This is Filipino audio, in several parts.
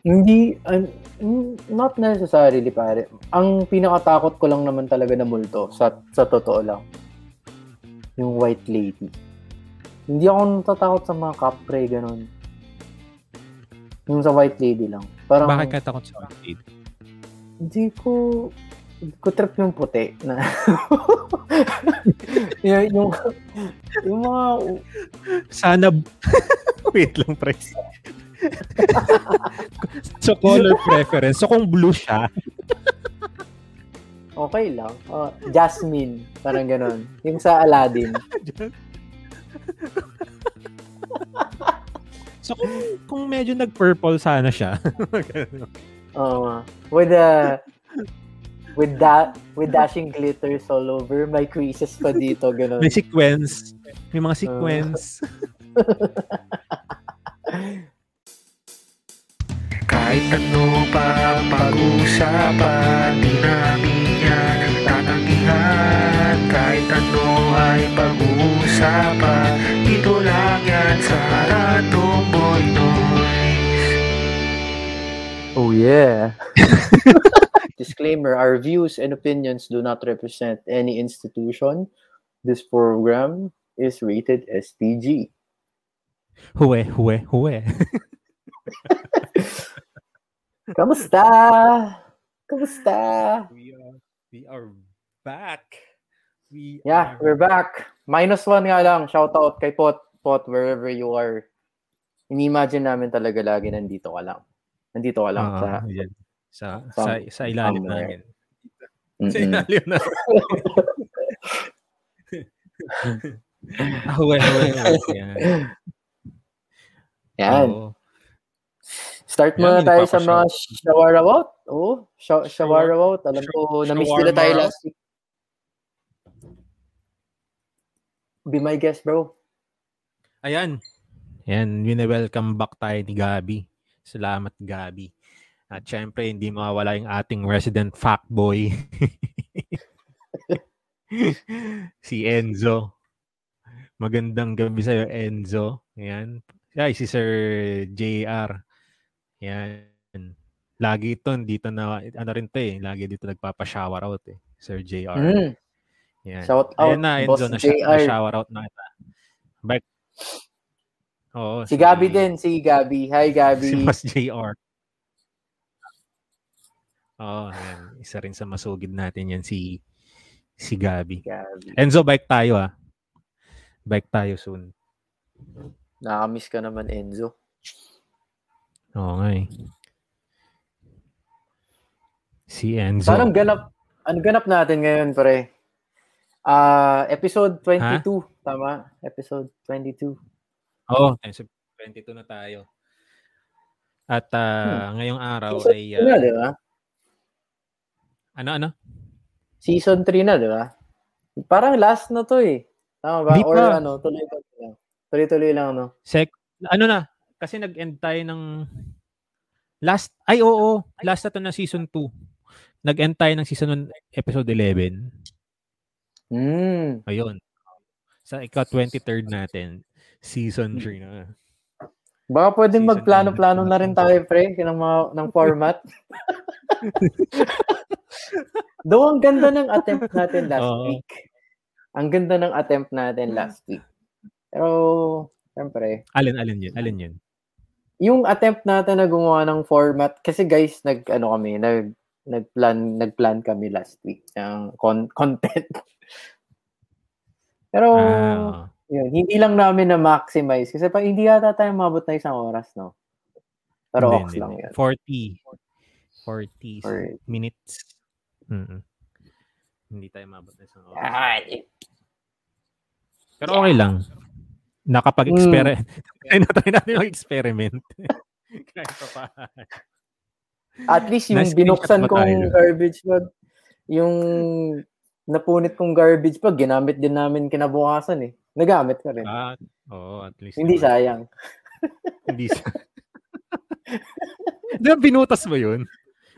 Hindi, uh, not necessarily pare. Ang pinakatakot ko lang naman talaga na multo, sa, sa totoo lang, yung white lady. Hindi ako natatakot sa mga kapre, ganun. Yung sa white lady lang. Parang, Bakit ka takot sa white lady? Hindi ko, ko trip yung puti na yung, yung, yung mga sana wait lang pre so color preference. So kung blue siya. Okay lang. Uh, jasmine. Parang ganon yung sa Aladdin. So kung, kung medyo nag-purple sana siya. Uh, with a with that with dashing glitters all over may creases pa dito ganun. May sequence. May mga sequence kahit ano pa pag-usapan di namin yan tatanggihan kahit ano ay pag-uusapan dito lang yan sa Random Boy Noise oh yeah Disclaimer, our views and opinions do not represent any institution. This program is rated as PG. Huwe, huwe, huwe. Kamusta? Kamusta? We are, we are back. We yeah, are... we're back. Minus one nga lang. Shout out kay Pot, Pot, wherever you are. Ini-imagine namin talaga lagi nandito ka lang. Nandito ka lang uh, sa... Yeah sa sa sa ilalim namin. Mm-mm. Sa ilalim na. well, well, well. Yan. Yan. Oh. Start muna tayo sa mga shower about. Oh, shower, shower about. Alam ko, na-miss nila tayo last week. Be my guest, bro. Ayan. Yan, wini-welcome back tayo ni Gabi. Salamat, Gabi. At syempre, hindi mawawala yung ating resident fuckboy. si Enzo. Magandang gabi sa'yo, Enzo. Yan. Ay, si Sir JR. Yan. Lagi ito, dito na, ano rin to eh, lagi dito nagpapa-shower out eh. Sir JR. Mm. Yan. Shout out, Ayan na, Enzo, Boss na, JR. na shower out na kita. Back. Oo. Si, si Gabi din, si Gabi. Hi, Gabi. Si Boss JR. Oo, oh, yan. Isa rin sa masugid natin yan si si Gabi. Gabi. Enzo, bike tayo ah. Bike tayo soon. Nakamiss ka naman, Enzo. Oo nga eh. Si Enzo. Parang ganap, ano ganap natin ngayon, pre? Ah, uh, episode 22, ha? tama? Episode 22. Oo, oh, episode 22 na tayo. At uh, hmm. ngayong araw episode ay... Uh, na, di ba? Ano, ano? Season 3 na, di ba? Parang last na to eh. Tama ba? Di Or pa. ano, tuloy-tuloy lang. Tuloy-tuloy lang, no? Sec, ano na? Kasi nag-end tayo ng last, ay oo, last na to na season 2. Nag-end tayo ng season 1, episode 11. Mm. Ayun. Sa ika 23rd natin, season 3 na. Baka pwedeng magplano-plano na rin tayo, pre, ng, mga, ng format. Though ang ganda ng attempt natin last uh, week. Ang ganda ng attempt natin last week. Pero, siyempre. Alin, alin yun? Alin yun? Yung attempt natin na gumawa ng format, kasi guys, nag, ano kami, nag, nagplan, nagplan kami last week ng con- content. Pero, ah. yun, hindi lang namin na-maximize. Kasi pa, hindi yata tayo mabot na isang oras, no? Pero ox lang yan. 40. 40 minutes. Mm-mm. Hindi tayo mabot na isang oras. Ay. Pero okay lang. Nakapag-experiment. Mm. Natry natin yung experiment. Kahit pa pa. At least yung binuksan kong garbage bag, yung napunit kong garbage bag, ginamit din namin kinabukasan eh. Nagamit ka rin. Ah, oo, oh, at least. Hindi naman. sayang. Hindi sayang. Di ba binutas mo yun?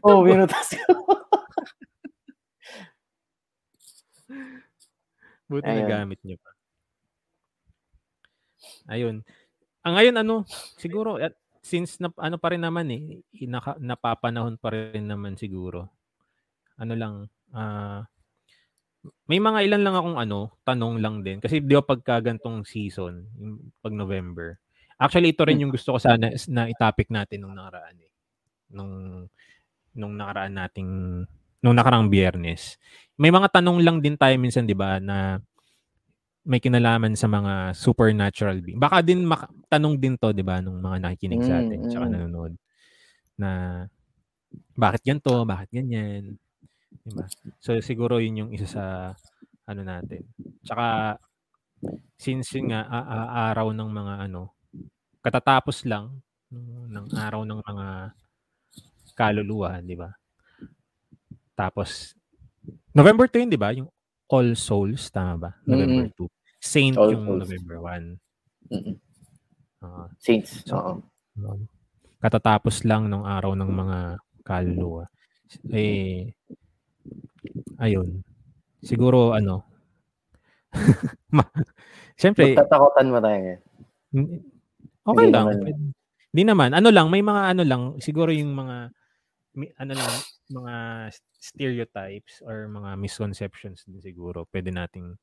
Oo, oh, binutas ko. Buti Ayun. nagamit niyo pa. Ayun. Ang ah, ngayon ano, siguro at since na, ano pa rin naman eh, naka, napapanahon pa rin naman siguro. Ano lang, ah, may mga ilan lang akong ano, tanong lang din. Kasi di ba pagka gantong season, pag November, actually ito rin yung gusto ko sana na itopic natin nung nakaraan eh. Nung, nung nakaraan nating, nung nakarang biyernes. May mga tanong lang din tayo minsan, di ba, na may kinalaman sa mga supernatural being. Baka din mak- tanong din to, 'di ba, nung mga nakikinig sa atin, Mm, tsaka mm. nanonood na bakit ganito, bakit ganyan, 'di ba? So siguro 'yun yung isa sa ano natin. Tsaka since yun nga a- a- araw ng mga ano, katatapos lang ng, araw ng mga kaluluwa, 'di ba? Tapos November 2 yun, 'di ba? Yung All Souls, tama ba? November 2. Saint All yung Souls. November 1. Mm-mm. Ah, Saints. So, Oo. um, katatapos lang ng araw ng mga kaluluwa. Eh, ayun. Siguro, ano, Siyempre, Magtatakotan mo tayo ngayon. okay Hindi lang. naman. Hindi naman. Ano lang, may mga ano lang, siguro yung mga, ano lang, mga stereotypes or mga misconceptions din siguro pwede nating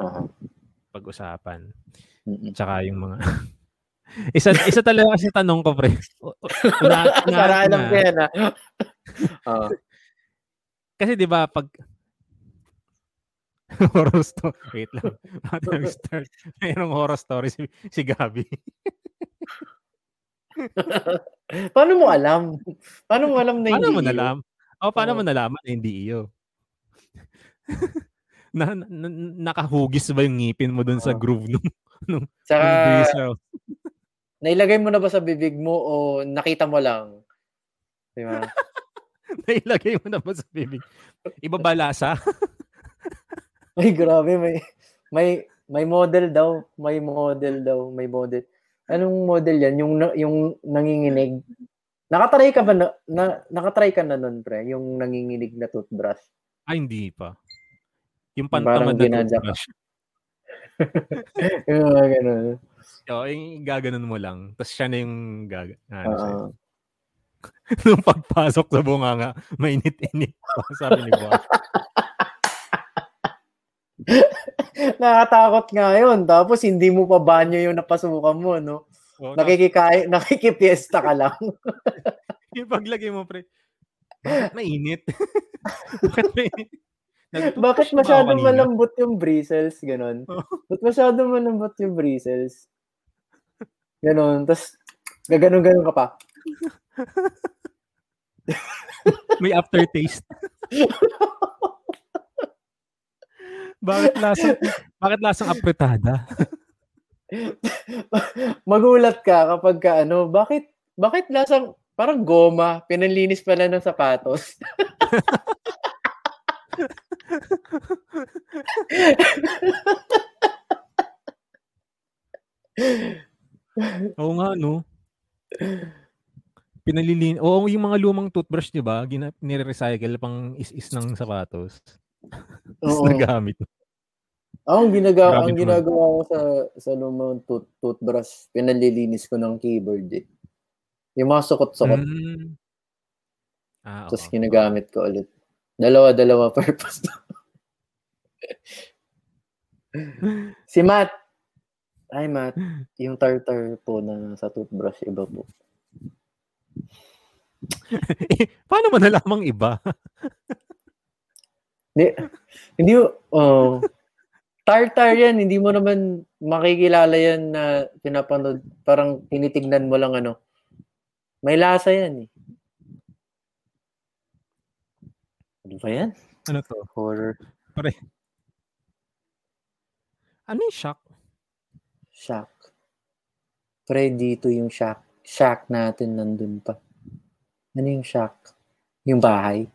Oo. pag-usapan. Mm-mm. Tsaka yung mga isa isa talaga kasi tanong ko pre. Una, una, Para alam ko yan, ah. Kasi 'di ba pag horror story. Wait lang. Bago start. Mayroong horror story si, si Gabi. Paano mo alam? Paano mo alam na paano hindi mo iyo? nalam? O paano Oo. mo nalaman na hindi iyo? na, na, na- nakahugis ba yung ngipin mo dun sa Oo. groove nung, nung Saka, breezer? nailagay mo na ba sa bibig mo o nakita mo lang? Di ba? Nailagay mo na ba sa bibig? Iba ba lasa? Ay, grabe. May, may, may model daw. May model daw. May model. Anong model yan? Yung, yung nanginginig. Nakatry ka ba na, na nakatry ka na nun, pre? Yung nanginginig na toothbrush. Ay, hindi pa. Yung pantamad na toothbrush. yung mga ganun. Oo, yung gaganon mo lang. Tapos siya na yung gag... Ano, sa'yo. Nung pagpasok sa bunganga, mainit-init pa, sabi ni Bob. Nakakatakot nga yun. Tapos hindi mo pa banyo yung napasukan mo, no? Oo, Nakikikay, nakikipiesta ka lang. Yung paglagay mo, pre, bakit mainit? bakit mainit? Bakit masyadong malambot yung bristles? Ganon. Oo. Ba't masyadong malambot yung bristles? Ganon. Tapos, gaganon-ganon ka pa. May aftertaste. Bakit lasang, bakit lasang apretada? Magulat ka kapag ka, ano, bakit, bakit lasang, parang goma, pinanlinis pala ng sapatos. Oo nga, no? Pinalilin. Oo, yung mga lumang toothbrush, di ba? Gina- nire-recycle pang is-is ng sapatos. Tapos Oo. nagamit. Ako, ang ginagawa, ang ginagawa ko sa, sa lumang tooth, toothbrush, pinalilinis ko ng keyboard eh. Yung mga sukot-sukot, Mm. Ah, tapos oo. ginagamit ko ulit. Dalawa-dalawa purpose. si Matt. Ay, Matt. Yung tartar po na sa toothbrush, iba po. Paano mo nalamang iba? Hindi, hindi, oh, tartar yan. Hindi mo naman makikilala yan na pinapanood. Parang tinitignan mo lang ano. May lasa yan eh. Ano ba yan? Ano to? Horror. Ano yung shock? Shack. Pre, dito yung shack. Shack natin nandun pa. Ano yung shack? Yung bahay.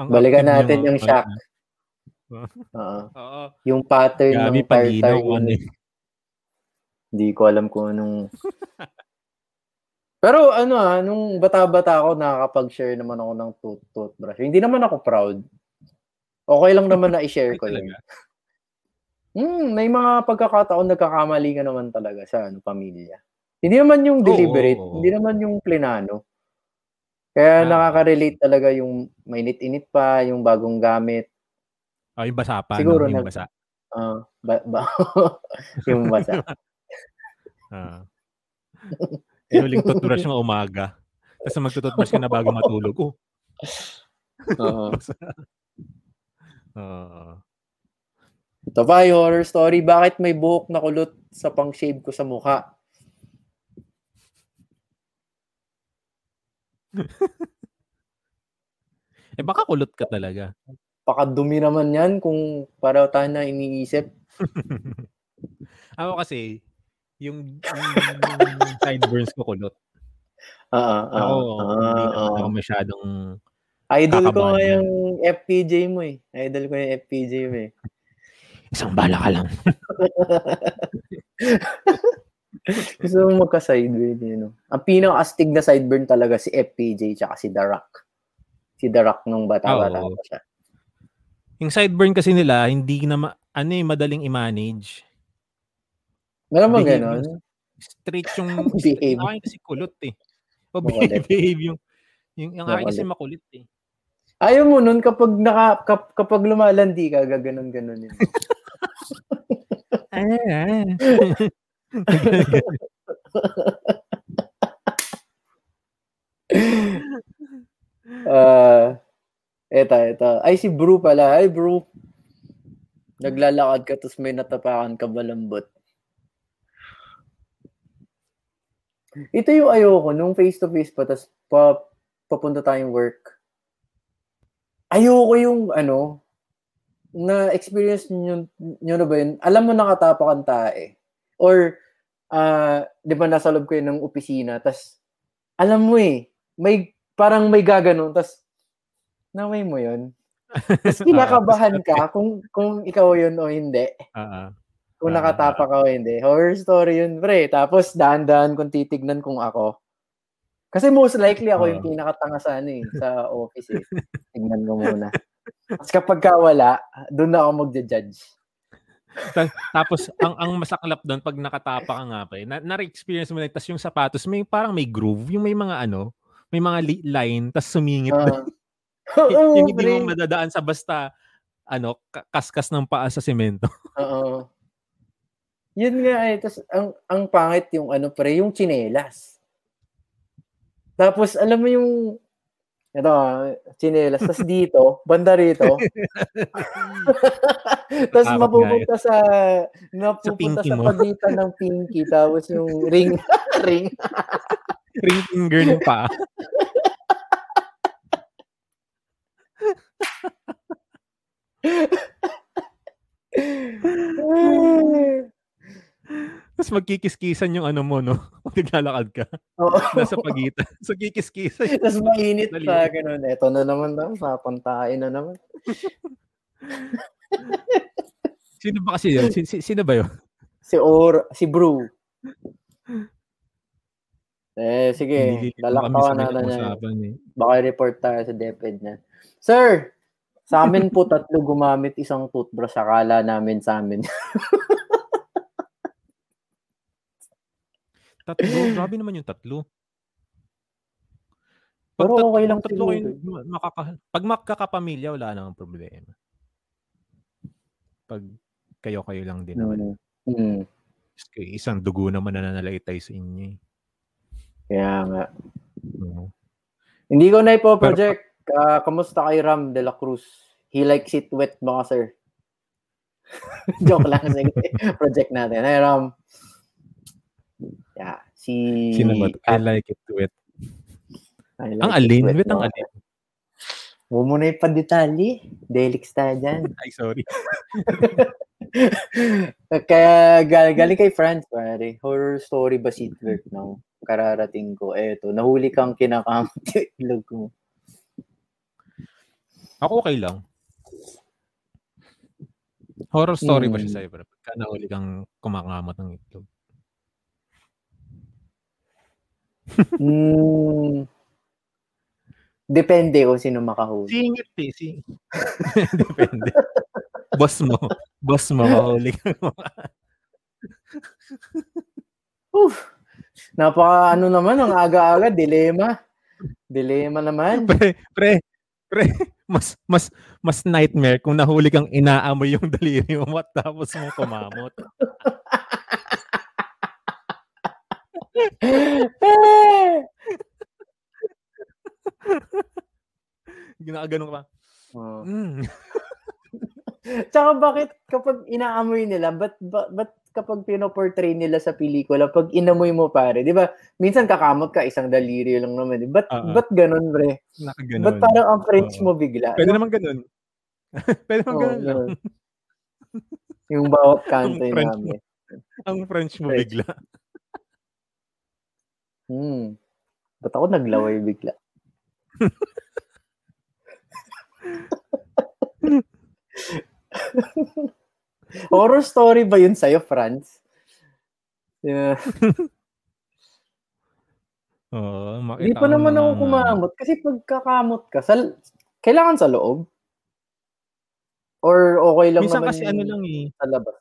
Ang Balikan natin niya, yung shack. Ah. Oo. Oo. Yung pattern Gabi ng tartar. ano Yung... Hindi ko alam kung anong... Pero ano ah, nung bata-bata ako, nakakapag-share naman ako ng tooth toothbrush. Hindi naman ako proud. Okay lang naman na i-share ko yun. Hmm, may mga pagkakataon nagkakamali ka naman talaga sa ano, pamilya. Hindi naman yung deliberate, oo. hindi naman yung plinano. Kaya Ah. nakaka-relate talaga yung mainit-init pa, yung bagong gamit. Oh, yung basa pa, Siguro no? yung nag- basa. Ah, ba, ba, yung basa. Ah. yung huling toothbrush mo umaga. Tapos magtututbrush ka na bago matulog. Oh, Oo. basa. Oo. Ito horror story. Bakit may buhok na kulot sa pang-shave ko sa mukha? eh baka kulot ka talaga. Pakadumi naman yan kung para tayo na iniisip. Ako kasi, yung, yung sideburns ko kulot. Ah, ah, Ako, ah, hindi ah, naman ah. ako masyadong Idol ko nga yung FPJ mo eh. Idol ko yung FPJ mo eh. isang bala ka lang. Gusto mo magka-sideburn yun. No? Ang pinaka-astig na sideburn talaga si FPJ tsaka si The Rock. Si The Rock nung bata-bata Oo. pa siya. Yung sideburn kasi nila, hindi na, ma- ano eh, madaling i-manage. Meron Behave ganon? Straight yung, Behave. akin kasi kulot eh. O behave yung, yung, yung akin kasi Makulit. makulit eh. Ayaw mo nun kapag naka, kap, kapag lumalandi ka, gaganon-ganon yun. Ah. Ah, eto, eto. Ay, si Bru pala. Ay, Bru. Naglalakad ka tapos may natapakan ka balambot. Ito yung ayoko, nung face-to-face pa, tapos pa, papunta tayong work. Ayoko yung, ano, na experience nyo, nyo na ba yun? Alam mo nakatapakan tae. Or, ah, di ba nasa loob ko yun ng opisina, tas alam mo eh, may, parang may gaganon, tas naway mo yun. Tapos kinakabahan ka kung kung ikaw yun o hindi. Ah. Kung nakatapa ka o hindi. Horror story yun, pre. Tapos daan-daan kung titignan kung ako. Kasi most likely ako yung pinakatanga sa ano eh, sa office eh. Tignan ko muna. Tapos kapag ka wala, doon na ako magja-judge. Ta- Tapos, ang ang masaklap doon, pag nakatapa ka nga pa eh, na, na-experience mo na, tapos yung sapatos, may parang may groove, yung may mga ano, may mga li- line, tapos sumingit. Y- Oo, yung hindi mo madadaan sa basta, ano, ka- kaskas ng paa sa semento. Oo. Yun nga eh. Tapos ang, ang pangit yung ano pre, yung chinelas. Tapos alam mo yung ito, chinelas. Tapos dito, banda rito. Tapos nga mapupunta sa napupunta pinky sa, mo. pagitan ng pinky. Tapos yung ring. ring. Ring finger ng paa. Tapos magkikiskisan yung ano mo, no? Pag naglalakad ka. Oo. Nasa pagitan. So, kikiskisan. Tapos mainit pa ganun. Ito na naman daw. Papantain na naman. Sino ba kasi yun? Si, si- sino ba yun? Si Or, si Brew. Eh, sige. May natin yan. usapan eh. Baka report tayo sa DepEd niya. Sir, sa amin po tatlo gumamit isang toothbrush. Akala namin sa amin. Tatlo. Grabe naman yung tatlo. Pero tat- okay lang pag tatlo siguro. ma- makaka- pag makakapamilya, wala namang problema. Pag kayo-kayo lang din naman. Hmm. Diyos ko, Isang dugo naman na nanalaitay sa inyo. eh. Kaya nga. Oo. Hindi ko na ipo-project. Ah, kamusta kay Ram de la Cruz? He likes it wet baka, sir. Joke lang. Sige. Project natin. Hey, Ram. Yeah. Si... Sino ba? I like it. I like Ang alin? Wet ang alin. Huwag mo na ipadetalye. Delix tayo dyan. Ay, sorry. Kaya gal- galing kay France, pare. Horror story ba seatbelt now? Kararating ko. Eto, nahuli kang kinakamot yung ilog mo. Ako okay lang. Horror story ba Hmm. siya sa'yo? Pero pagka nahuli kang kumakamot ng itlog. Hmm. Depende kung sino makahuli. Singit eh. Sing... Depende. boss mo. Boss mo, mahuli ka. Oof. Napaka ano naman, ang aga-aga, dilema. Dilema naman. pre, pre, pre, mas, mas, mas nightmare kung nahuli kang inaamoy yung daliri mo at tapos mo kumamot. Ginaganon ka pa. Oh. Mm. Tsaka bakit kapag inaamoy nila, ba't, ba't, ba't kapag pinoportray nila sa pelikula, pag inamoy mo pare, di ba, minsan kakamot ka, isang daliri lang naman. Ba't, Oo. ba't ganun, bre? Nakaganon. Ba't parang ang French Oo. mo bigla? Pwede naman ganun. Pwede naman Oo, ganun ganun. Yung bawat kanto French namin. Ang French mo French. bigla. Hmm. Ba't ako naglaway bigla? Horror story ba yun sa'yo, Franz? Yeah. Oo, makita Hindi pa naman na- ako kumamot. Kasi pagkakamot ka, sa, kailangan sa loob? Or okay lang Minsan naman kasi ano lang eh. sa labas?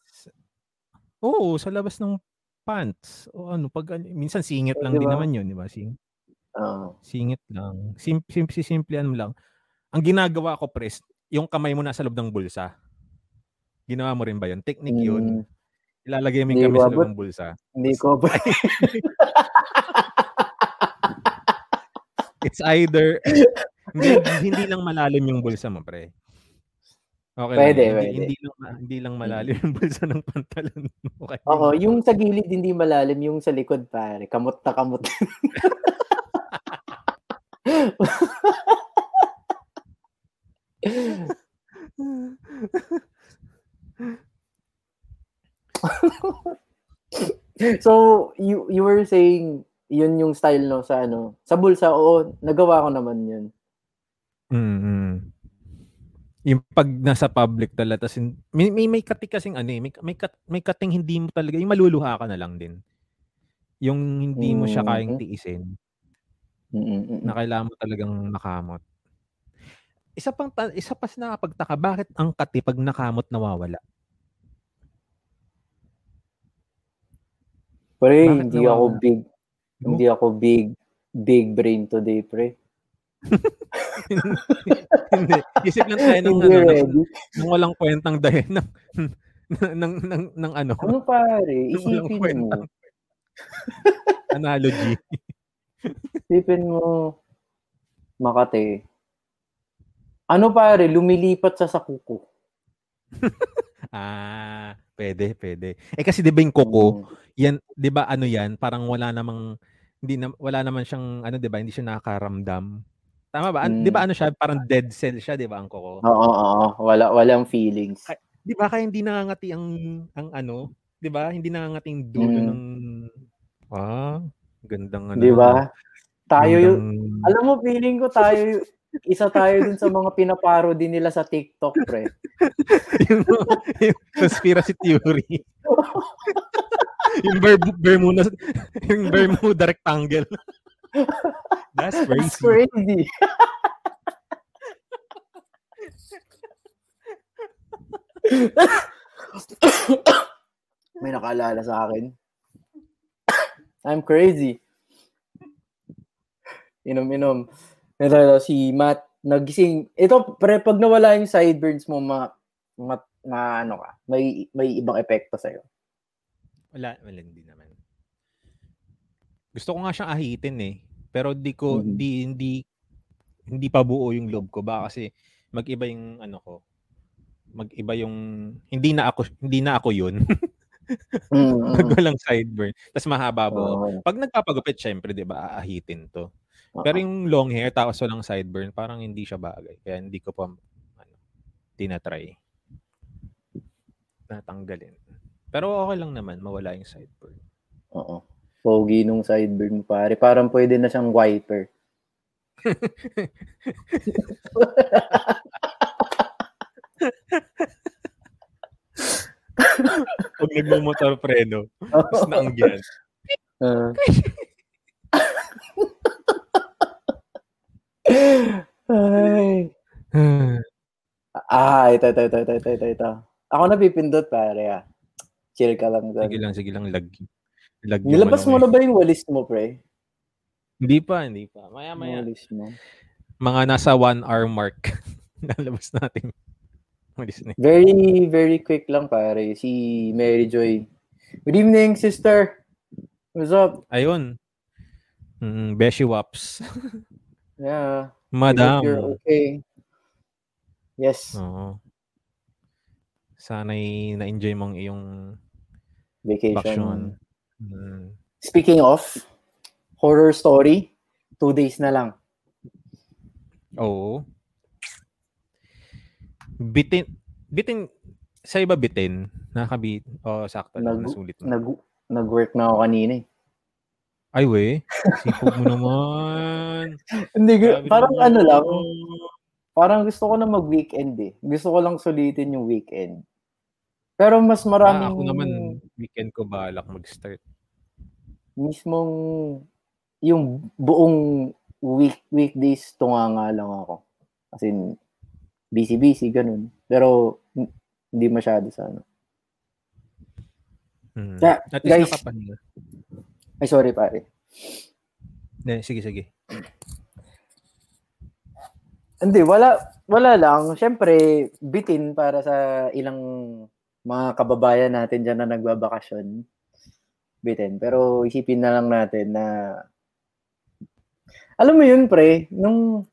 Oo, sa labas ng pants. O ano, pag minsan singit lang Di din naman 'yun, di ba? Sing, Oo. singit lang. Sim, sim, simple ano lang. Ang ginagawa ko, pres, yung kamay mo nasa loob ng bulsa. Ginawa mo rin ba 'yun? Technique 'yun. Hmm, Ilalagay mo yung kamay sa loob ng bulsa. hindi ko ba? It's either hindi, hindi lang malalim yung bulsa mo, pre. Okay Pwede, lang. Hindi, pwede. hindi lang hindi lang malalim yung bulsa ng pantalon mo. Okay. Oo, yung sa gilid hindi malalim, yung sa likod pare. Kamot na kamot. so, you you were saying yun yung style no sa ano, sa bulsa oo, nagawa ko naman yun. mm Yung pag nasa public talaga, tas may, may, may kati kasing ano eh, may, may, kat, may kating hindi mo talaga, yung maluluha ka na lang din. Yung hindi mo siya kayang Mhm. tiisin, Mm-mm. na kailangan mo talagang nakamot. Isa pang isa pa sa nakapagtaka, bakit ang kati pag nakamot nawawala? Pre, Bakit hindi ako nawawala? big hindi ako big big brain today, pre. Hindi. Isip lang tayo ng, ano, ng, ng walang kwentang dahil ng, ng, ng, ng, ng ano, Ano pare, isipin mo. analogy. Isipin mo, Makate. Ano pare, lumilipat sa sakuko. Ah, pwede, pwede. Eh kasi 'di ba yung kuko, Mm. yan 'di ba ano yan, parang wala namang hindi na, wala naman siyang ano 'di ba, hindi siya nakakaramdam. Tama ba? An- 'Di ba Mm. ano siya, parang dead cell siya 'di ba ang kuko? Oo, oo, wala walang feelings. Ay, 'Di ba kaya hindi nangangati ang ang ano, 'di ba? Hindi nangangati yung dulo Mm. ng Ah, gandang ano. Di ba? Tayo yung, gandang- alam mo, feeling ko tayo, yung- isa tayo dun sa mga pinaparo din nila sa TikTok, pre. yung, yung conspiracy theory. yung Ber- Bermuda yung Bermuda rectangle. That's crazy. That's crazy. May nakaalala sa akin. I'm crazy. Inom-inom. Ito, si Matt, nagising. Ito, pre, pag nawala yung sideburns mo, ma, ma, ma ano ka, may, may ibang epekto sa'yo. Wala, wala hindi naman. Gusto ko nga siyang ahitin eh. Pero di ko, Mhm. di, hindi, hindi pa buo yung loob ko. Baka kasi mag-iba yung ano ko. Mag-iba yung, hindi na ako, hindi na ako yun. Mm, Pag walang sideburn. Tapos mahaba buhok. Oo. Pag nagpapagupit, syempre, di ba, aahitin to. Pero yung long hair, tapos walang sideburn, parang hindi siya bagay. Kaya hindi ko pa, ano, tinatry. Natanggalin. Pero okay lang naman, mawala yung sideburn. Oo. Pogi nung sideburn mo, pare. Parang pwede na siyang wiper. Pag nagmumotor preno, tapos naanggihan. Ah. Ay. Ah, ito, ito, ito, ito, ito, ito. Ako napipindot, pare, ah. Chill ka lang Sige doon. lang, sige lang, lag. Lag Nilabas mo na ba yung walis mo, pre? Hindi pa, hindi pa. Maya, Yung maya. walis mo. Mga nasa one hour mark. Nalabas natin. Walis na. Very, very quick lang, pare. Si Mary Joy. Good evening, sister. What's up? Ayun. Mm, Beshi Waps. Yeah. Madam. You're okay. Yes. Oo. Sana'y na-enjoy mong iyong Vacation. vacation. Mm. Speaking of, horror story, two days na lang. Oo. Bitin, bitin, sa iba bitin, nakabit, oh, sakto lang, Nag- nasulit mo. Nag, nag-work na ako kanina eh. Ay, we, sipog mo naman. Hindi, Grabe parang naman. ano lang, parang gusto ko na mag-weekend eh. Gusto ko lang sulitin yung weekend. Pero mas Ah, maraming ako naman, weekend ko balak mag-start. mismong yung buong week weekdays tunga nga lang ako. As in, busy-busy, ganun. Pero, hindi masyado sa ano. Hmm. Kaya, At guys- nakapahinga. Ay, sorry pare. Eh, sige, sige. Hindi, wala, wala lang. Siyempre, bitin para sa ilang mga kababayan natin dyan na nagbabakasyon. Bitin. Pero isipin na lang natin na alam mo yun, pre, nung,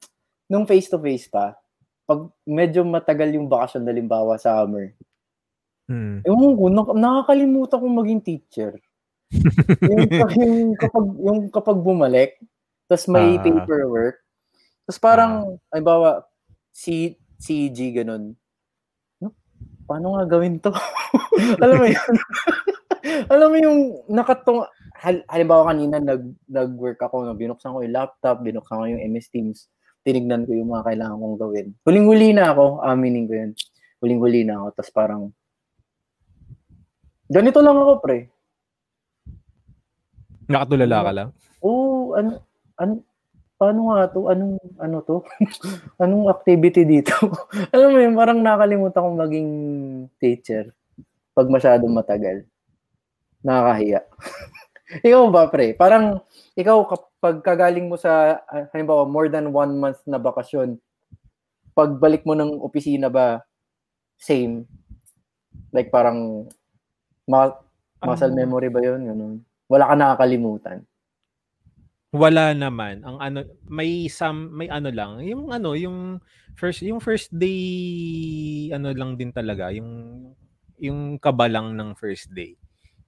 nung face-to-face pa, pag medyo matagal yung bakasyon, halimbawa summer, Hmm. ewan ko, nak- nakakalimutan kong maging teacher. yung, yung, kapag, yung kapag bumalik, tapos may Ah. paperwork, tapos parang, halimbawa, si, si G ganun, "No, paano nga gawin to? Alam mo yun? Alam mo yung nakatung, hal, halimbawa kanina nag, nag-work ako, no, binuksan ko yung laptop, binuksan ko yung MS Teams, tinignan ko yung mga kailangan kong gawin. Huling-huli na ako, aminin ko yun. Huling-huli na ako, tapos parang, ganito lang ako, pre. Nakatulala ka lang? Oo, ano, ano, paano nga to? Anong, ano to? Anong activity dito? Alam mo yun, parang nakalimutan kong maging teacher pag masyadong matagal. Nakakahiya. ikaw ba, pre? Parang, ikaw, kapag kagaling mo sa, ah, halimbawa, more than one month na bakasyon, pagbalik mo ng opisina ba, same? Like parang, ma- muscle memory ba yun? Ganun. Wala ka nakakalimutan. Wala naman. Ang ano, may some, may ano lang, yung ano, yung first, yung first day, ano lang din talaga, yung, yung kaba lang ng first day.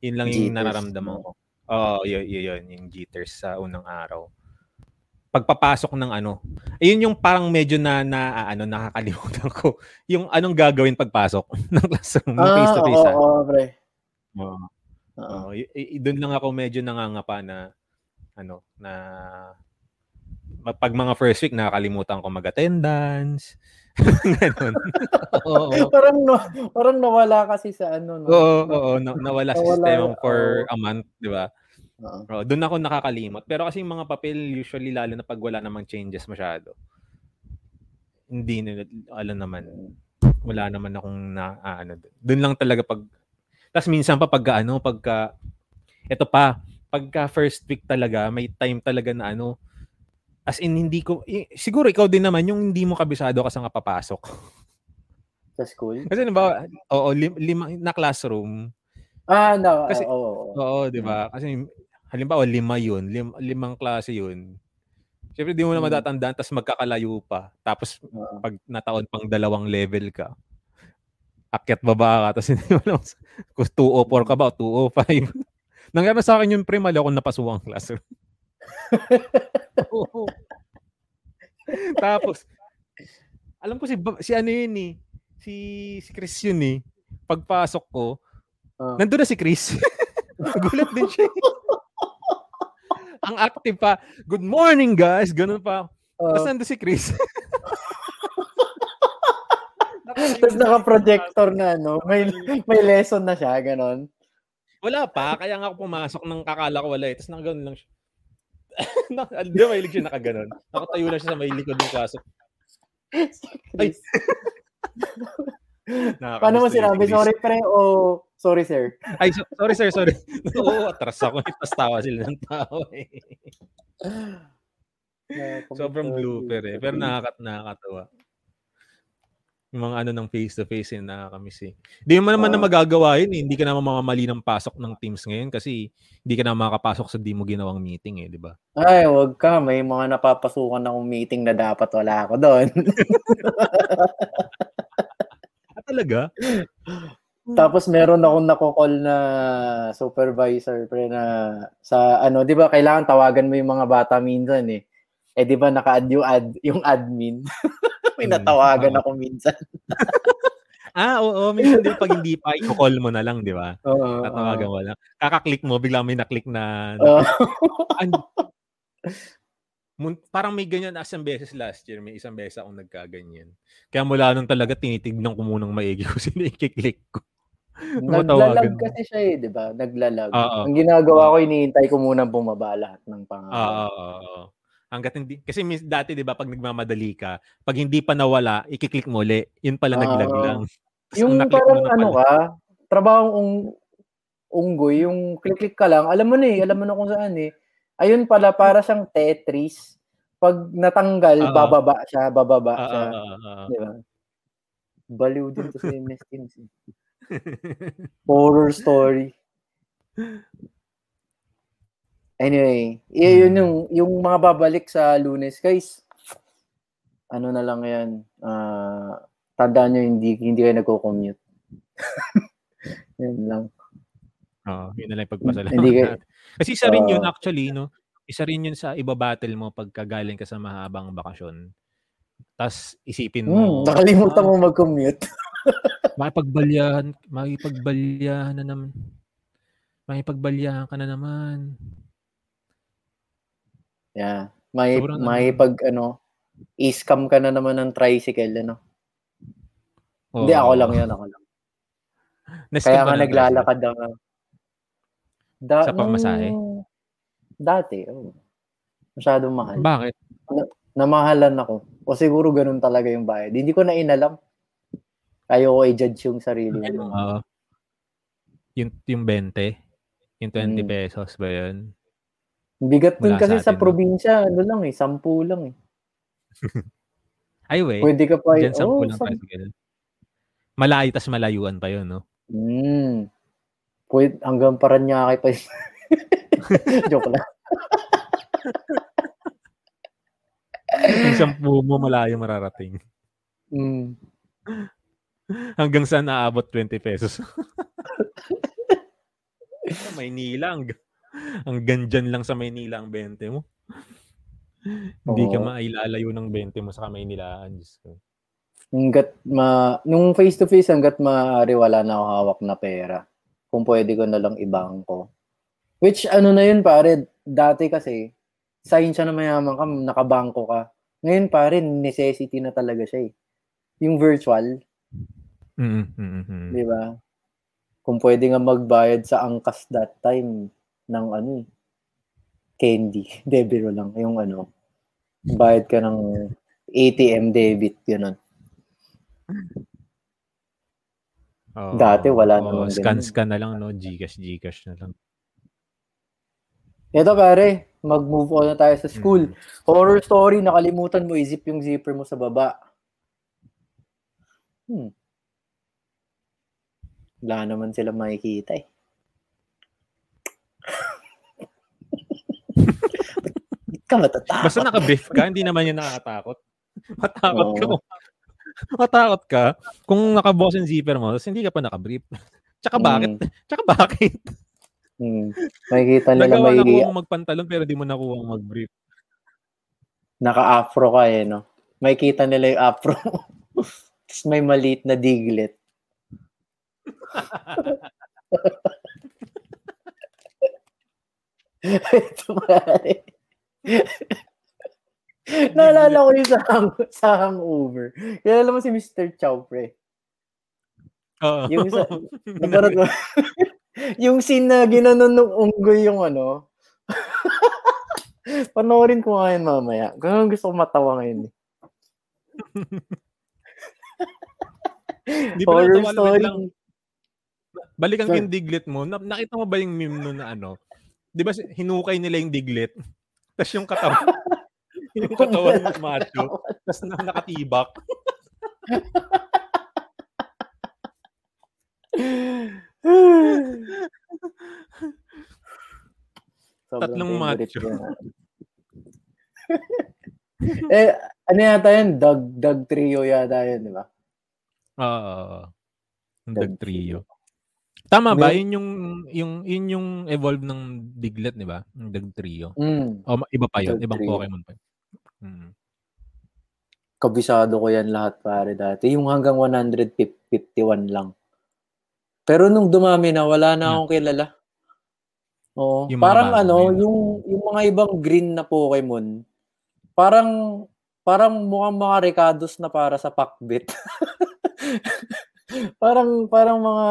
Yun lang yung Jitters, nararamdaman ko. Oo, yun, yun, yun, yung jitters sa unang araw. Pagpapasok ng ano, ayun yung parang medyo na, na ano, nakakalimutan ko. Yung anong gagawin pagpasok ng classroom, ng face-to-face. oo, ah. oo, pre. Oo. Oo. Oo, y- y- doon lang ako medyo nangangapa na ano na ma- pag mga first week nakakalimutan ko mag-attendance. Ganun. oo. parang no, parang nawala kasi sa ano no. Oo, oo, na- nawala sa Nawala, sistema for oo. a month, 'di ba? Oo. Oo, doon ako nakakalimot. Pero kasi yung mga papel usually lalo na pag wala namang changes masyado. Hindi nila alam naman. Wala naman akong na ah, ano. Doon lang talaga pag Tapos minsan pa pagka ano, pagka ito pa, pagka first week talaga, may time talaga na ano, as in hindi ko, eh, siguro ikaw din naman yung hindi mo kabisado kasi nga papasok. Sa school. Kasi ba, oo, lim- lima na classroom, Ah, no. Kasi- oo, oo, oo. Oo, di ba? Kasi halimbawa lima yun, lim, limang klase yun. Siyempre di mo na Mm. matatandaan tapos magkakalayo pa. Tapos pag nataon pang dalawang level ka, akyat baba ka, tapos hindi mo alam kung 204 ka ba o 205. Nangyari sa akin yung pre, mali ako napasuwang classroom. Oo. tapos, alam ko si, si ano yun eh, si, si Chris yun eh. Pagpasok ko, Ah. nandun na si Chris. Gulat din siya. eh. Ang active pa, good morning guys, ganun pa. Tapos Oo. nandun si Chris. Tapos naka-projector na, no? May, may lesson na siya, ganon. Wala pa, kaya nga ako pumasok nang kakala ko wala eh. Tapos nakaganon lang siya. Na- Di ba mahilig siya nakaganon? Nakatayo lang siya sa may likod ng kaso. Ay. Paano mo sinabi? Sorry, pre, o sorry, sir? Ay, so- sorry sir, sorry. Oo, atras ako. Tapos tawa sila ng tao eh. Sobrang blooper eh. Pero nakakat nakakatawa. Yung mga ano ng face-to-face eh, nakakamiss eh. Hindi mo naman na Oo. magagawa yun eh. Hindi ka naman mamamali ng pasok ng teams ngayon kasi hindi ka na makakapasok sa di mo ginawang meeting eh, di ba? Ay, wag ka. May mga napapasukan akong meeting na dapat wala ako doon. Ah, talaga? Tapos meron akong nako-call na supervisor pre na sa ano, 'di ba kailangan tawagan mo yung mga bata minsan eh. Eh 'di ba naka-add yung ad, yung admin. May natawagan oo. ako minsan. Ah, oo. Minsan din pag hindi pa, i-call mo na lang, di ba? Oo. Tatawagan mo lang. Kakaklik mo, biglang may naklik na... Oo. An- Mun- parang may ganyan na isang beses last year, may isang beses akong nagkaganyan. Kaya mula nun talaga tinitignan ko munang maigi kung sino i-click ko. Naglalag kasi siya eh, 'di ba? Naglalag. Oo. Ang ginagawa ko hinihintay ko muna bumaba lahat ng Oo, pangalan. oo, oo. Hanggat hindi, kasi mis, dati 'di ba pag nagmamadali ka, pag hindi pa nawala, i-click mo uli. Yun pala Oo. naglag lang. Tas Yung parang na ano ka, trabahong ung, unggoy, yung click-click ka lang, alam mo na eh, alam mo na kung saan eh. Ayun pala, para siyang Tetris. Pag natanggal, Oo. bababa siya, bababa Oo, siya. oo, oo. Di ba? Baliw din to sa MS Teams. eh. Horror story. Anyway, yun Hmm. yung, yung mga babalik sa lunes. Guys, ano na lang yan, ah tandaan nyo, hindi, hindi kayo nagko-commute. Yan lang. Oo, yun na lang pagpasalamat Hindi ka- natin. Kasi isa rin yun Oo. actually, no? Isa rin yun sa ibabattle mo pagka galing ka sa mahabang bakasyon. Tapos isipin mo, Hmm, nakalimutan ah, mo mag-commute. makipagbalyahan, makipagbalyahan na naman. Makipagbalyahan ka na naman. Yeah. May, Sobrang may ano. pag, ano, i-scam ka na naman ng tricycle, ano? Hindi, Oo. ako lang yun, ako lang. Na-skip Kaya ng naglalakad ako. Da, Sa pamasahe? nung- Dati, oh. Masyadong mahal. Bakit? Namahalan ako. O siguro ganun talaga yung bayad. Hindi ko na inalam. Ayoko i-judge yung sarili mo. Oo. yung, yung 20? Yung 20 Hmm. pesos ba yun? Bigat Mula kasi sa sa, probinsya, ano lang eh, sampu lang eh. Ay, wait. Pwede ka pa, Diyan sa oh, pulang sam- tricycle. Malayo, tas malayuan pa yun, no? Hmm. Pwede, hanggang Paranaque pa yun. Joke lang. Yung sampu mo, malayo mararating. Hmm. Hanggang saan naabot 20 pesos? Maynila. Hanggang, hanggang dyan lang sa Maynila ang 20 mo. Hindi ka mailalayo ng 20 mo sa Maynilaan. Diyos ko. Hanggat ma, nung face to face, hanggat maaari wala na ako hawak na pera. Kung pwede ko na lang ibangko. Which ano na yun pare, dati kasi, sign siya na mayaman ka, nakabangko ka. Ngayon pare, necessity na talaga siya eh. Yung virtual, Mm, mm, mm. di ba? Kung pwede nga magbayad sa angkas that time ng ano eh, candy. De, biro lang. Yung ano, bayad ka ng ATM debit, yun. Oo. Dati wala Oo, namang Scan, ganun. scan na lang, no? Gcash, Gcash na lang. Ito pare, mag-move on na tayo sa school. Mm. Horror story, nakalimutan mo, izip yung zipper mo sa baba. Hmm. Wala naman sila makikita eh. Ka matatakot? Basta naka-brief ka, hindi naman yan nakakatakot. Matakot ka. Matakot ka kung nakabukas yung zipper mo, tapos hindi ka pa naka-brief. Tsaka bakit? Mm, Tsaka bakit? mm. Makikita nila Nagawa may na kuha mong magpantalon pero di mo nakuha mag-brief. naka-afro ka eh, no? Makikita nila yung afro. Tapos may maliit na diglet. Ito pare. Naalala ko yung sa, hang, sa hangover. Kilala mo si Mr. Chow, pre. Oo. Yung sa- Naparad mo. yung scene na ginanon ng unggoy yung ano. Panoorin ko nga yun mamaya. Ganun gusto ko matawa ngayon. eh. Di ba Horror story. lang, balikan ko Sure. yung diglet mo. Na, nakita mo ba yung meme nun na ano? Di ba si- hinukay nila yung diglet? Tapos yung katawan, yung katawan ng macho, tapos na, nakatibak. Tatlong macho. eh, ano yata yun? Dog, dog trio yata yun, di ba? Oo. Yung Dog Dag Trio. Tama ba? Yun yung, yung, yun yung evolve ng Diglet, di ba? Yung Dag Trio. Mm. O, iba pa yun. Dag Ibang Trio. Pokemon pa yun. Mm. Kabisado ko yan lahat pare dati. Yung hanggang 151 lang. Pero nung dumami na, wala na akong kilala. Oo. Yung parang ano, yung, yung mga ibang green na Pokemon, parang parang mukhang mga Ricados na para sa Pakbit. parang parang mga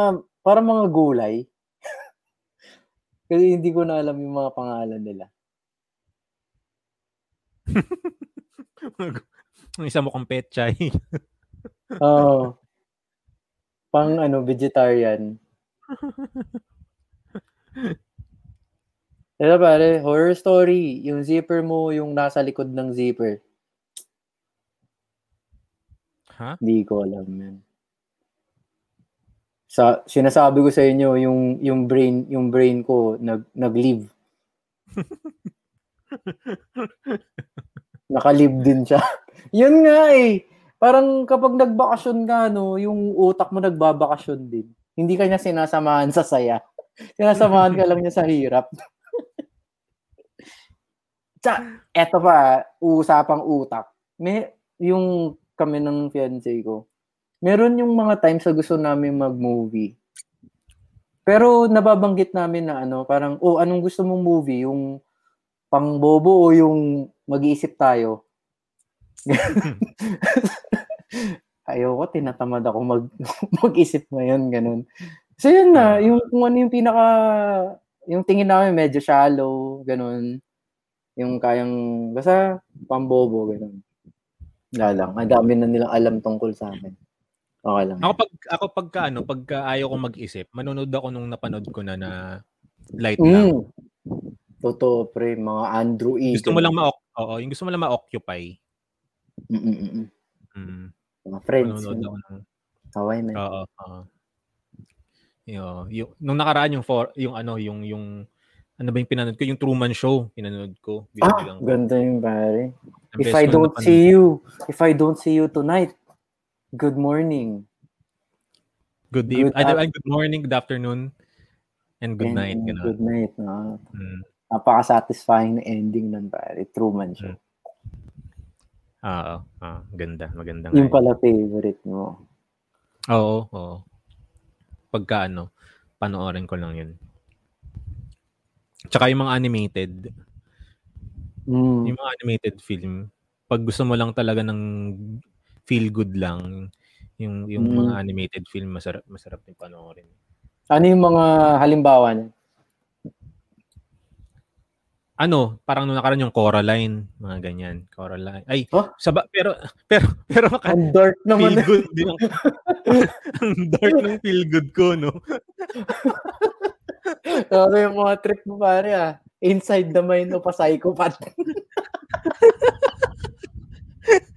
parang mga gulay. Kasi hindi ko na alam yung mga pangalan nila. Yung isa mo kong petchay. Oo. Pang ano, vegetarian. Ito pare, horror story. Yung zipper mo, yung nasa likod ng zipper. ha? Hindi ko alam yan. Sa, sinasabi ko sa inyo, yung, yung brain, yung brain ko, nag, nag-leave. Naka-leave din siya. Yun nga eh. Parang kapag nagbakasyon ka, no, yung utak mo nagbabakasyon din. Hindi ka niya sinasamahan sa saya. Sinasamahan ka lang niya sa hirap. Tsa, eto pa, usapang utak. May, yung kami ng fiancé ko, meron yung mga times sa gusto namin mag-movie. Pero nababanggit namin na ano, parang, oh, anong gusto mong movie? Yung pang bobo o yung mag-iisip tayo? Ayoko, tinatamad ako mag, mag-isip ngayon, ganun. So yun na, yung kung ano yung pinaka, yung tingin namin medyo shallow, ganun. Yung kayang, basta pambobo, ganun. Wala lang. Ang dami na nilang alam tungkol sa amin. Okay lang. Ako pag ako pagka ano, pagka ayaw ko mag-isip, manonood ako nung napanood ko na na light lang. Mm. Totoo, pre. Mga Andrew E. Gusto mo lang ma Oo, yung gusto mo lang ma-occupy. Mm-mm-mm. Mm. Mga friends. Manonood ako ng Kaway na. Oo, oo. Yung, yung, nung nakaraan yung for, yung ano, yung yung ano ba yung pinanood ko? Yung Truman Show, pinanood ko. Ah, Binibilang ko. ganda yung pare. If I don't see you, if I don't see you tonight, good morning. good, good eve- ay, af- ay, good morning, good afternoon, and good And- night. Ganun. Good night. No? Mm. Napaka-satisfying na ending nun, pare. Truman Show. Oo, ah, ganda, maganda nga. Yung yun. pala favorite mo. Oo, oo. Pagka ano, panoorin ko lang yun. Tsaka yung mga animated, Mm. yung mga animated film, pag gusto mo lang talaga ng feel good lang, yung yung Mm. mga animated film masarap masarap din panoorin. Ano yung mga halimbawa niya? Ano, parang nung nakaraan yung Coraline, mga ganyan, Coraline. Ay, Huh? saba, pero pero pero maka, Ang dark naman. feel good din ang, ang dark ng feel good ko, no? Sabi yung mga trip mo, pare, ah. Inside the mind of a psychopath.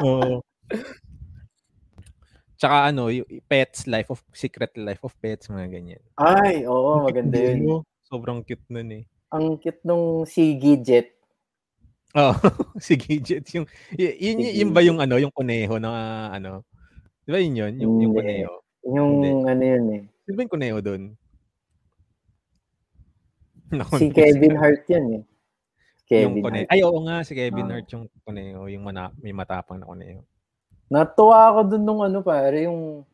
Oo. Tsaka ano, yung Pets, Life of, Secret Life of Pets, mga ganyan. Ay, oo, maganda yun. nun, no? Sobrang cute nun eh. Ang cute nung si Gidget. Oh, si Gidget. Yung, y- yun, Si yun ba yung ano, yung kuneho na ano? Di ba yun yun? Yung, yung kuneho. Yung Hindi. ano yun eh. Di ba yung kuneho doon? Naku, Si. Kevin Hart yun eh. Yung Kevin kuneho. Hart. Ay, oo nga, si Kevin Ah. Hart yung kuneho. Yung mana, may matapang na kuneho. Natuwa ako dun nung ano pare, yung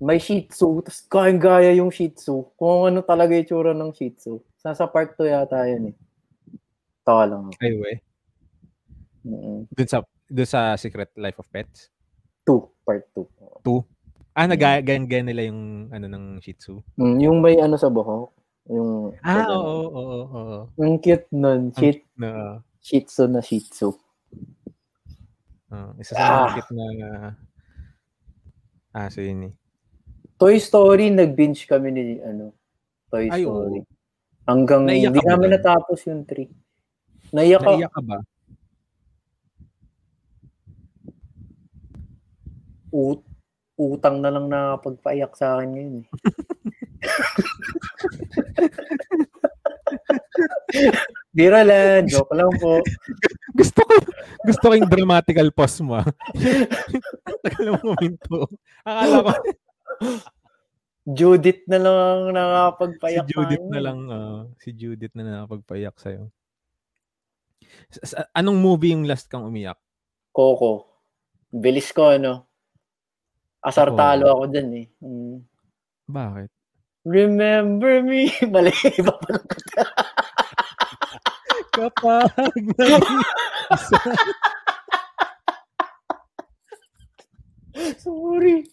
may Shih Tzu, tapos gaya yung Shih Tzu. Kung ano talaga yung tsura ng Shih Tzu. Nasa part 2 yata yun eh. Tawa lang ako. Ay, we. Mm-mm. Doon sa, doon sa Secret Life of Pets. Two, part 2. Ah, nagagayan nila yung ano ng Shih Tzu. Mm, yung may ano sa buhok. Yung, Ah, pag- oo, oo, oo. Ang cute nun. Shih, Na, shih Tzu na Shih Tzu. ah, isa sa mga Ah. cute na Ah, so yun eh. Toy Story, nag-binge kami ni, ano, Toy Ay, Story. oo. Hanggang, Naiyak hindi ba namin natapos yung 3. Naiyak ka. Naiyak ka ba? Ut utang na lang nakapagpaiyak sa akin ngayon eh. Biro lang, joke lang po. Gusto ko, gusto ko yung dramatical pause mo. ah. Tagal mo minto. Akala ko, Judith na lang ang si nakapagpaiyak Judith na lang, ah, si Judith na nakapagpayak sa'yo. Sa- anong movie yung last kang umiyak? Coco. Bilis ko, ano. Asartalo ako dyan eh. Mm. Bakit? Remember me. Mali. Iba pa lang. Kapag Sorry.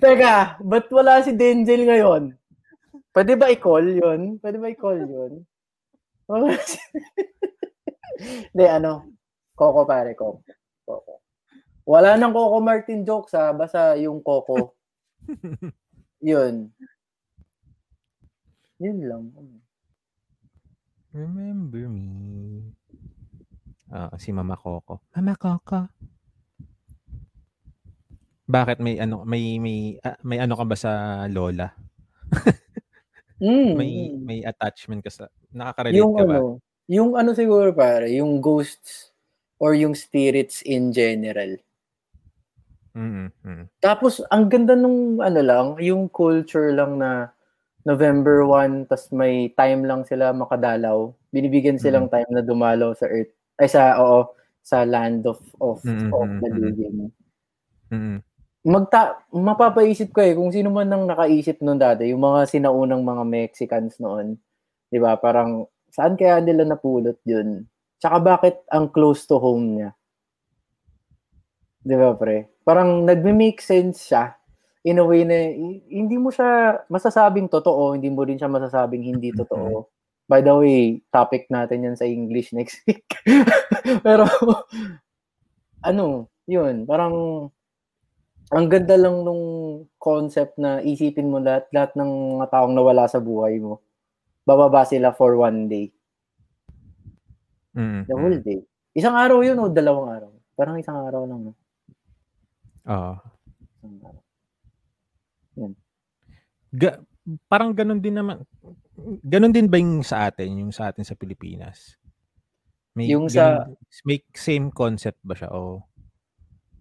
Teka, ba't wala si Denzel ngayon? Pwede ba i-call yun? Pwede ba i-call yun? Hindi, ano? Coco pare, Coco. Coco. Wala nang Coco Martin jokes ha. Basta yung Coco. yun. Yun lang. Remember me. Ah, si Mama Coco. Mama Coco. Bakit may ano may may ah, may ano ka ba sa lola? Mm, May may attachment ka sa nakaka-relate yung ka ba? ano, yung ano siguro pare, yung ghosts or yung spirits in general. Mm. mm. Tapos, ang ganda nung ano lang, yung culture lang na November 1, tas may time lang sila makadalaw. Binibigyan silang time na dumalaw sa Earth. Ay, sa, oo, sa land of, of, Mm, of the mm. living. Mm. Magta, mapapaisip ko eh, kung sino man nang nakaisip noon dati, yung mga sinaunang mga Mexicans noon, di ba, parang, saan kaya nila napulot yun? Tsaka bakit ang close to home niya? Di ba, pre? Parang nagme-make sense siya in a way na hindi mo siya masasabing totoo, hindi mo rin siya masasabing hindi totoo. By the way, topic natin yan sa English next week. Pero, ano, yun, parang, ang ganda lang nung concept na isipin mo lahat, lahat ng mga taong nawala sa buhay mo. Bababa sila for one day. Mm. The whole day. Isang araw yun o dalawang araw? Parang isang araw lang. Oo. Isang araw. Ga- parang ganun din naman. Ganun din ba yung sa atin, yung sa atin sa Pilipinas? May Yung sa- ganun- may same concept ba siya o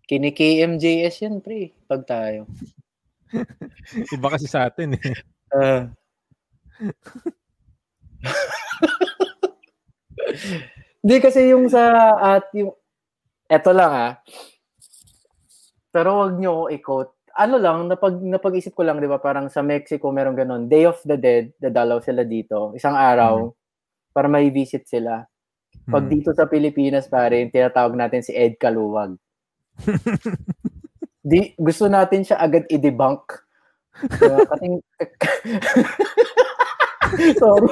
Kini-KMJS yan, pre. Pag tayo. iba kasi sa atin eh. Ah. Hindi kasi yung sa at yung eto lang ah. Pero wag niyo ako i-quote. Ano lang napag napag-isip ko lang 'di ba parang sa Mexico meron ganun. Day of the Dead, dadalaw sila dito isang araw para may visit sila. Pag Hmm. dito sa Pilipinas pare, tinatawag natin si Ed Kaluwag. Di gusto natin siya agad i-debunk. Diba? Kating Sorry.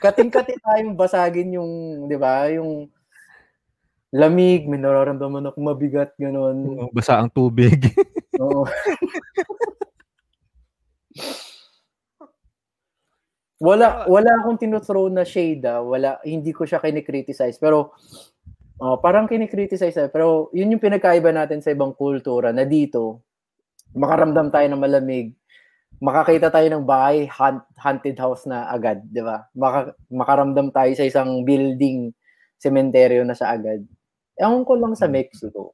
Kating-kati tayong basagin yung, 'di ba, yung lamig, may nararamdaman ako mabigat ganun. Basa ang tubig. Oo. wala wala akong tinuthrow na shade ah. Wala hindi ko siya kinikriticize pero ah, parang kinikriticize ah. pero yun yung pinagkaiba natin sa ibang kultura na dito makaramdam tayo ng malamig makakita tayo ng bahay hunt, haunted house na agad, 'di ba? Maka, makaramdam tayo sa isang building sementeryo na siya agad. Ewan ko lang sa Mexico.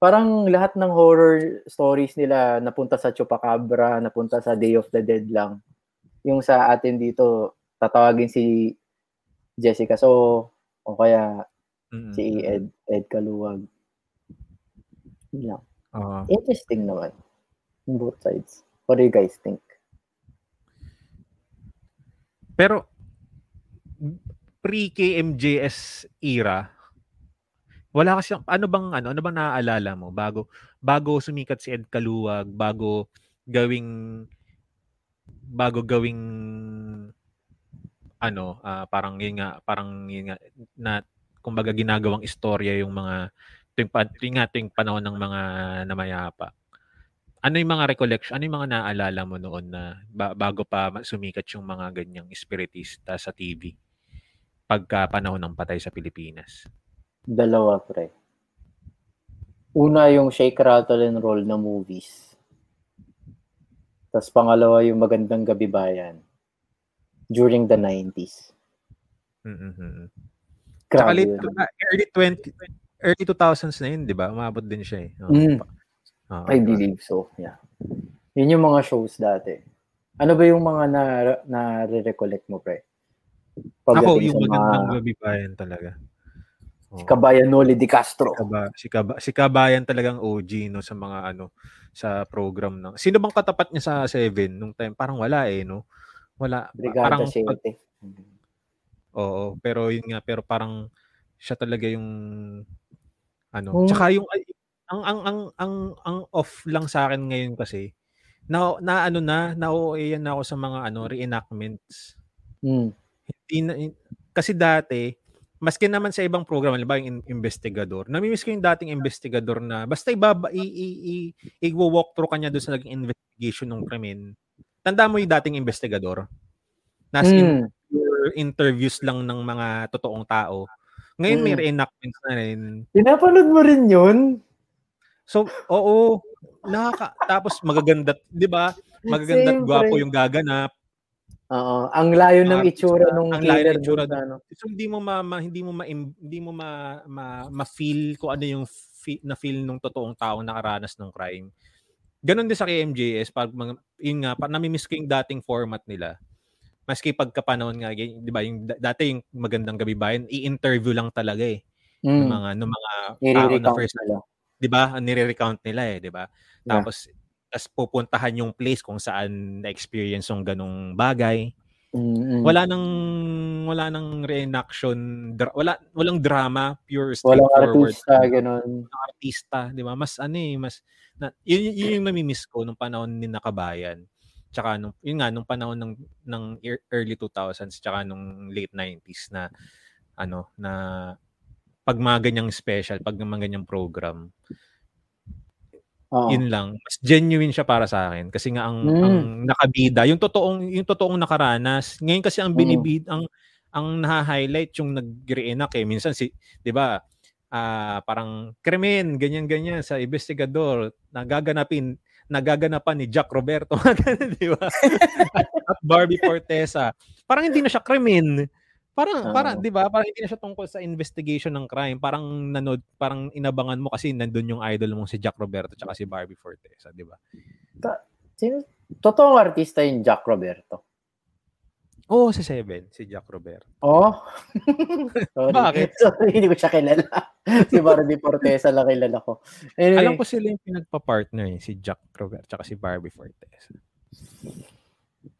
Parang lahat ng horror stories nila napunta sa Chupacabra, napunta sa Day of the Dead lang. Yung sa atin dito, tatawagin si Jessica So, o kaya Mm. si Ed, Ed Kaluwag. Lang. Oo. Interesting naman. Both sides. What do you guys think? Pero pre-KMJS era, wala kasi ano bang ano ano bang naaalala mo bago bago sumikat si Ed Kaluwag, bago gawing bago gawing ano, ah, parang yun nga, parang yun nga na kumbaga ginagawang istorya yung mga tuwing, tuwing nga tuwing panahon ng mga namayapa. ano yung mga recollection, ano yung mga naaalala mo noon na ba, bago pa sumikat yung mga ganyang espiritista sa TV pagka panahon ng patay sa Pilipinas? Dalawa, pre. Una yung Shake, Rattle, and Roll na movies. Tapos pangalawa yung Magandang Gabi Bayan. During the 90s. Mm-hmm. Tsaka late, yun. ah, early 20 early 2000s na yun, 'di ba? Umabot din siya eh. Oo, Mm. pa- oo, I believe so, yeah. Yun yung mga shows dati. Ano ba yung mga na, na recollect mo, pre? Ako, Pagdating yung sa magandang mga gabi bayan talaga. Oo. Kabayan Noli Di Castro. Si, Kaba, si, Kaba, si Kabayan talagang OG no sa mga ano sa program ng. Sino bang katapat niya sa 7 nung time? Parang wala eh no. Wala. Brigada parang 7. pag- Oo, pero yun nga pero parang siya talaga yung ano. Hmm. Tsaka yung ay, ang ang ang ang ang off lang sa akin ngayon kasi na, na ano na na yan na ako sa mga ano reenactments. Mm. Hindi na, kasi dati, maski naman sa ibang program, halimbawa yung in- investigador, namimiss ko yung dating investigador na basta ibaba, i, i, i, i-walk through kanya doon sa naging investigation ng krimen. Tanda mo yung dating investigador? Nas Mm. interviews lang ng mga totoong tao. Ngayon may Mm. reenactments na rin. Pinapanood mo rin yun? So, oo, nakaka, tapos magaganda, di ba? Magaganda at gwapo yung gaganap. Oo. Ang layo ng Mga itsura artista, nung ang layo ng itsura doon sa ano. So hindi mo ma, ma- hindi mo ma hindi mo ma, ma, ma-feel kung ano yung fe- na feel nung totoong taong nakaranas ng crime. Ganon din sa KMJS pag mga yun nga pa nami-miss ko yung dating format nila. Maski pagkapanahon nga, 'di ba, yung da- dati yung magandang gabi bayan, i-interview lang talaga eh ng Mm. mga ng mga tao na first, nila. 'di ba? Nire-recount nila eh, 'di ba? Yeah. Tapos tas pupuntahan yung place kung saan na-experience yung ganong bagay. Mm-mm. wala nang wala nang reenaction dra- wala walang drama pure Walang straightforward artista, ganun. Walang artista di ba? Mas ano eh mas na, yun, yun yung namimiss ko nung panahon ni Nakabayan. Tsaka nung yun nga nung panahon ng ng ear- early 2000s tsaka nung late 90s na ano na pag mga ganyang special pag mga ganyang program Oo. yun lang mas genuine siya para sa akin kasi nga ang Mm. ang nakabida yung totoong yung totoong nakaranas ngayon kasi ang Mm. binibid ang ang naha-highlight yung nag-reenact eh minsan si 'di ba ah parang krimen ganyan ganyan sa investigador nagaganapin nagaganapan ni Jack Roberto 'di ba at Barbie Fortesa parang hindi na siya krimen parang Oo. parang 'di ba parang hindi na siya tungkol sa investigation ng crime parang nanood parang inabangan mo kasi nandun yung idol mo si Jack Roberto tsaka si Barbie Fortesa 'di ba Sino? Totoong artista yung Jack Roberto. Oo, si Seven, si Jack Roberto. Oh? Sorry. Bakit? Sorry, hindi ko siya kilala. si Barbie Fortesa lang kilala ko. Anyway, Alam ko sila yung pinagpa-partner eh, si Jack Roberto tsaka si Barbie Fortesa.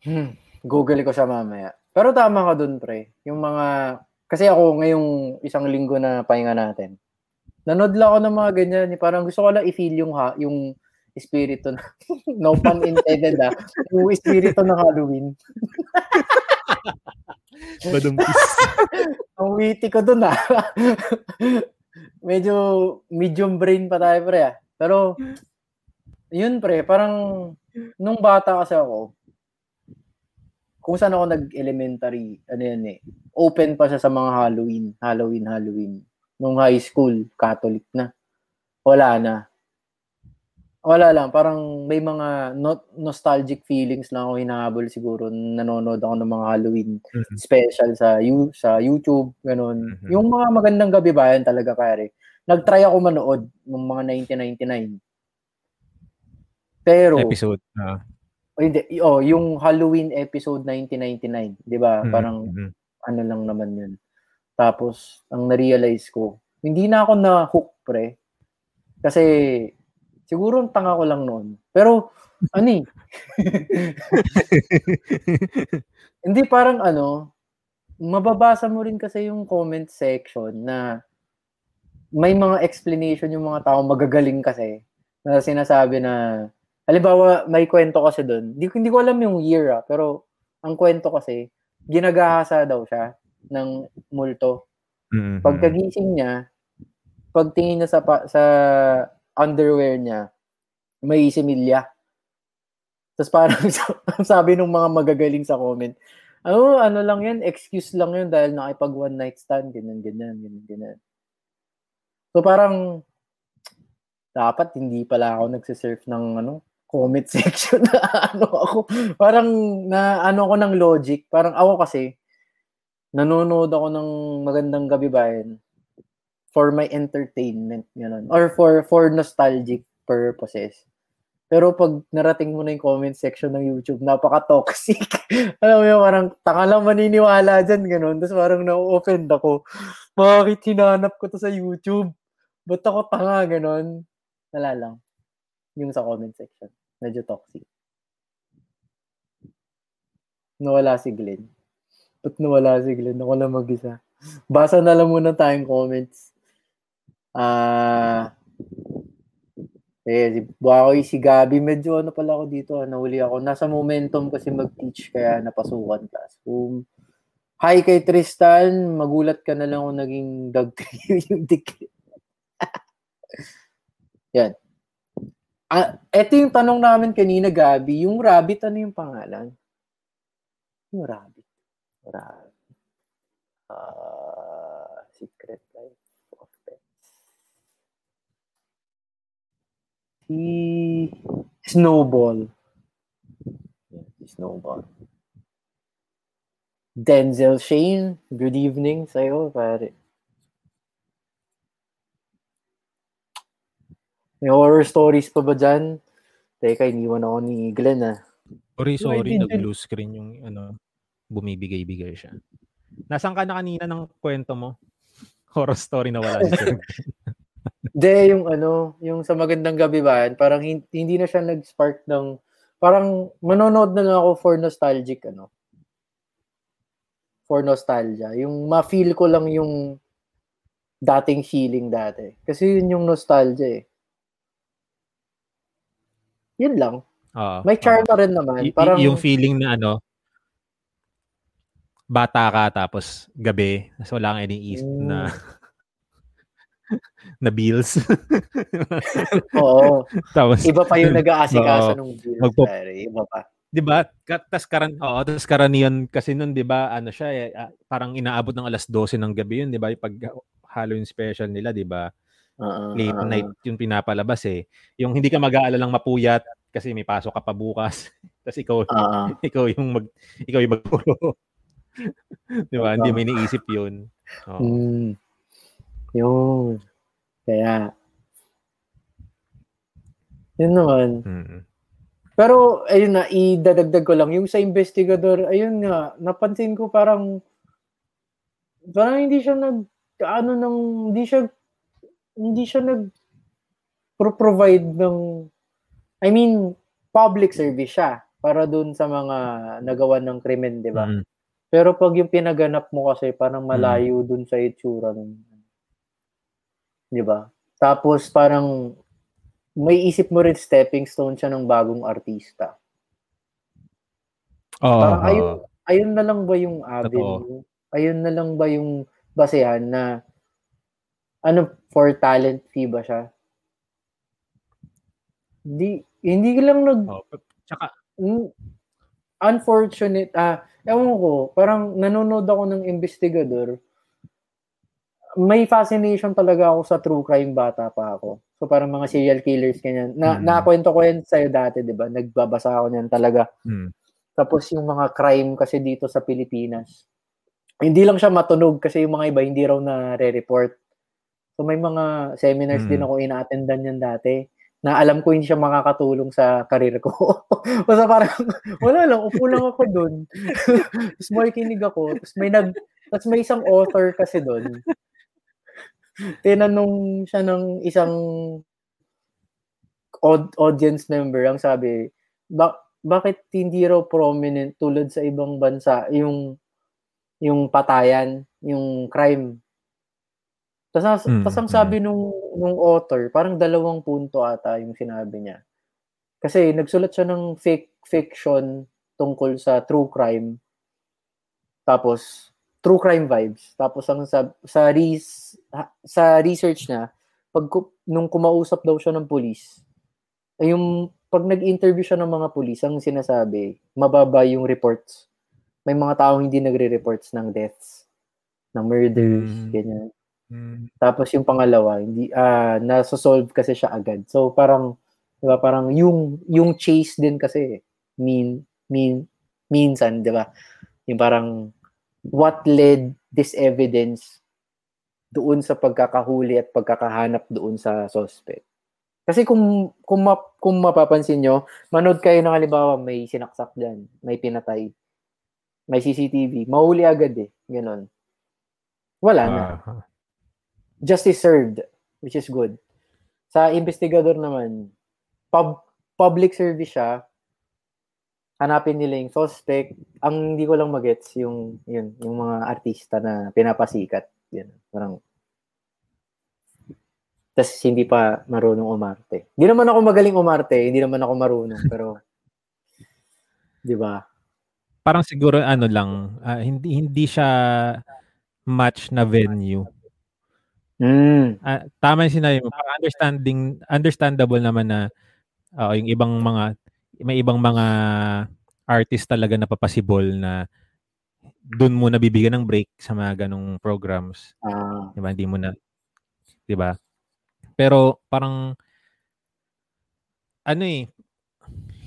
Hmm, Google ko siya mamaya. Pero tama ka dun, pre. Yung mga... Kasi ako, ngayong isang linggo na pahinga natin, nanood lang ako ng mga ganyan. eh, Parang gusto ko lang i-feel yung, ha, yung espiritu na... no pun intended ah. Yung espiritu ng Halloween. Badumpis. Ang witty ko dun ah. Medyo medium brain pa tayo, pre ah. Pero, yun pre, parang nung bata kasi ako, kung saan ako nag-elementary, ano yan eh, open pa siya sa mga Halloween, Halloween, Halloween. Nung high school, Catholic na. Wala na. Wala lang, parang may mga no- nostalgic feelings lang ako hinahabol siguro nanonood ako ng mga Halloween Mhm. special sa you sa YouTube, ganun. Mhm. Yung mga magandang gabi bayan talaga pare. Nag-try ako manood ng mga 1999. Pero Episode. ah. Oh, hindi, oh, yung Halloween episode 1999, 'di ba? Mhm, Parang mhm. ano lang naman 'yun. Tapos ang na-realize ko, hindi na ako na hook pre. Kasi siguro ang tanga ko lang noon. Pero ano eh, Hindi parang ano, mababasa mo rin kasi yung comment section na may mga explanation yung mga tao magagaling kasi na sinasabi na halimbawa may kwento kasi doon. Hindi, hindi ko alam yung year ah, pero ang kwento kasi ginagahasa daw siya ng multo. Mhm. Pagkagising niya, pagtingin niya sa pa- sa underwear niya, may similya. Tapos parang sabi ng mga magagaling sa comment, ano, ano lang yan, excuse lang yun dahil nakipag one night stand, ganyan, ganyan, ganyan, ganyan. So parang, dapat hindi pala ako nagsisurf ng ano, comment section na ano ako. Parang na ano ko ng logic. Parang ako kasi, nanonood ako ng magandang gabi bayan for my entertainment, ganun. Or for for nostalgic purposes. Pero pag narating mo na yung comment section ng YouTube, napaka-toxic. Alam mo yun, parang taka lang maniniwala dyan, ganun. Tapos parang na-offend ako. Bakit hinanap ko to sa YouTube? Ba't ako tanga, ganun? Wala lang. Yung sa comment section. Medyo toxic. Nawala si Glenn. Ba't nawala si Glenn? Ako lang mag-isa. Basa na lang muna tayong comments. Ah... Uh, eh, si Buakoy, si Gabi, medyo ano pala ako dito, ah, nahuli ako. Nasa momentum kasi mag-teach kaya napasukan classroom. Hi kay Tristan, magulat ka na lang kung naging dog yung decree. Yan. Ah, ito yung tanong namin kanina, Gabi. Yung rabbit, ano yung pangalan? Yung rabbit. Rabbit. Uh, secret life. si Snowball. si Snowball. Denzel Shane, good evening sa'yo, pare. May horror stories pa ba dyan? Teka, iniwan ako ni Glenn ah. Sorry, sorry, nag-blue screen yung ano, bumibigay-bigay siya. Nasaan ka na kanina ng kwento mo? Horror story na wala si Sir De, yung ano, yung sa magandang gabi ba, parang hindi, hindi na siya nag-spark ng, parang manonood na lang ako for nostalgic, ano. For nostalgia. Yung ma-feel ko lang yung dating feeling dati. Kasi yun yung nostalgia eh. Yun lang. Uh, May charm uh, rin naman. Y- parang, yung feeling na ano, bata ka tapos gabi, so wala kang iniisip mm. na na bills. Oo. Tapos iba pa yung nag-aasikaso ng bills. Magpo- iba pa. 'Di ba? Tas karan Oo, tas karaniyan kasi noon 'di ba, ano siya eh, ah, parang inaabot ng alas 12 ng gabi 'yun, 'di ba? Pag Halloween special nila, 'di ba? Uh, Late uh, night yung pinapalabas eh. Yung hindi ka mag-aalalang mapuyat kasi may pasok ka pa bukas. Tapos ikaw uh, ikaw yung mag ikaw yung magpuro. 'Di ba? Uh, hindi mo iniisip 'yun. Oh. Mm. Yun. Kaya, yun naman. Mm-hmm. Pero, ayun na, idadagdag ko lang. Yung sa investigador, ayun nga, napansin ko parang, parang hindi siya nag, ano nang, hindi siya, hindi siya nag, provide ng, I mean, public service siya para dun sa mga nagawa ng krimen, di ba? Mm-hmm. Pero pag yung pinaganap mo kasi parang malayo mm-hmm. dun sa itsura ng 'Di ba? Tapos parang may isip mo rin stepping stone siya ng bagong artista. Oh, parang ayun, ayun na lang ba yung avenue? Ayun na lang ba yung basehan na ano for talent fee ba siya? Hindi hindi lang nag oh, tsaka unfortunate ah ewan ko parang nanonood ako ng investigador may fascination talaga ako sa true crime bata pa ako. So parang mga serial killers ganyan. Na mm. nakwento ko yan sa dati, 'di ba? Nagbabasa ako niyan talaga. Mm. Tapos yung mga crime kasi dito sa Pilipinas. Hindi lang siya matunog kasi yung mga iba hindi raw na re-report. So may mga seminars mm. din ako ina-attendan yan dati na alam ko hindi siya makakatulong sa karir ko. Basta parang, wala lang, upo lang ako doon. tapos may kinig ako. Tapos may nag, tapos may isang author kasi doon tinanong siya ng isang od- audience member ang sabi, ba- bakit hindi raw prominent tulad sa ibang bansa yung yung patayan, yung crime. Tapos, mm, tapos ang sabi mm. nung, nung author, parang dalawang punto ata yung sinabi niya. Kasi nagsulat siya ng fake fiction tungkol sa true crime. Tapos, true crime vibes. Tapos ang sa sa, res, sa research niya, pag nung kumausap daw siya ng pulis, yung pag nag-interview siya ng mga pulis, ang sinasabi, mababa yung reports. May mga taong hindi nagre-reports ng deaths, ng murders, Mm. ganyan. Mm. Tapos yung pangalawa, hindi ah naso-solve kasi siya agad. So parang 'di ba, parang yung yung chase din kasi mean mean minsan, 'di ba? Yung parang what led this evidence doon sa pagkakahuli at pagkakahanap doon sa suspect. Kasi kung kung, map, kung mapapansin nyo, manood kayo ng halimbawa may sinaksak diyan, may pinatay, may CCTV, mahuli agad eh, ganun. Wala na Ah, justice served, which is good. Sa investigador naman, pub, public service siya, hanapin nila yung suspect. Ang hindi ko lang magets yung, yun, yung mga artista na pinapasikat. Yun, parang, tas hindi pa marunong umarte. Hindi naman ako magaling umarte, hindi naman ako marunong, pero, di ba? parang siguro ano lang, ah, hindi hindi siya match na venue. Mm. Ah, tama yung sinabi mo. Parang understanding, understandable naman na oo, yung ibang mga, may ibang mga artist talaga na papasibol na doon mo nabibigyan ng break sa mga ganong programs. Ah, Di ba? Hindi mo na, di ba? Pero parang, ano eh,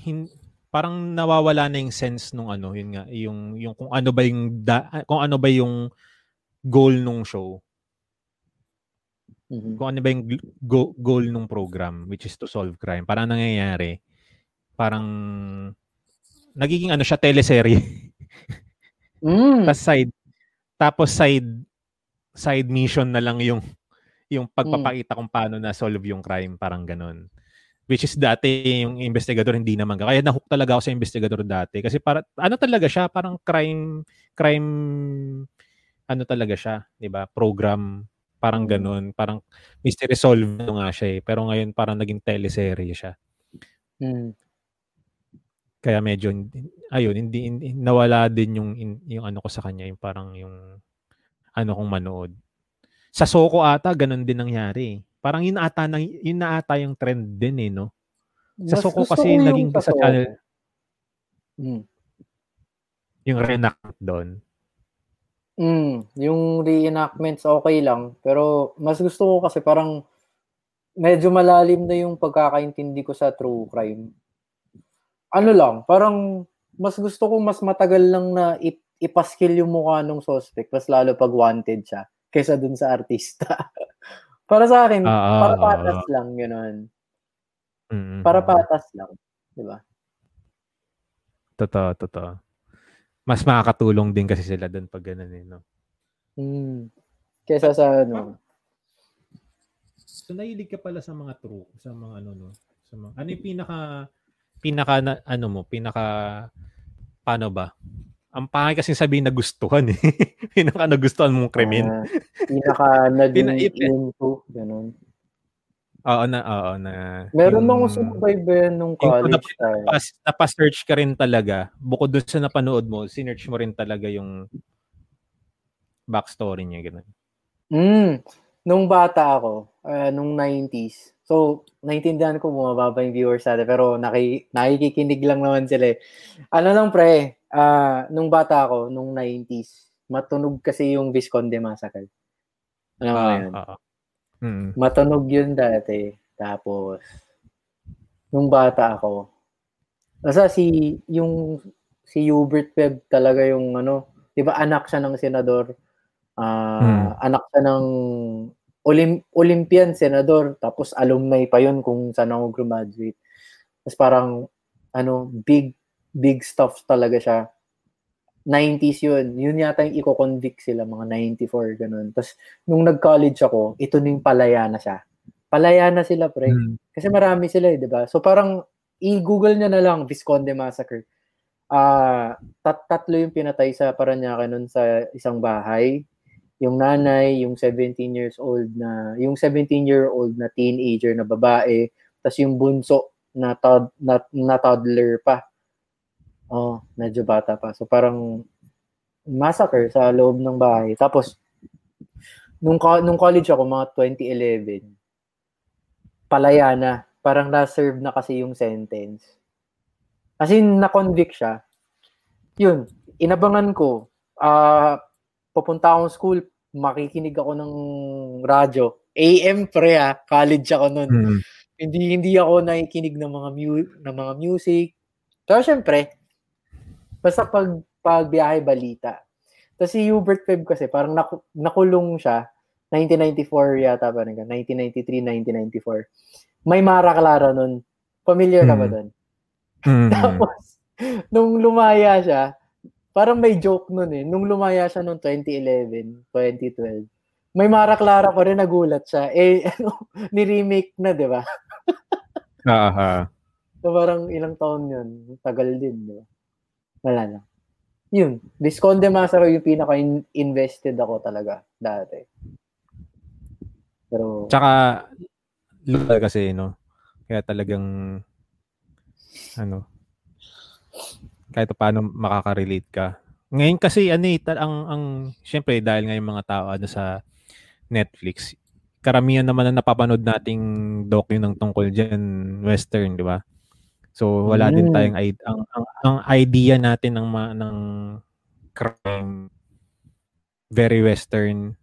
hin, parang nawawala na yung sense nung ano, yun nga, yung, yung kung ano ba yung, da, kung ano ba yung goal nung show. Mhm. kung ano ba yung go- goal ng program which is to solve crime. Parang nangyayari, parang nagiging ano siya teleserye. Mm. tapos side tapos side side mission na lang yung yung pagpapakita kung paano na solve yung crime, parang ganun. Which is dati yung investigador hindi naman. Kaya nahook talaga ako sa investigador dati kasi para ano talaga siya, parang crime crime ano talaga siya, 'di ba? Program parang Mm. ganun, parang mystery solve nga siya eh. Pero ngayon parang naging teleserye siya. Mm. Kaya medyo ayun, hindi, hindi nawala din yung yung ano ko sa kanya, yung parang yung ano kong manood. Sa Soko ata ganun din nangyari. eh. Parang yun ata nang yun na ata yung trend din eh, no? Sa Mas Soko kasi naging sa channel Mm. yung reenact doon. Mm, yung reenactments okay lang, pero mas gusto ko kasi parang medyo malalim na yung pagkakaintindi ko sa true crime. Ano lang, parang mas gusto ko mas matagal lang na ip- ipaskill yung mukha ng suspect, mas lalo pag wanted siya, kaysa dun sa artista. para sa akin, Ah, ah, para ah, patas ah. lang, gano'n. Mm, Para patas lang, di ba? Totoo, totoo. Mas makakatulong din kasi sila doon pag ganun eh, no? Mm. Kaysa sa ano, So nahilig ka pala sa mga true, sa mga ano no, sa mga ano yung pinaka pinaka na, ano mo, pinaka paano ba? Ang pangay kasi sabihin na gustuhan eh. pinaka nagustuhan mong krimen. ah, pinaka naging Pinaip- into, gano'n. Oo na, oo na. Meron yung- akong subaybayan nung yung college time. Pas, napa-search ka rin talaga. Bukod doon sa napanood mo, sinearch mo rin talaga yung backstory niya, ganun. Mm, nung bata ako, ah, nung 90s. So, naintindihan ko bumababa yung viewers natin, pero naki, nakikikinig lang naman sila eh. Ano lang pre, ah, nung bata ako, nung 90s, matunog kasi yung Visconde Massacre. Alam mo Ah, yun? oo. Mm. Matunog yun dati. Tapos, nung bata ako, basta si, yung, si Hubert Webb talaga yung ano, di ba anak siya ng senador, ah anak siya ng Olim- Olympian senador, tapos alumni pa yun kung saan ako graduate. Tapos parang, ano, big, big stuff talaga siya. 90s yun. Yun yata yung i-convict sila, mga 94, ganun. Tapos, nung nag-college ako, ito na yung palaya na siya. Palaya na sila, pre. Mm. Kasi marami sila eh, di ba? So parang i-google niya na lang Visconde Massacre. Ah, tat tatlo yung pinatay sa Paranaque nun sa isang bahay. Yung nanay, yung 17 years old na, yung 17-year-old na teenager na babae, tapos yung bunso na, tod, na, na toddler pa. Oh, medyo bata pa. So parang massacre sa loob ng bahay. Tapos, nung, nung college ako, mga 2011, palaya na. parang na-serve na kasi yung sentence. As in, na-convict siya. Yun, inabangan ko. Ah, pupunta akong school, makikinig ako ng radyo. AM pre ah, college ako nun. Mm. Hindi hindi ako nakikinig ng mga mu- ng mga music. Pero syempre, basta pag pag biyahe balita. Tapos si Hubert Webb kasi parang naku- nakulong siya 1994 yata pa rin 1993 1994. May Mara Clara nun. Familiar ka ba Hmm. doon? Mm. Tapos nung lumaya siya, parang may joke nun eh. Nung lumaya siya noong 2011, 2012, may Mara Clara pa rin nagulat siya. Eh, ano, ni-remake na, di ba? Ah, ah. So, parang ilang taon yun. Tagal din, di ba? Wala lang. Yun. Visconde Massaro yung pinaka-invested ako talaga dati. Pero, Tsaka, lokal kasi, no? Kaya talagang, ano, kahit pa paano makaka-relate ka. Ngayon kasi, ano eh, ang, ang, syempre, dahil nga mga tao, ano, sa Netflix, karamihan naman na napapanood nating docu ng tungkol dyan, western, di ba? So, wala din Mm. tayong, id- ang, ang, ang idea natin ng, ma- ng crime, very western,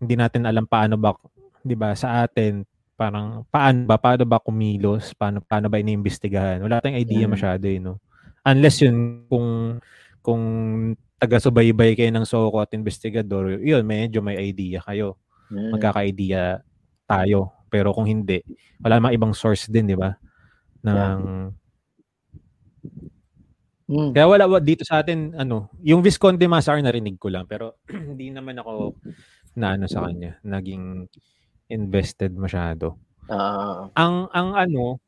hindi natin alam paano ba 'di ba sa atin parang paano ba paano ba kumilos? Paano paano ba iniimbestigahan? Wala tayong idea Mm. masyado eh, no? Unless yun kung kung taga-subaybay kayo ng Soko at investigador yun medyo may idea kayo. Mm, magkaka-idea tayo. Pero kung hindi wala namang ibang source din 'di ba ng mm, kaya wala wa- dito sa atin ano yung Visconde Massacre narinig ko lang pero hindi naman ako na ano sa kanya naging invested masyado. Ah, ang ang ano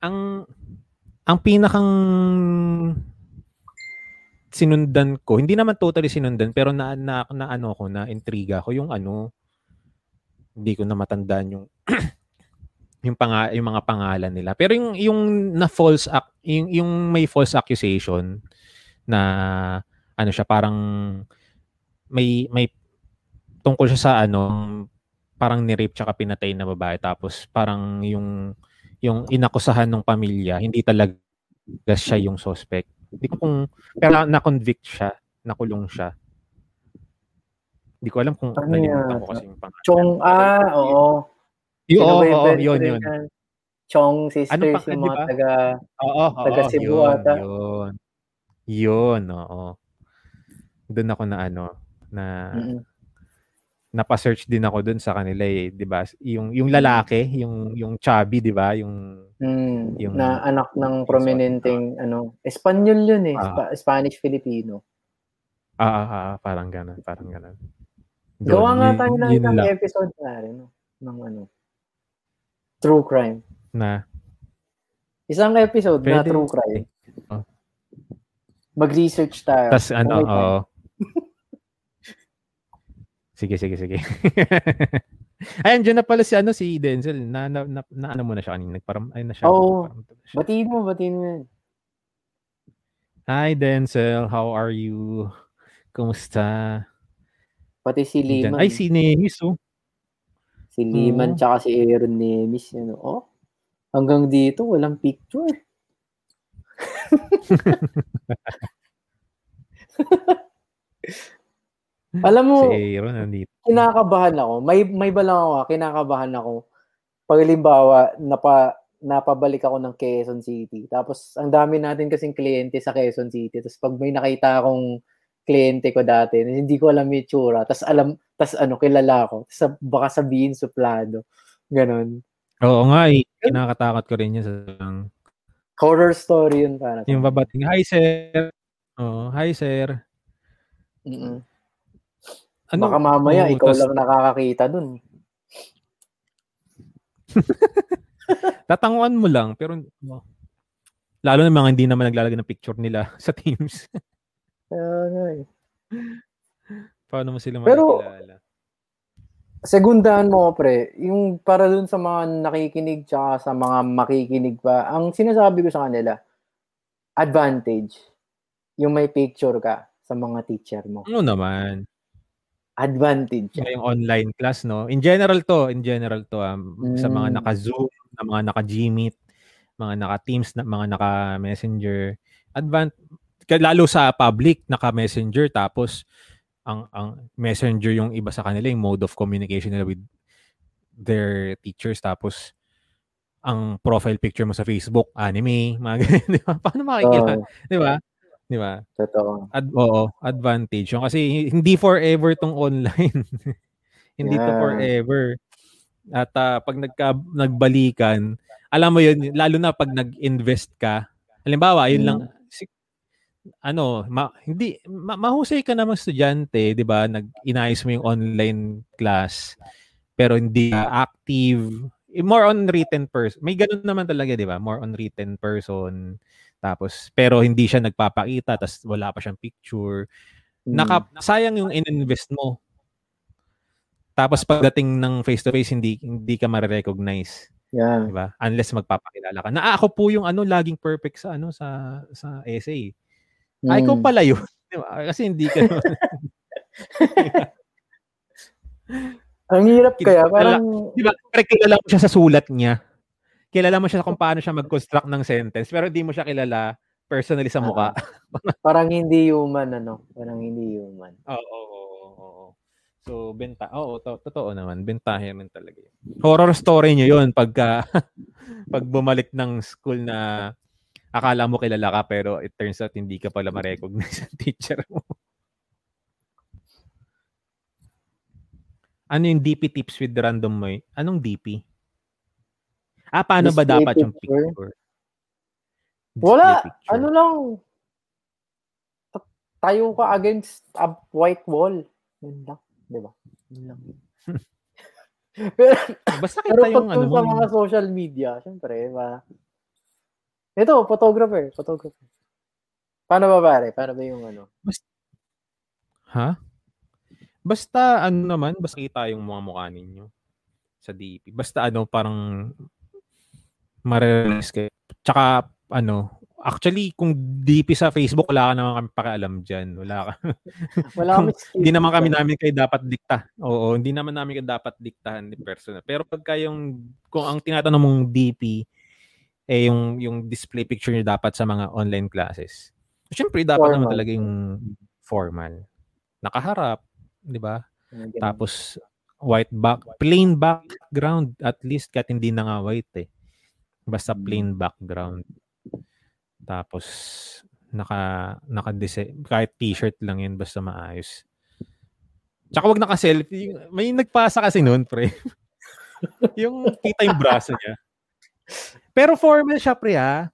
ang ang pinakang sinundan ko hindi naman totally sinundan pero na na, na ano ko na intriga ko yung ano hindi ko na matandaan yung yung panga, yung mga pangalan nila pero yung yung na false ac- yung, yung may false accusation na ano siya parang may may tungkol siya sa ano parang ni-rape tsaka pinatay na babae tapos parang yung yung inakusahan ng pamilya hindi talaga siya yung suspect. Hindi ko kung pero na-convict siya, nakulong siya. Hindi ko alam kung Ano nalimutan ko kasi yung pangalan. Chong, ah, oo. Yung, oo, best yun, yun. Chong sisters Ano pa- yung mga ba? taga Oo, oo, Taga Cebu yun, ata. yun. Yun, oo. Doon ako na ano, na Mm-mm. napa-search din ako doon sa kanila eh, 'di ba? Yung yung lalaki, yung yung chubby, 'di ba? Yung Mm, Yung- na anak ng prominenteng ano, Espanyol yun eh. Spa- Spanish Filipino. ah, ah, ah, parang ganun, parang ganun. Gawa Doon, nga yun- tayo ng isang episode na rin, no? ng ano, true crime. na Isang episode na Pwede. true crime. Oh. Mag-research tayo. tas ano, oo. sige, sige, sige. Ayan, dyan na pala si ano si Denzel. Na, na, na, na ano mo na siya kanina. Nagparam, ay na siya. Oo. na siya. Batiin mo, batiin mo. Hi Denzel, how are you? Kumusta? Pati si. Liman. Ay, si Nemis, oh. Si Liman Oo. tsaka si Aaron Nemis. Yun, oh. Hanggang dito, walang picture. Alam mo, Si Aaron, nandito. kinakabahan ako. May may balang ako, ah, kinakabahan ako. Pag halimbawa, napa napabalik ako ng Quezon City. Tapos ang dami natin kasing kliyente sa Quezon City. Tapos pag may nakita akong kliyente ko dati, hindi ko alam yung itsura, tapos alam, tapos ano, kilala ko. Tapos baka sabihin suplado. Ganon. Oo nga, eh. Kinakatakot ko rin yun sa Horror story yun para. yung babating, hi sir. Oo, hi sir. Mm-mm. Ano? Baka mamaya, Oo, ikaw tas- lang nakakakita dun. Tatanguan mo lang, pero oh, lalo na mga hindi naman naglalagay ng picture nila sa Teams. Kaya nga eh. Paano mo sila Pero- makikilala? Segundahan mo, pre, yung para dun sa mga nakikinig tsaka sa mga makikinig pa, ang sinasabi ko sa kanila, advantage, yung may picture ka sa mga teacher mo. Ano naman? advantage. Yung online class, no? In general to, in general to, um, sa mga Mm. naka-Zoom, na mga naka-Gmeet, mga naka-Teams, na, mga naka-Messenger, advan lalo sa public, naka-Messenger, tapos ang ang Messenger yung iba sa kanila, yung mode of communication nila with their teachers, tapos ang profile picture mo sa Facebook, anime, mga ganyan, di ba? Paano makikita? Oo, Di ba? Di ba? totoo. Ad, oo, advantage yun. Kasi hindi forever tong online. hindi to Yeah. forever. At ah, pag nagka, nagbalikan, alam mo yun, lalo na pag nag-invest ka, halimbawa, yun Mm. lang, ano, ma, hindi, ma, mahusay ka naman estudyante, di ba? Nag-inayos mo yung online class, pero hindi active. Eh, More on written person. May ganun naman talaga, di ba? More on written person. Tapos, pero hindi siya nagpapakita, tapos wala pa siyang picture. Mm. Naka, sayang yung in-invest mo. Tapos pagdating ng face-to-face, hindi hindi ka ma-recognize, Yeah. di ba? Unless magpapakilala ka. Na "Ah, ako po yung ano laging perfect sa ano sa sa essay. Ah, ikaw Mm. pala yun. Di ba? Kasi hindi ka Ang hirap kaya, parang, Di ba? Pero kilala mo siya sa sulat niya. Kilala mo siya kung paano siya mag-construct ng sentence, pero hindi mo siya kilala personally sa mukha. parang hindi human, ano? Parang hindi human. Oo, oo, oo, oo. So, benta. Oo, to, totoo naman. Bentahe naman talaga yun. Horror story nyo yun pagka, pag bumalik ng school na akala mo kilala ka pero it turns out hindi ka pala ma-recognize ang teacher mo. Ano yung DP tips with random mo? Anong DP? Ah, paano ba Display dapat yung picture? picture? Wala, Display picture. ano lang, ta- tayo ka against a white wall. Yun lang, di ba? Yun lang. pero, Basta pero kita yung pag ano mo. sa mga social media, syempre, ba? Ito, photographer, photographer. Paano ba pare? Paano ba yung ano? Ha? Basta ano naman, basta kita yung mga mukha ninyo sa DP. Basta ano, parang ma-realize kayo. Tsaka ano, actually kung DP sa Facebook, wala ka naman kami pakialam dyan. Wala ka. Wala kami hindi naman kami namin kayo dapat dikta. Oo, hindi naman namin kayo dapat diktahan ni personal. Pero pagka yung, kung ang tinatanong mong DP, eh yung, yung display picture nyo dapat sa mga online classes. Siyempre, dapat naman Formal. talaga yung formal. Nakaharap, di ba? Tapos, white back, plain background at least kahit hindi na nga white eh. Basta plain background. Tapos, naka, naka kahit t-shirt lang yun, basta maayos. Tsaka wag naka-selfie. May nagpasa kasi noon, pre. yung kita yung braso niya. Pero formal siya, pre, ha?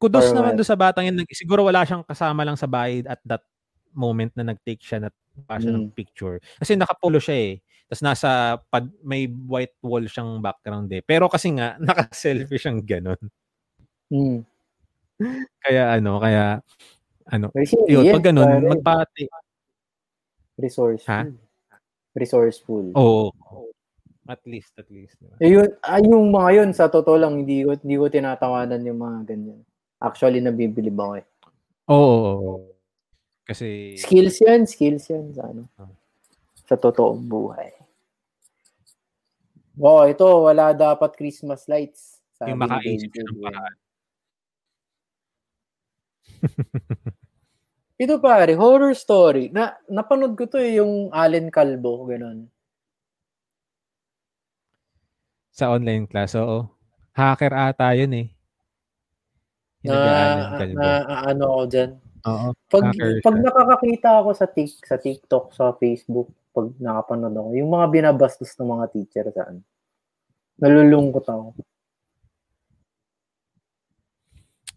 Kudos Formal. naman doon sa batang yun. Siguro wala siyang kasama lang sa bahay at that moment na nag-take siya na pa siya ng Mm. picture. Kasi nakapolo siya eh. Tapos nasa pad, may white wall siyang background eh. Pero kasi nga, naka-selfie siyang ganun. Mm. Kaya ano, kaya ano, Resilient, yun, pag ganun, pare. magpati. Resourceful. Ha? Resourceful. Oo. At least, at least. diba? Eh, yun, ay, yung mga yun, sa totoo lang, hindi ko, hindi ko tinatawanan yung mga ganyan. Actually, nabibilib ako eh. Oo. oo. Kasi, Skills yan, skills yan sa ano. Ah. Sa totoong buhay. Oo, ito, wala dapat Christmas lights. Sabi yung makaisip ng paraan. Ito pare, horror story. Na, napanood ko to eh, yung Allen Calvo, ganun. Sa online class, oo. Hacker ata yun eh. Na, ka, na, ano ako dyan. Oo. Pag, Hacker pag siya. nakakakita ako sa, tik, sa TikTok, sa Facebook, pag nakapanood ako, yung mga binabastos ng mga teacher saan. Nalulungkot ako.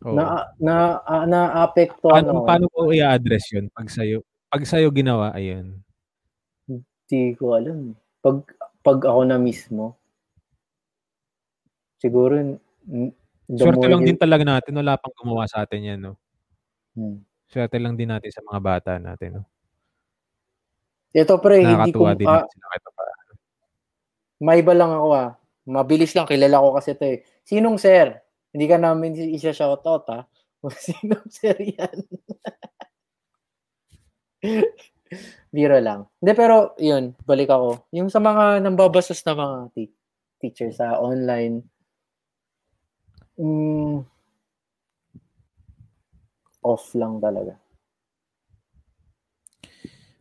Oo. Na, na, na, na-apekto paano, ano. paano mo i-address yun pag sa'yo? Pag sa'yo ginawa, ayun. Hindi ko alam. Pag, pag ako na mismo, siguro, Swerte lang din talaga natin. Wala pang gumawa sa atin yan, no? Hmm. Swerte lang din natin sa mga bata natin, no? Ito pre, hindi ko, din ah, sila pa. may iba lang ako ah. Mabilis lang, kilala ko kasi ito eh. Sinong sir? Hindi ka namin isa shoutout ha. Sinong sir yan? Biro lang. Hindi, pero yun, balik ako. Yung sa mga nambabastos na mga te- teacher sa online, mm, off lang talaga.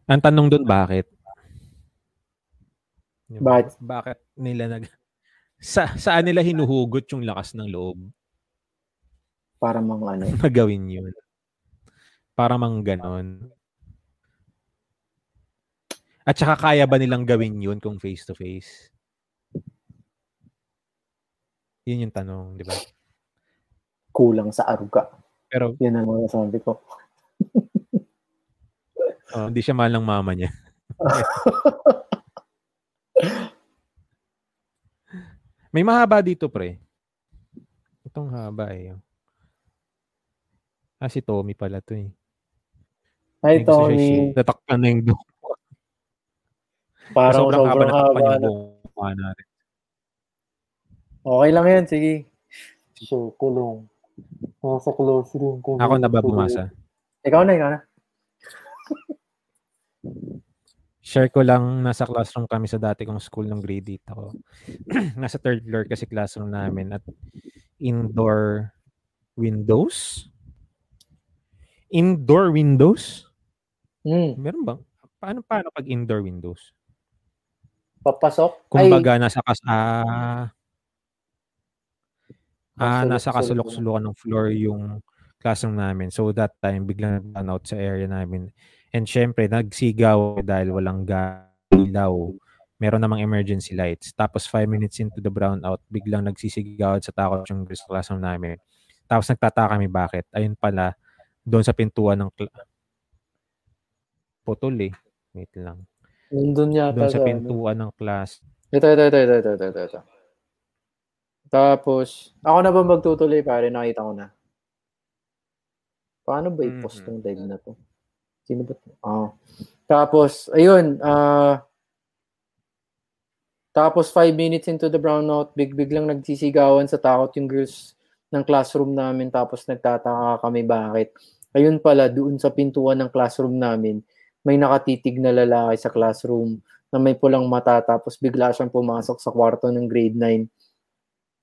Ang tanong doon, bakit? Bakit? Bakit nila nag... Sa, saan nila hinuhugot yung lakas ng loob Para mang ano. na gawin yun? Para mang ganon. At saka kaya ba nilang gawin yun kung face-to-face? Yun yung tanong, di ba? Kulang sa aruga. Pero Yan ang mga sabi ko. oh, hindi siya mahal ng mama niya. May mahaba dito, pre. Itong haba eh. Ah, si Tommy pala to eh. Ay, siya Tommy. Natakpan na yung buhok. Parang sobrang haba, sobrang haba. yung na. natin. Okay lang yan, sige. So, kulong. Nasa classroom. Kulong, Ako na ba kulong. bumasa? Ikaw na, ikaw na. Share ko lang, nasa classroom kami sa dati kong school ng grade 8 ako. nasa third floor kasi classroom namin at indoor windows? Indoor windows? Hmm. Meron bang? Paano, paano pag indoor windows? Papasok? Kumbaga, nasa kas... Ah, ah, nasa sulok. kasulok-sulukan ng floor yung classroom namin. So that time, biglang nag out sa area namin. And syempre, nagsigaw dahil walang galaw. Meron namang emergency lights. Tapos five minutes into the brownout, biglang nagsisigaw sa takot yung girls classroom namin. Tapos nagtataka kami bakit. Ayun pala, doon sa pintuan ng cl- putol eh. Wait lang. Nandun yata Doon sa ano. pintuan ng class. Ito, ito, ito, ito, ito, ito, ito. Tapos, ako na ba magtutuloy pare? Nakita ko na. Paano ba i-post Mhm. tong live na to? Sino ba to? Ah. Tapos, ayun, ah, tapos five minutes into the brownout, big biglang nagsisigawan sa takot yung girls ng classroom namin tapos nagtataka kami bakit. Ayun pala, doon sa pintuan ng classroom namin, may nakatitig na lalaki sa classroom na may pulang mata tapos bigla siyang pumasok sa kwarto ng grade 9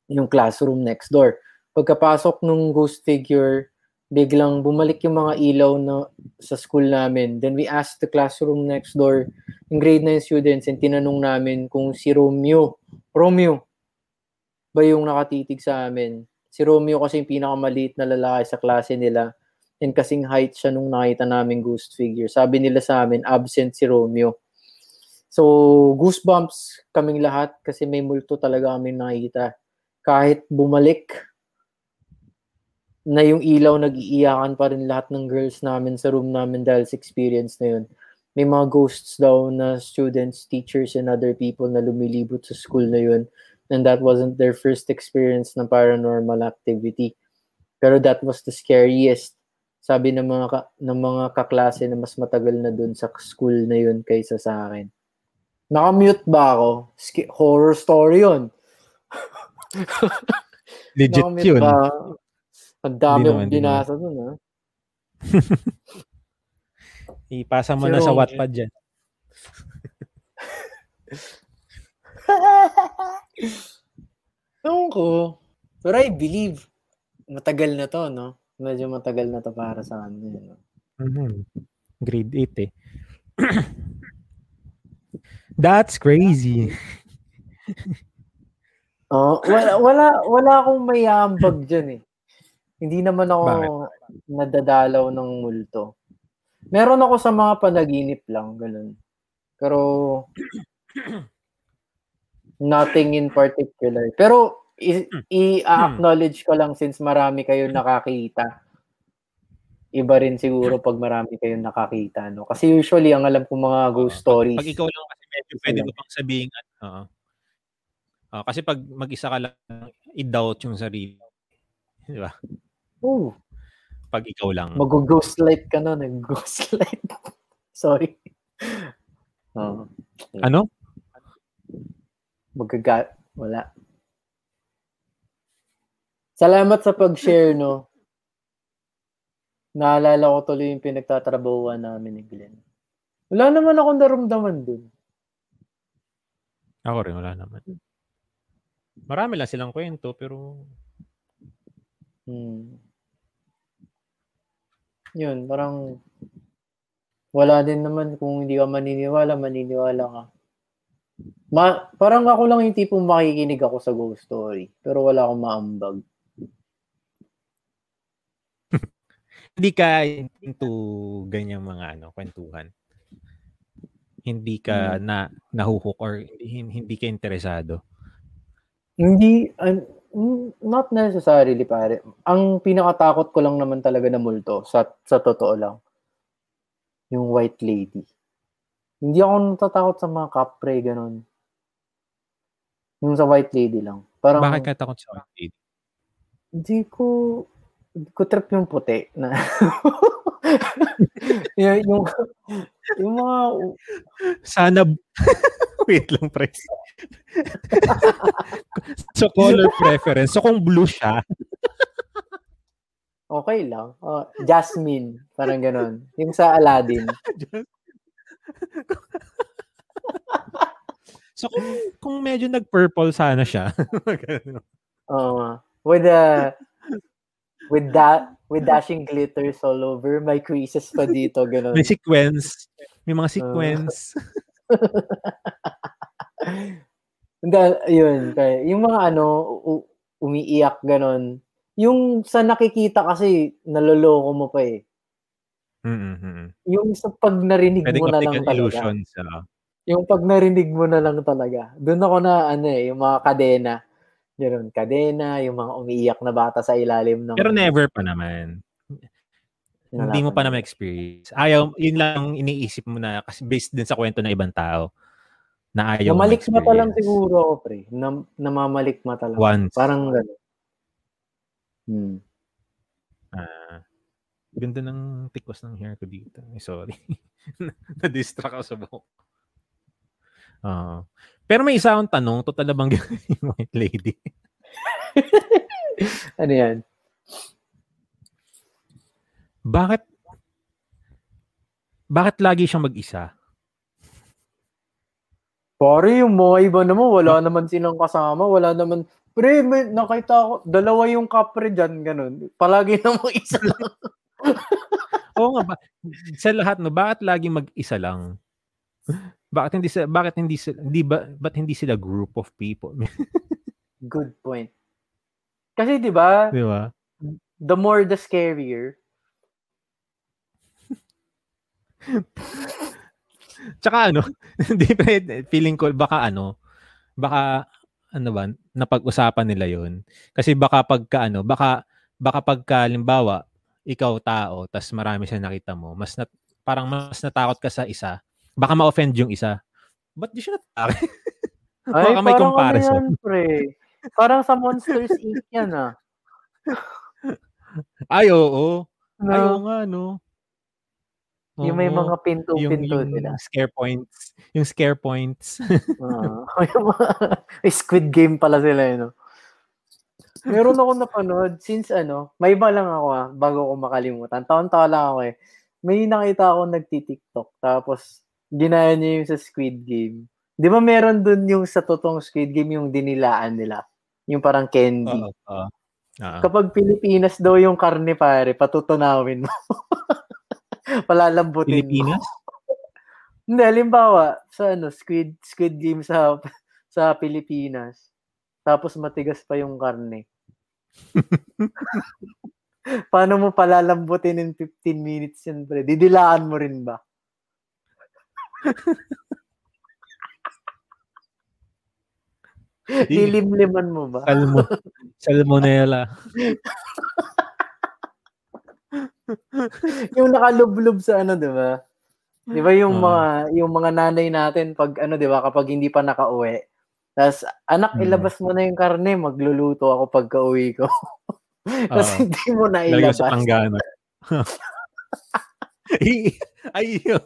yung classroom next door. Pagkapasok nung ghost figure, biglang bumalik yung mga ilaw na sa school namin. Then we asked the classroom next door, yung grade 9 students, and tinanong namin kung si Romeo, Romeo, ba yung nakatitig sa amin? Si Romeo kasi yung pinakamaliit na lalaki sa klase nila and kasing height siya nung nakita namin ghost figure. Sabi nila sa amin, absent si Romeo. So, goosebumps kaming lahat kasi may multo talaga kami nakita. Kahit bumalik na yung ilaw, nag-iiyakan pa rin lahat ng girls namin sa room namin dahil sa experience na yun. May mga ghosts daw na students, teachers, and other people na lumilibot sa school na yun. And that wasn't their first experience ng paranormal activity. Pero that was the scariest. Sabi ng mga ka, ng mga kaklase na mas matagal na dun sa school na yun kaysa sa akin. Naka-mute ba ako? Sk- horror story yun. Legit Naka-mute yun. ba? Ang dami hindi binasa dun, ha? Ipasa mo na sa. Wattpad dyan. Ewan ko. Pero I believe, matagal na to, no? Medyo matagal na to para sa amin. No? Mhm. Grade 8 eh. That's crazy. Oh, wala, wala, wala akong mayambag dyan eh. Hindi naman ako Bakit? nadadalaw ng multo. Meron ako sa mga panaginip lang, ganun. Pero, nothing in particular. Pero, i-acknowledge ko lang since marami kayo nakakita. Iba rin siguro pag marami kayong nakakita, no? Kasi usually, ang alam ko mga ghost stories. Pag ikaw lang kasi medyo pwede mo pang sabihin. Oo. Ah, kasi pag mag-isa ka lang, i-doubt yung sarili. Di ba? Oh, Pag ikaw lang. Mag-ghost light ka na, nag-ghost light. Sorry. Oh, ano? magaga wala. Salamat sa pag-share, no. Naalala ko tuloy yung pinagtatrabahuan namin ni Glenn. Wala naman akong naramdaman dun. Ako rin, wala naman. Marami lang silang kwento, pero Hmm. Yun, parang wala din naman kung hindi ka maniniwala, maniniwala ka. Ma, parang ako lang yung tipong makikinig ako sa ghost story, pero wala akong maambag. hindi ka into ganyang mga ano, kwentuhan. Hindi ka na nahuhook or hindi, hindi ka interesado. Hindi, mm, not necessarily pare. Ang pinakatakot ko lang naman talaga na multo, sa, sa totoo lang, yung white lady. Hindi ako natatakot sa mga kapre, ganun. Yung sa white lady lang. Parang, Bakit ka takot sa white lady? Hindi ko, hindi ko trip yung puti na yung, yung, yung mga, Sana, wait lang, pre. so, color preference. So, kung blue siya, okay lang. Oh, Jasmine, parang ganun. Yung sa Aladdin. so, kung, kung medyo nag-purple sana siya, Oo. with a, with that, with dashing glitters all over, may creases pa dito, ganun. may sequence, may mga sequence. Hindi, yun. Kaya, yung mga ano, u- umiiyak, ganun. Yung sa nakikita kasi, naloloko mo pa eh. Mm-mm. Yung sa pag narinig Pwede mo na lang talaga. illusions. ah. Yung pag narinig mo na lang talaga. Doon ako na, ano eh, yung mga kadena. Ganun, kadena, yung mga umiiyak na bata sa ilalim ng... Pero never pa naman. Hindi mo pa naman experience. Ayaw, yun lang iniisip mo na kasi based din sa kwento ng ibang tao na ayaw mo Namalikmata lang siguro ako, pre. Nam, namamalikmata lang. Once. Parang gano'n. Hmm. Ah, ganda ng tikwas ng hair ko dito. Sorry. Na-distract ako sa buhok. Ah. Pero may isa akong tanong, total na bang yung white lady? Ano yan? Bakit bakit lagi siyang mag-isa? Pare, yung mga iba naman, wala naman silang kasama, wala naman, pre, may, nakita ko, dalawa yung kapre dyan, ganun. Palagi naman isa lang. Oo nga ba? Sa lahat no, bakit lagi mag-isa lang? Bakit hindi sila bakit hindi sila hindi ba ba't hindi sila group of people? Good point. Kasi di ba, Di ba? the more the scarier. Tsaka ano, hindi feeling ko baka ano, baka ano ba, napag-usapan nila 'yon. Kasi baka pagka ano, baka baka pagka limbawa, ikaw tao, tas marami siya nakita mo, mas nat, parang mas natakot ka sa isa, baka ma-offend yung isa. Ba't di siya natakot? baka may parang comparison. Ano yan, pre. Parang sa Monsters Inc. yan, ah. Ay, oo. No? Ay, oo nga, no. yung may Oo. mga pinto-pinto yung, yung scare points. Yung scare points. May Squid Game pala sila, eh, no? Meron ako napanood, since ano, may iba lang ako ah, bago ko makalimutan. Taon-taon lang ako eh. May nakita ako nagti-TikTok, tapos ginaya niya yung sa Squid Game. Di ba meron dun yung sa totoong Squid Game yung dinilaan nila? Yung parang candy. Oo. oo. Oo. Kapag Pilipinas daw yung karne pare, patutunawin mo. Palalambutin Pilipinas? mo. Hindi, halimbawa, sa ano, Squid, Squid Game sa, sa Pilipinas. Tapos matigas pa yung karne. Paano mo palalambutin in 15 minutes yan, pre? Didilaan mo rin ba? Lilimliman mo ba? Salmo, salmonella. yung nakalublob sa ano, 'di ba? 'Di ba yung Oo. mga yung mga nanay natin pag ano, 'di ba, kapag hindi pa nakauwi. Tapos, anak, Mm. ilabas mo na yung karne, magluluto ako pagka-uwi ko. Tapos Oo. hindi mo na Lagyan ilabas. sa panggana. Ay, ayaw.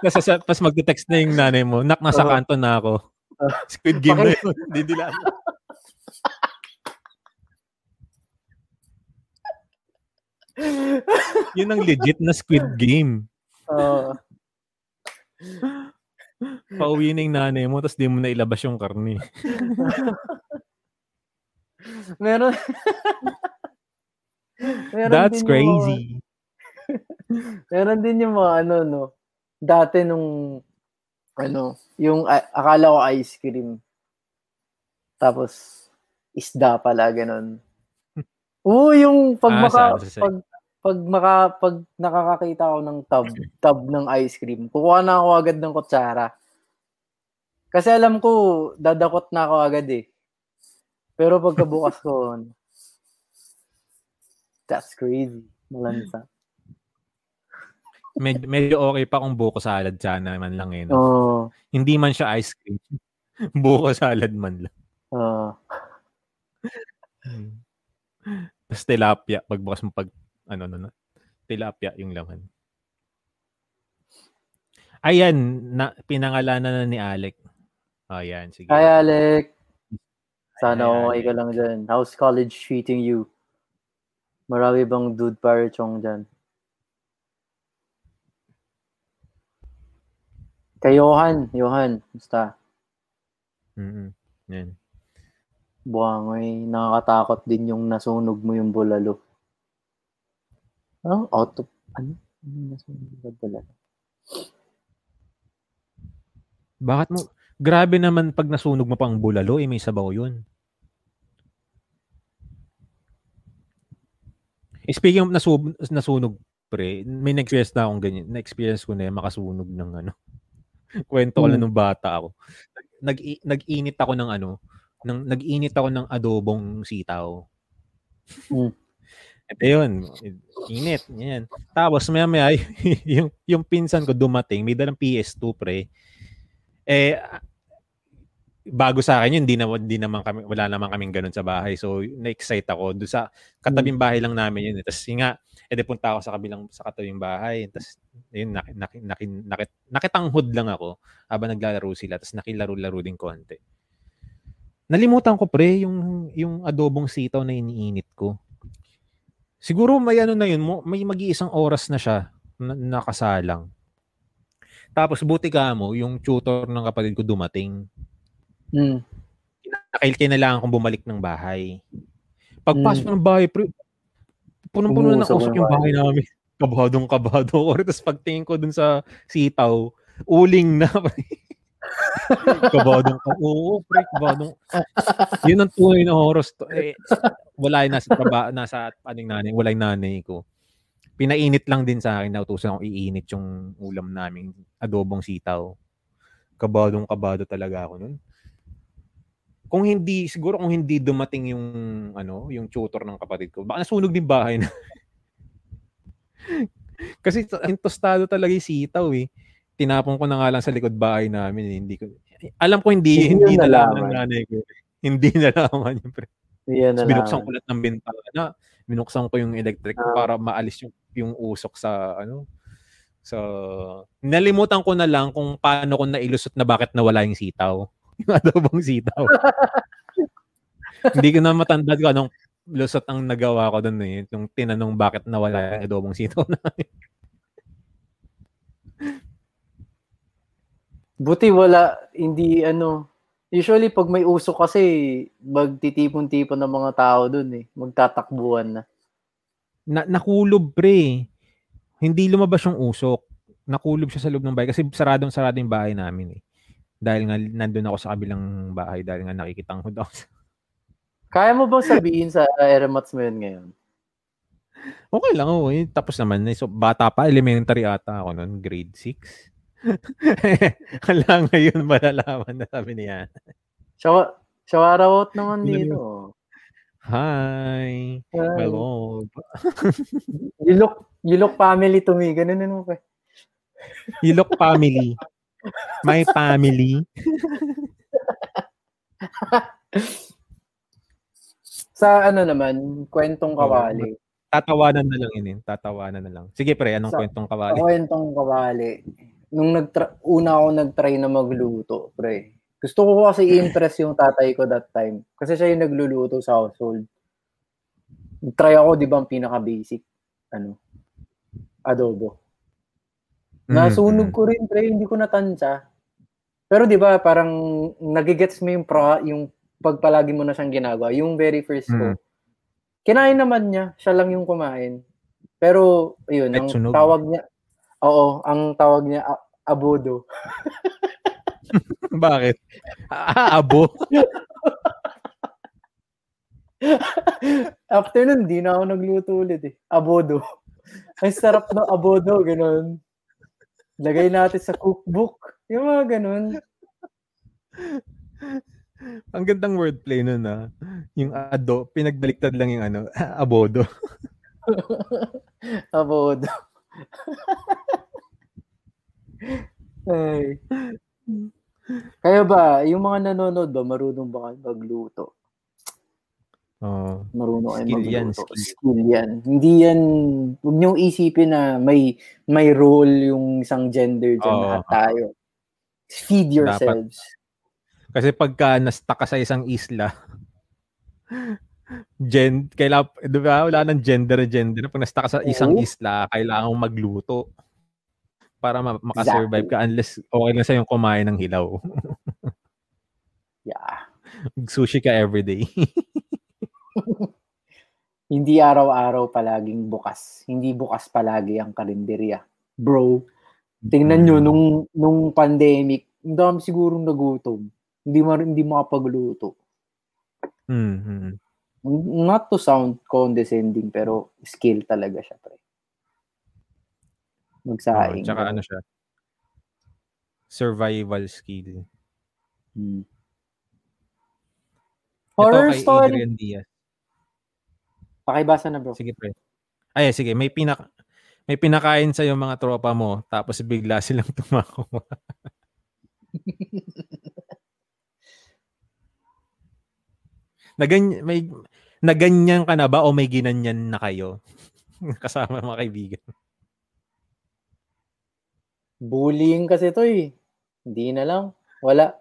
Tapos, sa- tapos magte-text na yung nanay mo, nak, nasa Oo. kanto na ako. Oo. Squid game na yun. Didilaan. Yun ang legit na Squid Game. Oo. Pauwi na yung nanay mo, tapos di mo na ilabas yung karne. meron. meron That's yung crazy. Mga, meron din yung mga ano, no. Dati nung, ano, yung a- akala ko ice cream. Tapos, isda pala, ganun. Oo, yung pag Ah, maka, sa- pag, pag maka, pag nakakakita ako ng tub, tub ng ice cream, kukuha na ako agad ng kutsara. Kasi alam ko, dadakot na ako agad eh. Pero pagkabukas ko, ano, that's crazy. Malansa. Med- medyo okay pa kung buko salad sana man lang eh. No? Oo. Hindi man siya ice cream. buko salad man lang. Oo. Tapos tilapia. Pagbukas mo pag, ano, no, no. Tilapia yung laman. Ayan, na, pinangalanan na ni Alec. Ayan, sige. Hi, Alec. Sana Hi, okay ka lang dyan. How's college treating you? Marami bang dude parachong dyan? Kay Johan. Johan, musta? Mm-mm. Yan. Buwangoy, nakakatakot din yung nasunog mo yung bulalo. Ano? Auto, ano? Ano nasunog yung bulalo? Bakit mo, grabe naman pag nasunog mo pang bulalo, eh may sabaw yun. Eh, Speaking of nasunog, pre, may na-experience na akong ganyan. Na-experience ko na yan, makasunog ng ano. Kwento ko lang Hmm. nung bata ako. Nag, nag-init ako ng ano, ng, nag-init ako ng adobong sitaw. Hmm. Ito yun, init, yan. Tapos maya maya, yung, yung pinsan ko dumating, may dalang PS2 pre. Eh, bago sa akin yun, hindi na, hindi naman kami, wala naman kaming ganun sa bahay. So, na-excite ako. Doon sa katabing bahay lang namin yun. eh. Tapos yun nga, edi punta ako sa kabilang, sa katabing bahay. Tapos, yun, nak, nak, nak, nakit, nakitanghod lang ako habang naglalaro sila. Tapos nakilaro-laro din konti. Nalimutan ko pre, yung, yung adobong sitaw na iniinit ko. Siguro may ano na yun, may mag-iisang oras na siya na, nakasalang. Tapos buti ka mo, yung tutor ng kapatid ko dumating. Hmm. Nakail kailangan kong bumalik ng bahay. Pagpasok ng bahay, pre, punong-puno na ng usok yung bahay namin. Kabadong kabado ko. Tapos pagtingin ko dun sa sitaw, uling na. kabadong ka. Oo, pre, kabadong. Yun ang tunay na horror. sto- Eh, wala yung nasa, traba, nasa aning nanay, wala yung nanay ko. Pinainit lang din sa akin, nautusan akong iinit yung ulam namin, adobong sitaw. Kabadong kabado talaga ako nun kung hindi siguro kung hindi dumating yung ano, yung tutor ng kapatid ko, baka nasunog din bahay na. Kasi tostado talaga yung sitaw eh. Tinapon ko na nga lang sa likod bahay namin, eh. hindi ko alam ko hindi Hindi hindi, nalaman ng nanay ko. eh. Hindi nalaman yung pre. Yan na binuksan ko lahat ng bintana. Binuksan ko yung electric Ah. para maalis yung yung usok sa ano sa nalimutan ko na lang kung paano ko nailusot na bakit nawala yung sitaw. Yung adobong sitaw. Hindi ko na matandaan ko anong lusot ang nagawa ko doon eh. Yung tinanong bakit nawala yung adobong sitaw na. Buti wala, hindi ano, usually pag may usok kasi, magtitipon-tipon ng mga tao dun eh. Magtatakbuhan na. na nakulob pre. Hindi lumabas yung usok. Nakulob siya sa loob ng bahay kasi saradong sarado yung bahay namin eh. Dahil nga nandun ako sa kabilang bahay dahil nga nakikitanghod ako. sa- Kaya mo bang sabihin sa aeromats mo yun ngayon? Okay lang eh. tapos naman eh. So bata pa elementary ata ako noon, grade 6. Hala ngayon malalaman na sabi niya. Shawa, shawarawat naman dito. Hi, Hi. love. You look, you look family to me. Ganun mo pa. You look family. My family. Sa ano naman, kwentong kawali. Tatawanan na lang yun eh. Tatawanan na lang. Sige pre, anong Sa- kwentong Sa kawali? kwentong kawali, nung nagtra- una ako nag-try na magluto, pre. Gusto ko kasi i-impress yung tatay ko that time. Kasi siya yung nagluluto sa household. Try ako, di ba, ang pinaka-basic. ano, adobo. Nasunog ko rin, pre, hindi ko natansya. Pero 'di ba, parang nagigets mo yung pro, yung pagpalagi mo na siyang ginagawa, yung very first ko. Mm. Kinain naman niya, siya lang yung kumain. Pero ayun, ang sunog. tawag niya Oo, ang tawag niya a- abodo. Bakit? Ah, abo. After nun, di na ako nagluto ulit eh. Abodo. Ang sarap ng abodo, ganun. Lagay natin sa cookbook. Yung mga ganun. Ang gandang wordplay nun ah. Yung ado, pinagbaliktad lang yung ano, abodo. Abodo. Ay. Kaya ba, yung mga nanonood ba, marunong ba kayo magluto? Oh. Marunong kayo Skill yan, skill. Skill yan. Hindi yan, huwag niyong isipin na may may role yung isang gender dyan. Oo. Lahat tayo. Feed yourselves. Kasi pagka na-stuck ka sa isang isla, gen, kailangan, di ba, wala nang gender gender. Pag na-stuck ka sa isang Oo. isla, kailangan mong magluto para ma- makasurvive ka unless okay lang sa'yo kumain ng hilaw. Yeah. Sushi ka everyday. Hindi araw-araw palaging bukas. Hindi bukas palagi ang karinderya. Bro, tingnan nyo, Mm. nung, nung pandemic, ang dami sigurong nagutom. Hindi, ma, hindi makapagluto. Mm, mm. Not to sound condescending, pero skill talaga siya, pre. Oh, Magsaing. tsaka ano siya, survival skill. Hmm. Ito Horror kay story. Adrian Diaz. Pakibasa na, bro. Sige, pre. Ay, sige, may pinak may pinakain sa yung mga tropa mo tapos bigla silang tumawa. Naganyan, may naganyan ka na ba o may ginanyan na kayo? Kasama mga kaibigan. Bullying kasi to eh. Hindi na lang. Wala.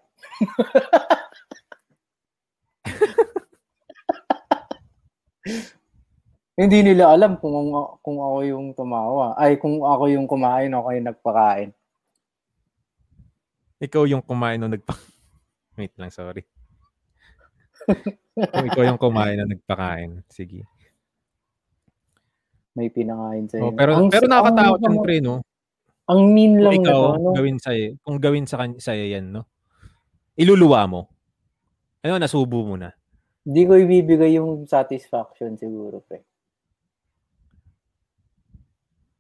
Hindi nila alam kung kung ako yung tumawa. Ay, kung ako yung kumain, ako yung nagpakain. Ikaw yung kumain o nagpa... Wait lang, sorry. Kung ikaw yung kumain o nagpakain. Sige. May pinakain sa'yo. Oh, pero Ang- pero nakakatakot ang- yung pre, no? Ang mean Kung lang ikaw, na to, no? gawin sa'yo, kung gawin sa sa'yo yan, no? Iluluwa mo. Ano, nasubo mo na. Hindi ko ibibigay yung satisfaction siguro, pre.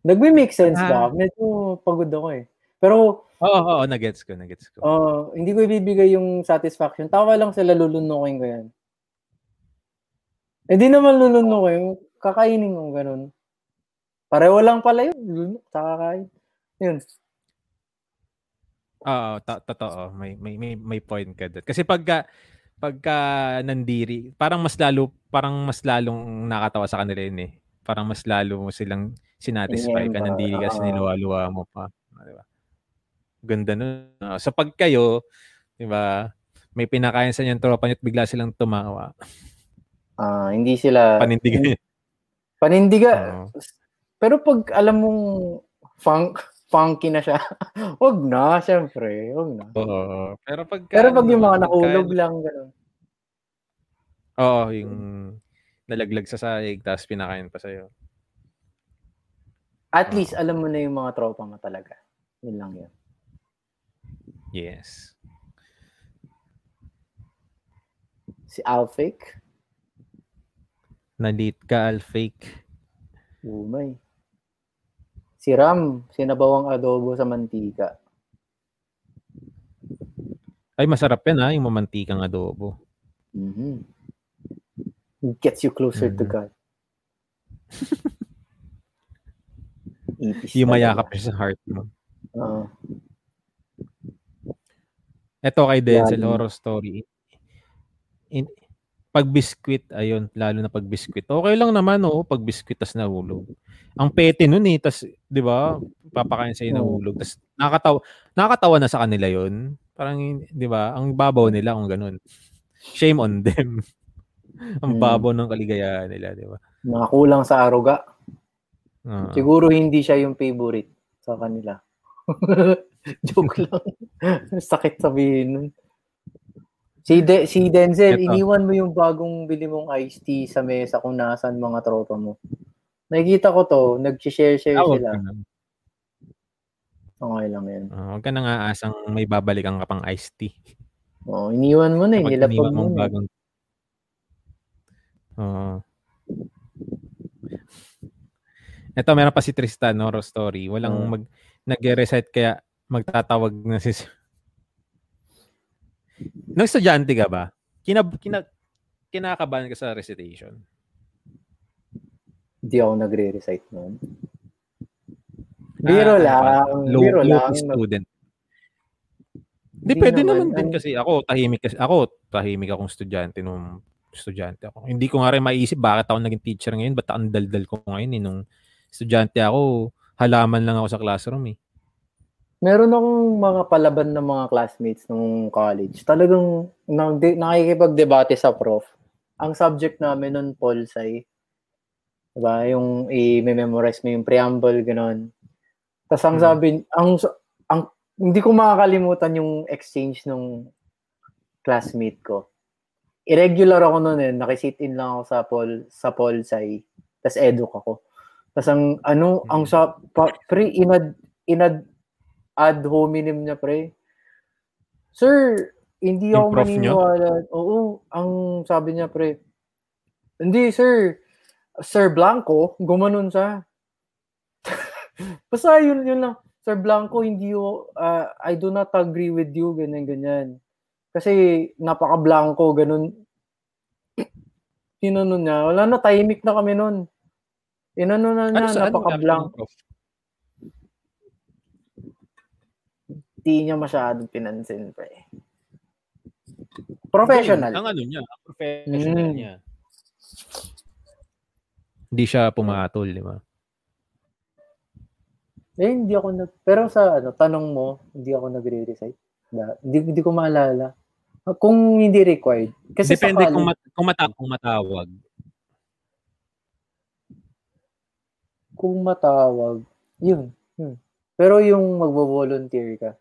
Nagme-make sense Ah. ba? Medyo pagod ako eh. Pero Oo, oo, nagets ko, nagets ko. uh, hindi ko ibibigay yung satisfaction. Tawa lang sila lulunukin ko yan. Eh di naman lulunukin. Kakainin ko ganun. Pareho lang pala yun. Lunok, kakain. Yun. Oo, ta- totoo. May, may, may, may point ka doon. Kasi pagka, pagka nandiri, parang mas lalo, parang mas lalong nakatawa sa kanila yun eh. Parang mas lalo mo silang sinatisfy ka, Remember, nandiri kasi niluwa-luwa mo pa. Di ba? Ganda nun. Ah, sa pag kayo, di ba, may pinakain sa inyong tropa niyo at bigla silang tumawa. Ah, hindi sila... Panindigan. Panindiga. Oo. Pero pag alam mong funk, funky na siya, wag na, syempre. Wag na. Oo. Pero pag Pero pag yung mga pagka- nahulog lang, gano'n. Oo, yung nalaglag sa sahig tapos pinakain pa sa'yo. At least, alam mo na yung mga tropa mo talaga. Yun lang yun. Yes. Si Alfake, Nalit ka, al fake. umay. Si Ram, sinabawang adobo sa mantika. Ay, masarap yan ha, yung mamantikang adobo. Mhm. Gets you closer to Mhm. God. Yung mayakap siya sa heart mo. Oo. Ito kay Denzel, Lalo. horror story. In, pag biskwit, ayun, lalo na pag biskwit. Okay lang naman, oo, pag biskwit tas nahulog. Ang pete nun eh, tas, di ba, papakain sa'yo nahulog. Tas nakakatawa, nakakatawa na sa kanila yun. Parang, di ba, ang babaw nila kung ganun. Shame on them. ang Mm. babaw ng kaligayahan nila, di ba? Mga kulang sa aruga. Oo. Siguro hindi siya yung favorite sa kanila. Joke lang. Sakit sabihin nun. Si, De- si Denzel, Eto. iniwan mo yung bagong bili mong iced tea sa mesa kung nasan mga tropa mo. Nakikita ko to, nag-share-share wag sila. ka na. Okay lang yan. Ah, wag ka na nga asang may babalikan ka pang iced tea. Oo, iniwan mo na eh, Kapag nilapag iniwan mo na. eh. bagong... Oo. Ito, meron pa si Tristan, horror story. Walang Oo. mag, nag-recite kaya magtatawag na si... Nung estudyante ka ba? Kina, kina, kinakabahan ka sa recitation? Hindi ako nagre-recite noon. Biro Ah, lang, low, biro low lang. student. Hindi, pwede naman, naman din kasi ako, tahimik kasi, ako, tahimik akong estudyante nung estudyante ako. Hindi ko nga rin maisip bakit ako naging teacher ngayon, ba't ang daldal ko ngayon eh. Nung estudyante ako, halaman lang ako sa classroom eh. Meron akong mga palaban ng mga classmates nung college. Talagang nakikipagdebate sa prof. Ang subject namin nun, Pol Sci. Diba? Yung i-memorize mo yung preamble, gano'n. Tapos ang Hmm. sabi, ang, ang, hindi ko makakalimutan yung exchange nung classmate ko. Irregular ako noon eh. Nakisit in lang ako sa Pol, sa Pol Sci. Tapos eduk ako. Tapos ang, ano, ang sa, pa, pre, inad, inad, ad hominem niya, pre. Sir, hindi ako maniniwala. Oo, ang sabi niya, pre. Hindi, sir. Sir Blanco, gumanon siya. Basta yun, yun lang. Sir Blanco, hindi yo, ah, I do not agree with you, ganyan, ganyan. Kasi napaka-blanco, ganun. Tinanong niya, wala na, tahimik na kami nun. Inano na Ano niya, ano? napaka-blanco. Hindi niya masyadong pinansin, pre. Professional. Ang ano niya, ang professional Mm. niya. Hindi siya pumatol, di ba? Eh, hindi ako nag... Pero sa ano, tanong mo, hindi ako nagre-recite. Da- Hindi, hindi ko maalala. Kung hindi required. Kasi Depende sa kung, college, mat- kung, mata- kung matawag. kung matawag, yun, yun. Pero yung magvo-volunteer ka,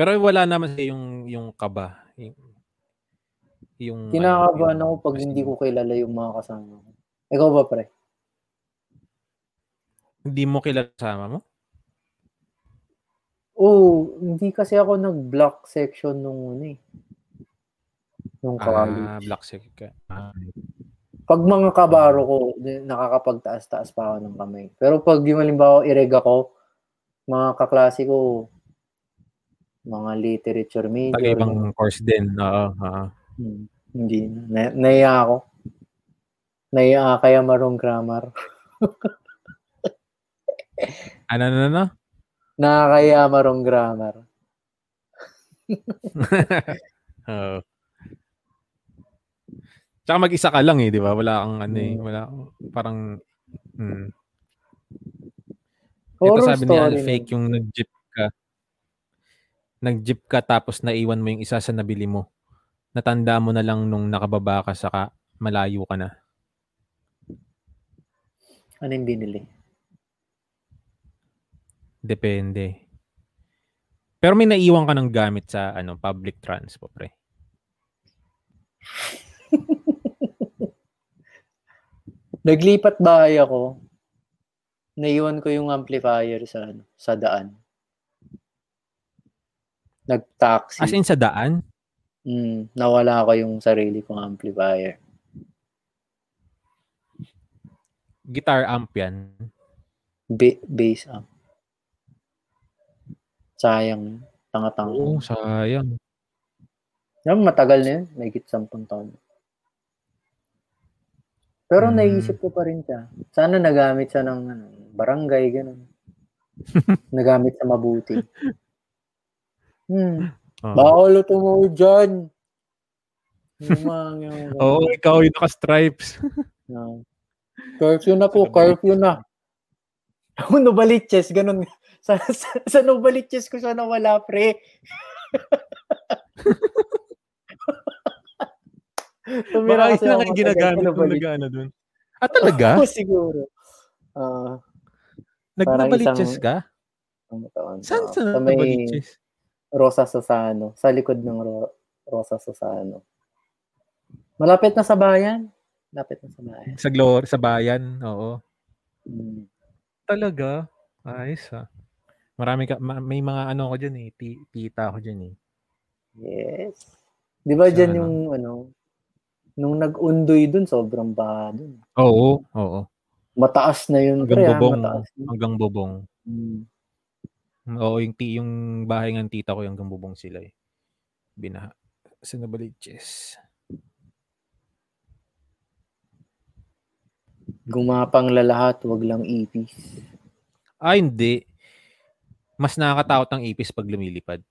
Pero wala naman sa yung yung kaba. Yung, yung kinakabahan ano, ako pag hindi ko kilala yung mga kasama ko. Ikaw ba, pre? Hindi mo kilala kasama mo? Oo, hindi kasi ako nag-block section nung ano eh. Nung college. Ah, black secret ka. Ah, pag mga kabaro ko, nakakapagtaas-taas pa ako ng kamay. Pero pag yung halimbawa ireg ako, mga kaklase ko, mga literature major. Pag ibang course din. Oo. oo. Hmm, hindi na. Na- Naiya ako. Naiya ka kaya marong grammar. Ano, ano, ano? Nakakaya marong grammar. Oo. Tsaka mag-isa ka lang eh, di ba? Wala kang ano eh. Mm. Wala, parang, hmm. Ito Horror sabi ni Al, story fake yung nag-jeep ka. Nag-jeep ka tapos naiwan mo yung isa sa nabili mo. Natanda mo na lang nung nakababa ka saka malayo ka na. Ano yung binili? Depende. Pero may naiwan ka ng gamit sa ano public transport, pre. Naglipat bahay ako. Naiwan ko yung amplifier sa ano, sa daan. Nag-taxi. As in sa daan? Mm, nawala ko yung sarili kong amplifier. Guitar amp yan. Ba- bass amp. Sayang. Tanga-tanga. Oo, sayang. Yung matagal na yun. May git 10 taon. Pero Hmm. naisip ko pa rin siya. Sana nagamit siya ng ano, barangay, ganun. nagamit sa mabuti. Hmm. Oo. Bawal tumuwi dyan. Oo, ikaw yung naka-stripes. No. Curfew na po, curfew na. Ako Novaliches, ganun. Sa, sa, sa Novaliches ko siya nawala, pre. Tumira Baka yun lang yung ginagamit nung nag-ano dun. Ah, talaga? Oo, siguro. Ah, Nagnabaliches isang- ka? ang taon. Saan sa sa may? Rosa Susano. Sa likod ng Ro- Rosa Susano. Malapit na sa bayan. Malapit na sa bayan. Sa Glor, sa bayan, oo. Mm. Talaga? Ayos ah. Marami ka, ma- may mga ano ko dyan eh, ti- tita ko dyan eh. Yes. Di ba dyan ano? yung ano, nung nag-undoy dun, sobrang baha dun. Oo, oo. Mataas na yun, Hanggang pre. bubong, Mataas na. hanggang bubong. Mm. Oo, yung, ti, yung bahay ng tita ko, yung hanggang bubong sila eh. Binaha. Sa Nabaliches. Gumapang lalahat, wag lang ipis. Ah, hindi. Mas nakakatakot ang ipis pag lumilipad.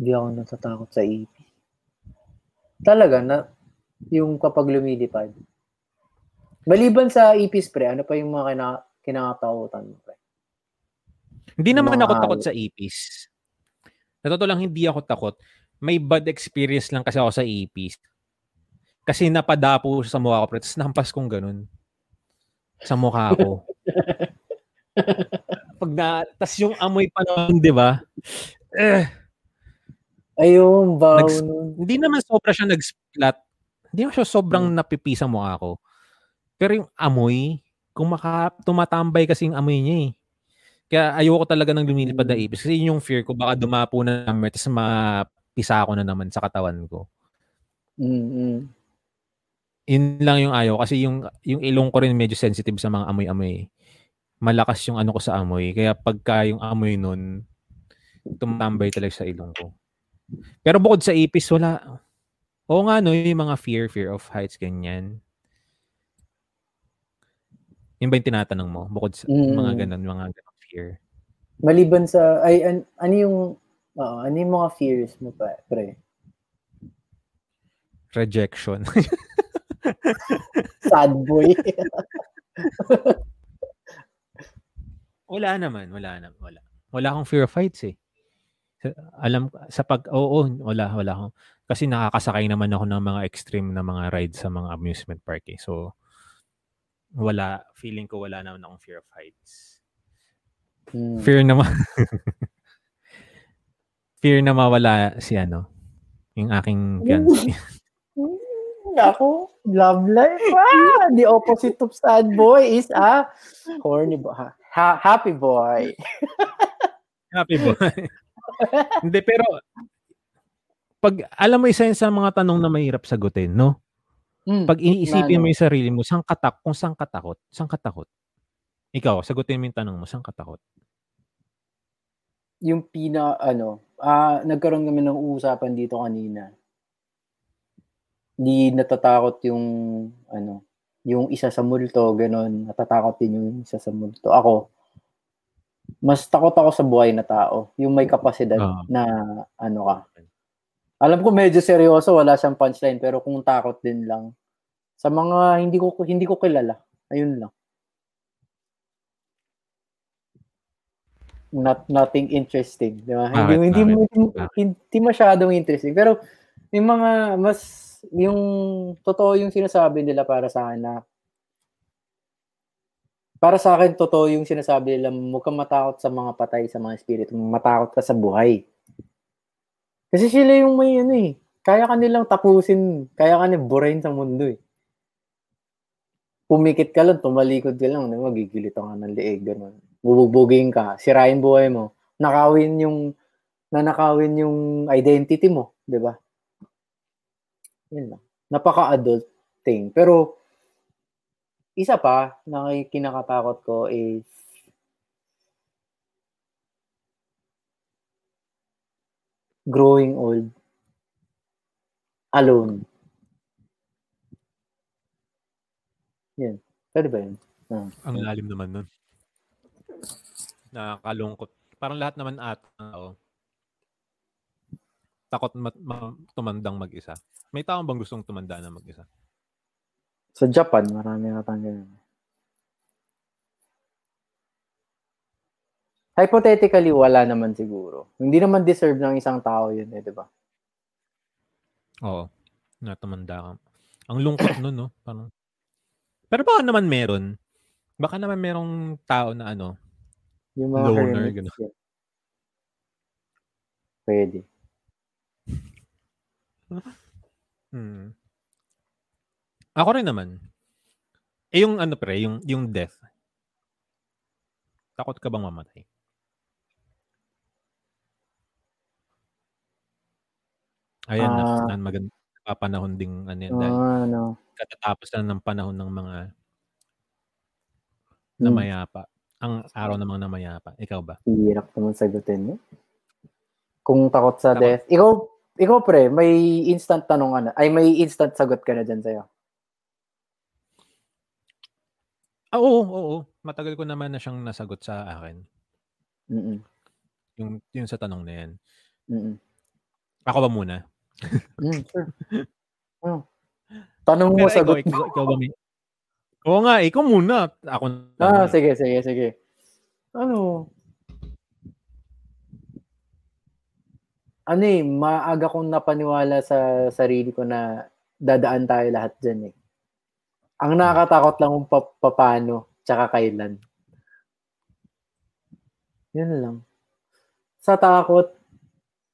Hindi ako natatakot sa ipis. Talaga, na, yung kapag lumilipad. Maliban sa ipis, pre, ano pa yung mga kina, kinakatakutan mo, pre? Hindi naman Mga ako takot sa ipis. Sa totoo lang, hindi ako takot. May bad experience lang kasi ako sa ipis. Kasi napadapo sa mukha ko, pre. Tapos nahampas kong ganun. Sa mukha ko. Pag na, tas yung amoy pa naman, di ba? Eh, Ayun, baw Nags- hindi naman sobra siya nag-splat. Hindi naman siya sobrang Hmm. napipisa ang mukha ko. Pero yung amoy, kung maka, tumatambay kasi yung amoy niya eh. Kaya ayoko talaga ng lumilipad na Hmm. ipis. Kasi yun yung fear ko, baka dumapo na naman, tapos mapisa ko na naman sa katawan ko. Mm-mm. Yun lang yung ayaw. Kasi yung, yung ilong ko rin medyo sensitive sa mga amoy-amoy. Malakas yung ano ko sa amoy. Kaya pagka yung amoy nun, tumatambay talaga sa ilong ko. Pero bukod sa ipis, wala. Oo nga, no, yung mga fear, fear of heights, ganyan. Yun ba yung tinatanong mo? Bukod sa Mm. mga ganun, mga ganun fear. Maliban sa, ay, an, ano yung, oo, ano yung mga fears mo, pa, pre? Rejection. Sad boy. wala naman, wala naman, wala. Wala akong fear of heights eh. Alam, sa pag, oo, wala, wala akong, kasi nakakasakay naman ako ng mga extreme na mga rides sa mga amusement park eh. So, wala, feeling ko wala naman akong fear of heights. Hmm. Fear na ma- fear na mawala si ano, yung aking fiancé. Ako, love life. Ah, the opposite of sad boy is a horny boy. Ha, ha- happy boy. Happy boy. Hindi, pero pag alam mo isa yun sa mga tanong na mahirap sagutin, no? Hmm. Pag iniisipin Ano? mo yung sarili mo, saan katak, kung saan katakot, saan katakot? Ikaw, sagutin mo yung tanong mo, saan katakot? yung pina, ano, ah, nagkaroon kami ng usapan dito kanina. Di natatakot yung, ano, yung isa sa multo, ganun. Natatakot din yung isa sa multo. Ako, mas takot ako sa buhay na tao. Yung may kapasidad Ah. na, ano ka. Alam ko medyo seryoso, wala siyang punchline, pero kung takot din lang. Sa mga hindi ko hindi ko kilala. Ayun lang. Not nothing interesting, di ba? Hindi Bakit? hindi, hindi, Bakit? hindi masyadong interesting. Pero yung mga mas yung totoo yung sinasabi nila para sa na para sa akin totoo yung sinasabi nila huwag matakot sa mga patay sa mga espiritu, matakot ka sa buhay. Kasi sila yung may ano eh, kaya ka nilang tapusin, kaya ka nilang burahin sa mundo eh. Pumikit ka lang, tumalikod ka lang, magigilitan ka ng leeg, gano'n. Bubugbugin ka, sirain buhay mo, nakawin yung, nanakawin yung identity mo, di ba? Yun lang. Napaka-adult thing. Pero, isa pa, na kinakatakot ko is, growing old alone. Yan. Pwede ba yun? Ang lalim naman nun. Nakakalungkot. Parang lahat naman at tao. Takot mat- ma- tumandang mag-isa. May tao bang gustong tumanda na mag-isa? Sa Japan, marami na tayong ganun. Hypothetically, wala naman siguro. Hindi naman deserve ng isang tao yun eh, di ba? Oo. Na tumanda ka. Ang lungkot nun, no? Parang, Pero baka naman meron. Baka naman merong tao na ano, Yung mga Loner, gano'n. Pwede. Hmm. Ako rin naman. Eh yung ano pre, yung, yung death. Takot ka bang mamatay? Ayan, Ah. na, na maganda. Papanahon ding ano yan. Dahil Ah, ano. katatapos lang ng panahon ng mga Hmm. namayapa. Ang araw ng mga namayapa. Ikaw ba? Hirap naman sagutin yun. Kung takot sa Takot. death. Ikaw, ikaw pre, may instant tanong ano. Ay, may instant sagot ka na dyan sa'yo. Ah, oo, oo. Matagal ko naman na siyang nasagot sa akin. Mm-mm. Yung, yung sa tanong na yan. Mm-mm. Ako ba muna? Mm, sure. Oh. Tanong mo, Pero ikaw, sagot mo. ikaw, ikaw ba may... Oo nga, ikaw muna. Ako na Ah, sige, sige, sige. Ano? Ano eh, maaga kong napaniwala sa sarili ko na dadaan tayo lahat dyan eh. Ang nakakatakot lang kung pa- paano, tsaka kailan. Yun lang. Sa takot,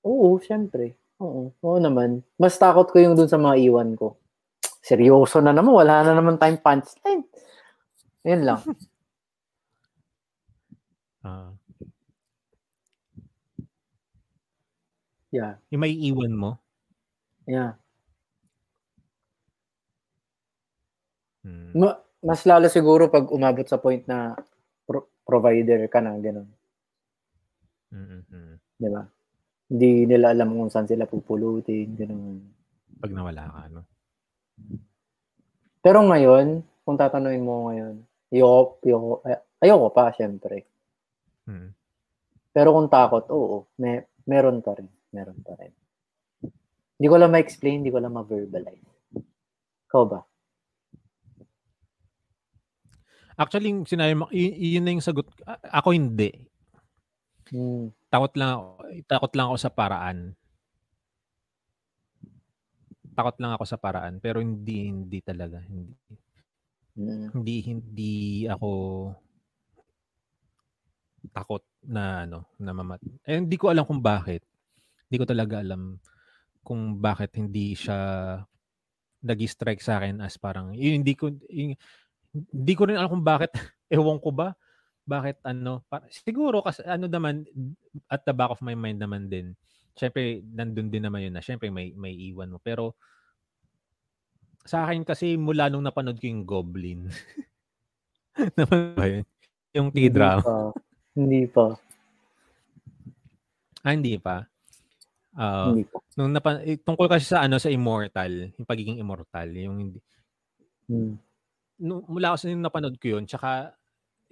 oo, syempre. Oo, oo naman. Mas takot ko yung dun sa mga iwan ko. Seryoso na naman, wala na naman tayong punchline. Yun lang. Ah. Yeah. yung may iwan mo. Yeah. Hmm. Ma- mas lalo siguro pag umabot sa point na pro- provider ka na, gano'n. Mm, mm. Di ba? Hindi nila alam kung saan sila pupulutin, gano'n. Pag nawala ka, no? Pero ngayon, kung tatanungin mo ngayon, ayoko, ayoko, ay- ayoko pa, syempre. Mm. Pero kung takot, oo, may, meron pa rin. Meron pa rin. Hindi ko lang ma-explain, hindi ko lang ma-verbalize. Ikaw ba? Actually, yung sinabi mo, y- yun na yung sagot. A- Ako hindi. Hmm. Takot lang ako, takot lang ako sa paraan. Takot lang ako sa paraan, pero hindi hindi talaga, hindi Hmm. hindi hindi ako takot na ano, na mamat. Eh, hindi ko alam kung bakit. Hindi ko talaga alam kung bakit hindi siya nag-strike sa akin as parang yun, hindi ko yun- hindi ko rin alam kung bakit ewan ko ba bakit ano pa, siguro kasi ano naman at the back of my mind naman din syempre nandun din naman yun na syempre may may iwan mo pero sa akin kasi mula nung napanood ko yung Goblin naman ba yun? yung T-drama Hindi pa. Hindi pa. ah hindi pa Ah, Hindi pa. nung napa, eh, tungkol kasi sa ano sa immortal yung pagiging immortal yung hindi Hmm. nung, mula kasi nung napanood ko yun, tsaka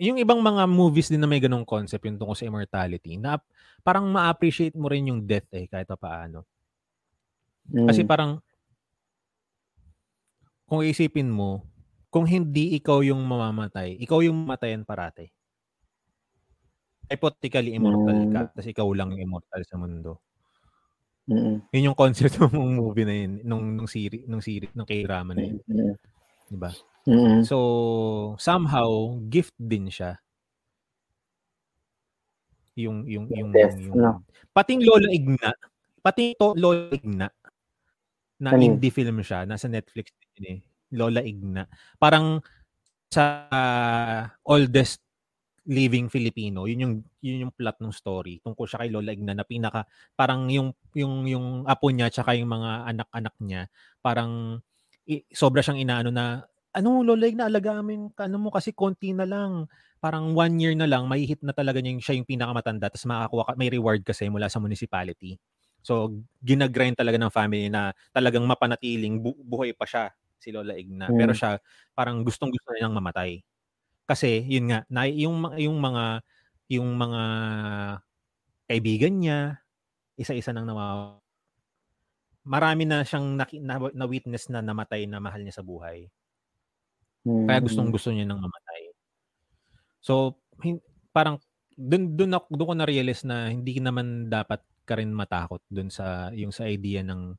yung ibang mga movies din na may ganong concept yung tungkol sa immortality, na parang ma-appreciate mo rin yung death eh, kahit pa paano. Kasi Hmm. parang, kung isipin mo, kung hindi ikaw yung mamamatay, ikaw yung matayan parate. Hypothetically immortal ka, Mm. tapos ikaw lang yung immortal sa mundo. Mm-mm. Yun yung concept ng movie na yun, nung, nung series, nung series, nung k-drama na yun. Mm-mm. Di ba? Mm-mm. So, somehow, gift din siya. Yung, yung, yung, Death, yung, ano? pating Lola Igna, pating to Lola Igna, na Ano indie film siya, nasa Netflix din eh, Lola Igna. Parang sa ah, oldest living Filipino, yun yung yun yung plot ng story tungkol siya kay Lola Igna na pinaka parang yung yung yung apo niya tsaka yung mga anak-anak niya parang i- sobra siyang inaano na ano Lola Igna alagaan mo yung ano mo kasi konti na lang. Parang one year na lang may hit na talaga niya yung siya yung pinakamatanda tapos makakuha ka, may reward kasi mula sa municipality. So ginagrind talaga ng family na talagang mapanatiling bu- buhay pa siya si Lola Igna. Mm. pero siya parang gustong gusto niyang mamatay kasi yun nga na yung yung mga yung mga kaibigan niya isa-isa nang nawa marami na siyang naki, na, na witness na namatay na mahal niya sa buhay Mm-mm. kaya gustong gusto niya nang mamatay so hin- parang dun dun ako dun ko na realize na hindi naman dapat ka rin matakot dun sa yung sa idea ng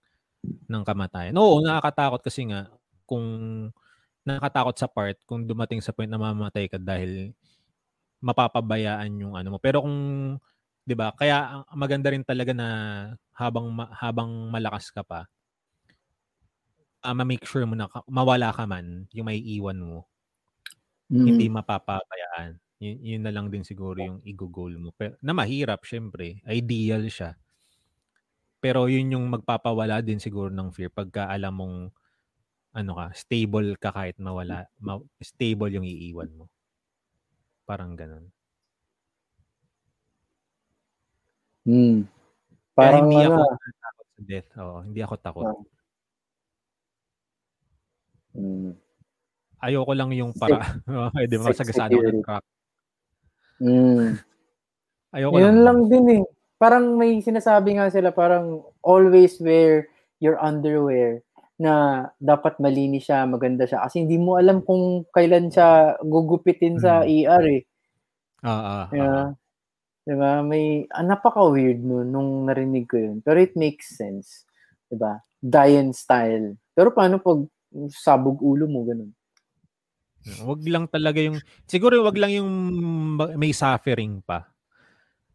ng kamatayan. Oo, nakakatakot kasi nga kung nakakatakot sa part kung dumating sa point na mamamatay ka dahil mapapabayaan yung ano mo. Pero kung 'di ba? Kaya maganda rin talaga na habang habang malakas ka pa, uh, ma-make sure mo na mawala ka man, yung may iwan mo. Mm-hmm. Hindi mapapabayaan. Y- yun na lang din siguro yung i-goal mo. Pero, na mahirap, syempre. Ideal siya. Pero yun yung magpapawala din siguro ng fear pagka alam mong ano ka, stable ka kahit mawala, ma- stable yung iiwan mo. Parang ganun. Hmm. Parang Kaya hindi ano, ako takot sa death. Oo, hindi ako takot. Oh. Hmm. Ayoko lang yung para, pwede mo sagasado ng crack. Hmm. Ayoko Yun lang. lang din eh. Parang may sinasabi nga sila parang always wear your underwear na dapat malinis siya, maganda siya. Kasi hindi mo alam kung kailan siya gugupitin sa. ER eh. Ah, ah, yeah. Diba? May, ah, napaka-weird nun nung narinig ko yun. Pero it makes sense. Diba? Diane style. Pero paano pag sabog ulo mo, ganun? Wag lang talaga yung, siguro wag lang yung may suffering pa.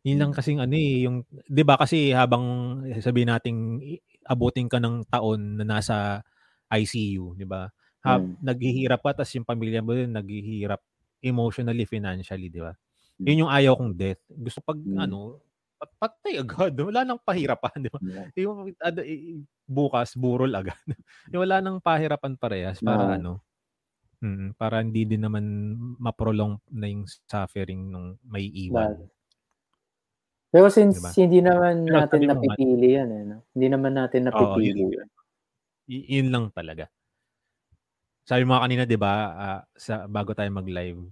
Yun lang hmm. kasing ano eh, yung, di ba kasi habang sabihin nating abutin ka ng taon na nasa ICU, di ba? Ha, hmm. Naghihirap pa, tapos yung pamilya mo din naghihirap emotionally, financially, di ba? Yun yung ayaw kong death. Gusto pag hmm. ano, patay agad. Wala nang pahirapan, di ba? Yeah. Yung ad, bukas, burol agad. yung wala nang pahirapan parehas para no. ano, mm, para hindi din naman maprolong na yung suffering nung may iwan. Right. Pero since diba? hindi naman Pero natin napipili yan, eh, no? hindi naman natin napipili. Oo, yun, y- yun lang talaga. Sabi mo kanina, 'di ba, uh, sa bago tayo mag-live,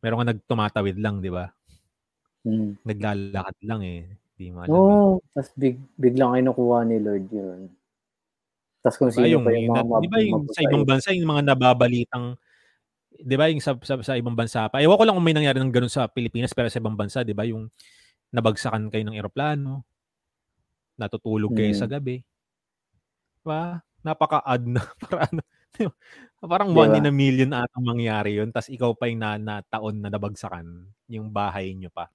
meron ka nagtumatawid lang, 'di ba? Hmm. Naglalakad lang eh. Di mo alam. Oo, oh, tapos big, biglang kinukuha ni Lord yun. Tapos kung diba, sino yung, pa yung mga Di ba yung sa ibang bansa, yung mga nababalitang di ba yung sa, sa, sa ibang bansa pa. Ewan ko lang kung may nangyari ng ganun sa Pilipinas pero sa ibang bansa, di ba yung nabagsakan kayo ng eroplano, natutulog kayo hmm. sa gabi. Diba? Napaka-odd na. Para ano, Parang diba? one in a million atang mangyari yun. Tapos ikaw pa yung na, na taon na nabagsakan yung bahay nyo pa.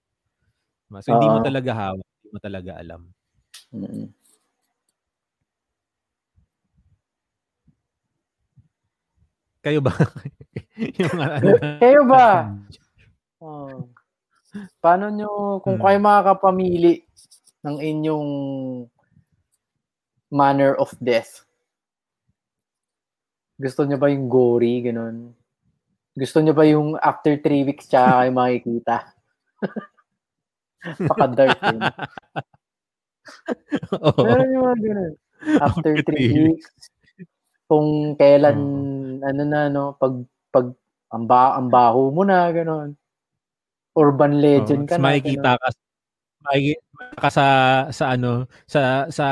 Diba? So, uh, hindi mo talaga hawak. Hindi mo talaga alam. Mm-hmm. Kayo ba? yung, ano, Kayo ba? Paano nyo, kung hmm. kayo makakapamili ng inyong manner of death, gusto niyo ba yung gory, ganun? Gusto niyo ba yung after three weeks tsaka kayo makikita? Paka-dark yun. oh. Meron yung mga ganun. After three weeks, kung kailan, oh. ano na, no, pag, pag, ang, ba, ang baho mo na, ganun. Urban legend oh, ka na. Makikita ka, makikita ka sa, sa ano, sa, sa,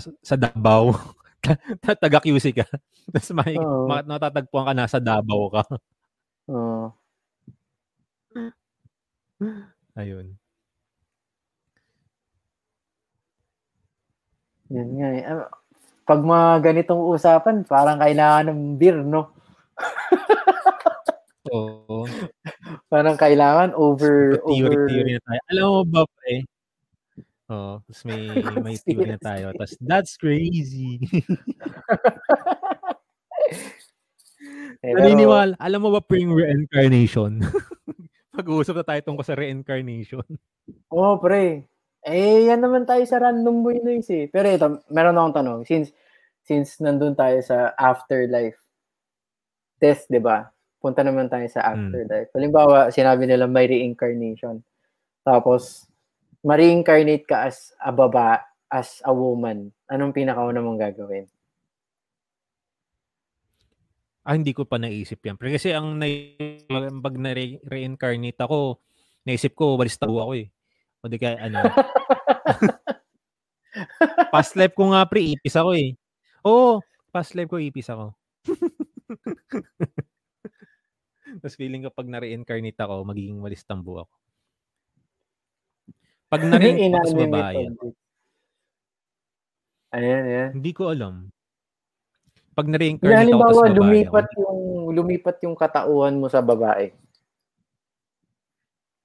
sa Davao. Taga QC ka. Tapos may, Oo. natatagpuan ka nasa Davao ka. Oo. Ayun. Yun nga eh. Ah, pag mga ganitong usapan, parang kailangan ng beer, no? Oo. Parang kailangan over... theory, over... theory na tayo. Alam mo ba, pre? Oo. Tapos may, may theory na tayo. Tapos, that's crazy. Pero, Naniniwala. Alam mo ba pring reincarnation? Pag-uusap na tayo tungkol sa reincarnation. Oo, oh, pre. Eh, yan naman tayo sa random boy noise eh. Pero ito, meron akong tanong. Since, since nandun tayo sa afterlife test, di ba? Punta naman tayo sa hmm. afterlife. Hmm. Halimbawa, sinabi nila may reincarnation. Tapos, ma-reincarnate ka as a baba, as a woman. Anong pinakauna mong gagawin? Ah, hindi ko pa naisip yan. Pero kasi ang na, pag na-reincarnate ako, naisip ko, walis tabo ako eh. O di kaya ano. past life ko nga pre, ipis ako eh. Oo, past life ko ipis ako. Tapos feeling ko pag na-reincarnate ako, magiging walis tambo ako. Pag na-reincarnate ako babae. Ayan, ayan. Hindi ko alam. Pag na-reincarnate ako tas babae lumipat ako, yung, lumipat yung katauhan mo sa babae.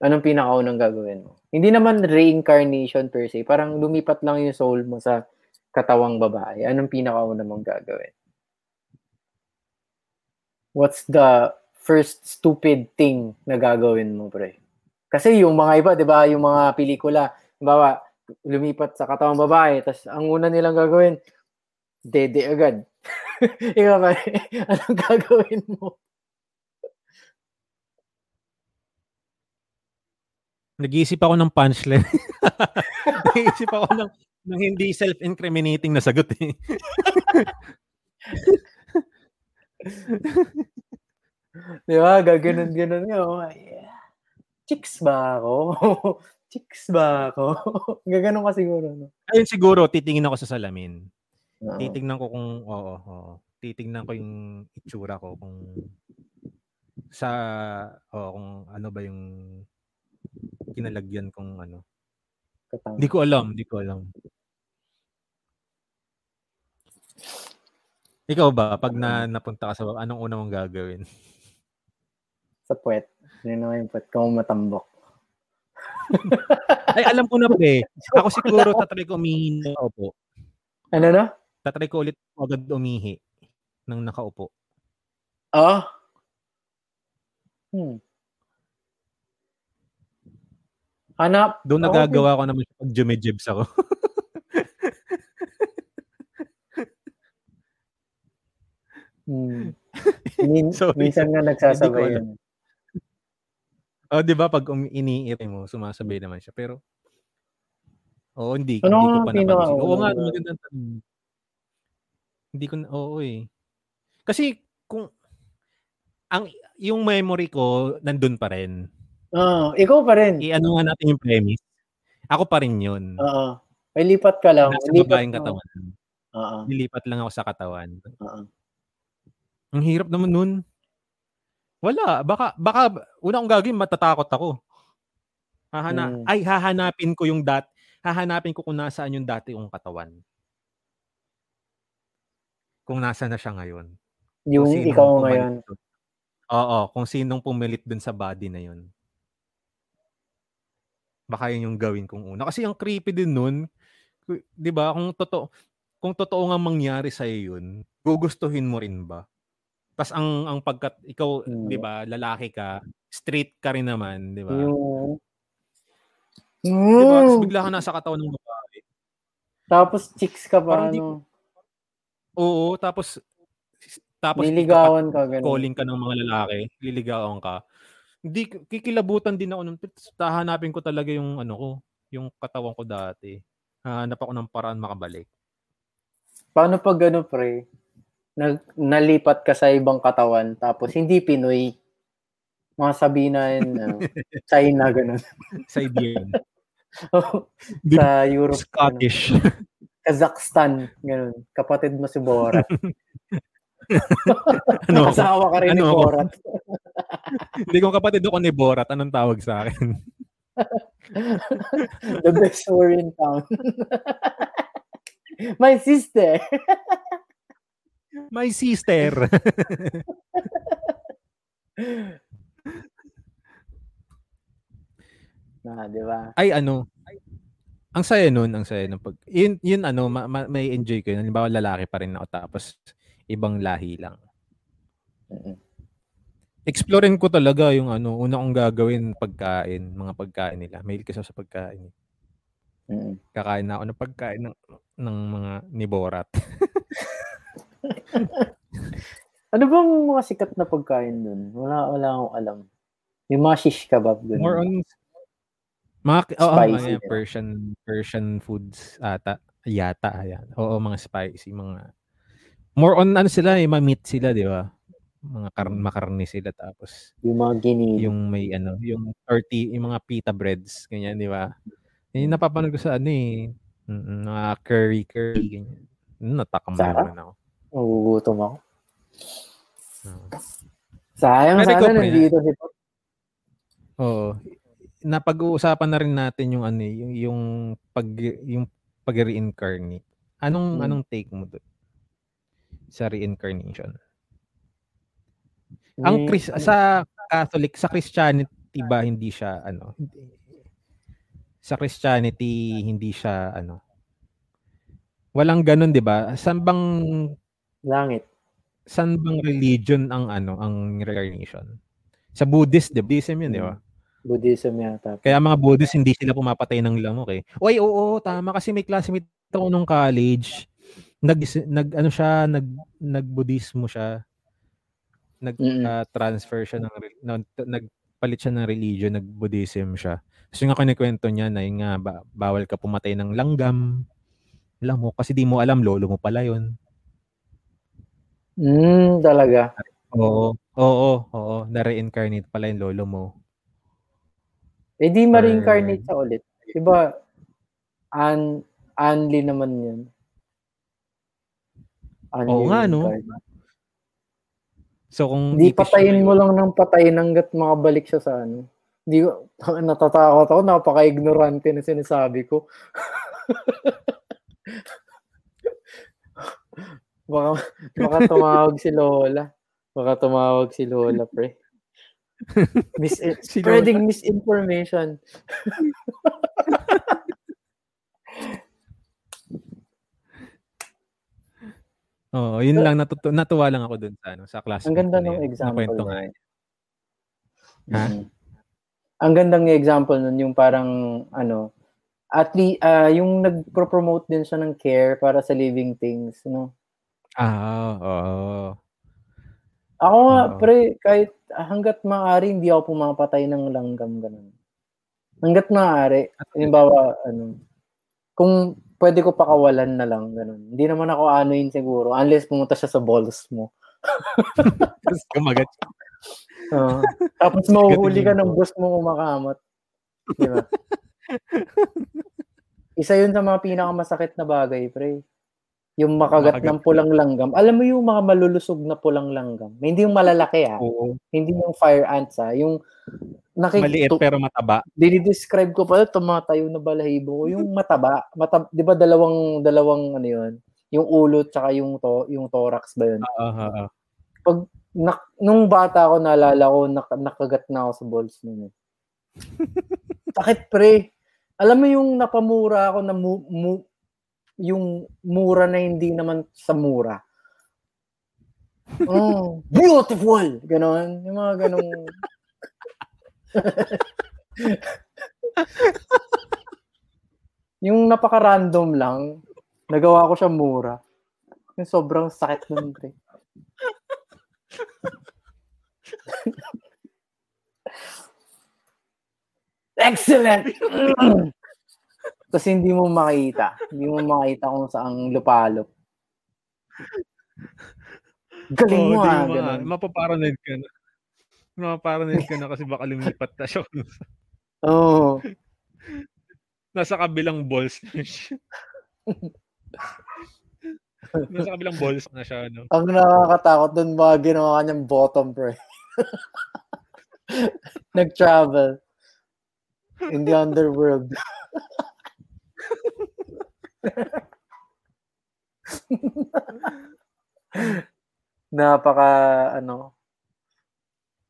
Anong pinakaunang gagawin mo? Hindi naman reincarnation per se. Parang lumipat lang yung soul mo sa katawang babae. Anong pinakauna mong gagawin? What's the first stupid thing na gagawin mo, pre? Kasi yung mga iba, di ba, yung mga pelikula, bawa, lumipat sa katawang babae, tapos ang una nilang gagawin, dede agad. Ikaw ba, anong gagawin mo? Nag-iisip ako ng punchline. Nag-iisip ako ng, ng hindi self-incriminating na sagot eh. Di ba? Gaganon-ganon nga. Oh, yeah. Chicks ba ako? Chicks ba ako? Gaganon ka siguro. No? Ayun siguro, titingin ako sa salamin. Oo. Titingnan ko kung, oo, oo. Titingnan ko yung itsura ko kung sa, oo, kung ano ba yung kinalagyan kong ano. Hindi ko alam, hindi ko alam. Ikaw ba, pag na, napunta ka sa anong una mong gagawin? Sa puwet. Yun naman yung puwet. Kung matambok. Ay, alam ko na pre. Ako siguro tatry ko umihi ng nakaupo. Ano na? Tatry ko ulit agad umihi ng nakaupo. Ah? Hmm. Hanap. Doon Ako nagagawa ko naman siya pag jumejibs ako. Hmm. Min- Sorry. minsan nga nagsasabay yun. Oh, 'di ba pag um, iniiri mo, sumasabay naman siya. Pero Oo, hindi, Ano hindi ko pa pinaka- napansin. Oo nga, magandang tanong. Hindi ko oo eh. Kasi kung ang yung memory ko nandun pa rin. Ah, ikaw pa rin. I-ano nga natin yung premise. Ako pa rin yun. Oo. May lipat ka lang. Nasa Lipat babaeng katawan. Oo. Nilipat lang ako sa katawan. Oo. Ang hirap naman nun. Wala. Baka, baka, una kong gagawin, matatakot ako. Hahana, Hmm. Ay, hahanapin ko yung dat, hahanapin ko kung nasaan yung dati kong katawan. Kung nasa na siya ngayon. Kung Yung ikaw pumalit ngayon. dun. Oo, kung sinong pumilit dun sa body na yun. Baka yun yung gawin kong una. Kasi ang creepy din nun, 'di ba? Kung totoo kung totoo nga mangyari sa yun, gugustuhin mo rin ba? Tas ang ang pagkat ikaw, Hmm. 'di ba, lalaki ka, straight ka rin naman, 'di ba? Yung... 'Di ba? Tas Mm. bigla ka nasa katawan ng babae. Tapos chicks ka pa, Parang di ano. Oo, tapos tapos Niligawan ka, ganun. calling ka ng mga lalaki, liligawan ka. Hindi kikilabutan din ako nun. Hahanapin ko talaga yung ano ko, yung katawan ko dati. Hahanap ako ng paraan makabalik. Paano pag ano, pre? Nag, nalipat ka sa ibang katawan, tapos hindi Pinoy. Mga sabihin na yun, ano, China, ganun. Sa Indian. sa Europe. Ano, Scottish. Kazakhstan, ganun. Kapatid mo si Borat. ano? Asawa ka rin ni Ano ako? Borat. Hindi ko kapatid ako ni Borat. Anong tawag sa akin? The best war in town. My sister. My sister. Na, di ba? Ay ano, ang saya nun, ang saya nun. Pag, yun, yun ano, ma, ma- may enjoy ko yun. Halimbawa lalaki pa rin ako tapos ibang lahi lang. Explorein ko talaga yung ano, una kong gagawin pagkain, mga pagkain nila. Mahilig kasi sa pagkain. Kakain na ako ng pagkain ng, ng mga ni Borat. Ano bang mga sikat na pagkain dun? Wala, wala akong alam. Yung mga shish kebab. Ganun. More on mga oo, Spicy, mga diba? Persian Persian foods ata yata ayan. Oo, mga spicy, mga more on ano sila, eh, ma-meat sila, di ba? Mga kar- makarni sila tapos Yung mga gini. yung may ano, yung 30, yung mga pita breads, ganyan, di ba? Yung napapanood ko sa ano eh, mga curry curry ganyan. Natakam Sarap. naman ako. Nagugutom ako. Oo. Sayang Pero sana nandito si Pop. Oo. Napag-uusapan na rin natin yung ano eh, yung yung pag yung pag-reincarnate. Anong Hmm. anong take mo doon? sa reincarnation. Ang May- Chris sa Catholic, sa Christianity ba hindi siya ano? Sa Christianity hindi siya ano? Walang ganun, 'di ba? San bang Langit. san bang religion ang ano, ang reincarnation? Sa Buddhist, 'di? Buddhism 'yun, 'di ba? Buddhism yata. Kaya mga Buddhist hindi sila pumapatay ng lamok eh. Oy, oo, tama kasi may classmate ako nung college. Nag nag ano siya, nag nag-Buddhismo siya. Nag Mm-mm. ah, transfer siya ng no, nagpalit siya ng religion, nag-Buddhism siya. Kasi nga kinikwento niya na yun nga ba, bawal ka pumatay ng langgam. Lamok kasi di mo alam lolo mo pala 'yon. Mm, talaga. Oo. Oo, oo, na-reincarnate pala yung lolo mo. Eh di ma-reincarnate sa ulit. Diba, an Anli naman yun. Anli Oo nga, no? So kung ipis patayin siya mo lang ng patayin hanggat makabalik siya sa ano. Hindi ko, natatakot ako, napaka-ignorante na sinasabi ko. baka, baka tumawag si Lola. Baka tumawag si Lola, pre. Mis- Si Lola. spreading misinformation. Oo, yun lang natutu natuwa lang ako dun sa ano, sa class. Ang ganda ng example nga. Ha? Ang gandang example nun, yung parang, ano, at least, ah, yung nagpro-promote din siya ng care para sa living things, no? Ah, oo. Ako nga, Oo. pre, kahit hanggat maaari, hindi ako pumapatay ng langgam, ganun. Hanggat maaari, halimbawa, ano, kung pwede ko pakawalan na lang, ganun. Hindi naman ako anuin siguro, unless pumunta siya sa balls mo. Tapos kumagat. Oo. Tapos mahuhuli ka ng boss mo kumakamot. Di ba? Isa yun sa mga pinakamasakit na bagay, pre. Yung makagat Makagat. ng pulang langgam. Alam mo yung mga malulusog na pulang langgam? Hindi yung malalaki ah. Oo. Hindi yung fire ants ah. Yung nakik- Maliit pero mataba. dinidescribe ko pala tumatayo na balahibo ko. Yung mataba. Matab, di ba dalawang, dalawang ano yun? Yung ulo tsaka yung, to, yung thorax ba yun? Oo, oo. Nak, nung bata ako, naalala ko, nak, nakagat na ako sa balls nun. eh. Sakit, pre. Alam mo yung napamura ako na mu, mu- yung mura na hindi naman sa mura. Oh, beautiful! Ganon. Yung mga ganong... yung napaka-random lang, nagawa ko siya mura. Yung sobrang sakit nun, pre. Excellent! Kasi hindi mo makita. Hindi mo makita kung saang lupalop. Galing mo Oo, di ah. mo ganun. ma- Mapaparanoid ka na. Mapaparanoid ka na kasi baka lumipat na siya. Oo. Nasa kabilang balls na siya. Nasa kabilang balls na siya. No? Ang nakakatakot dun mga ginawa kanyang bottom, pre. Nag-travel. In the underworld. Napaka, ano.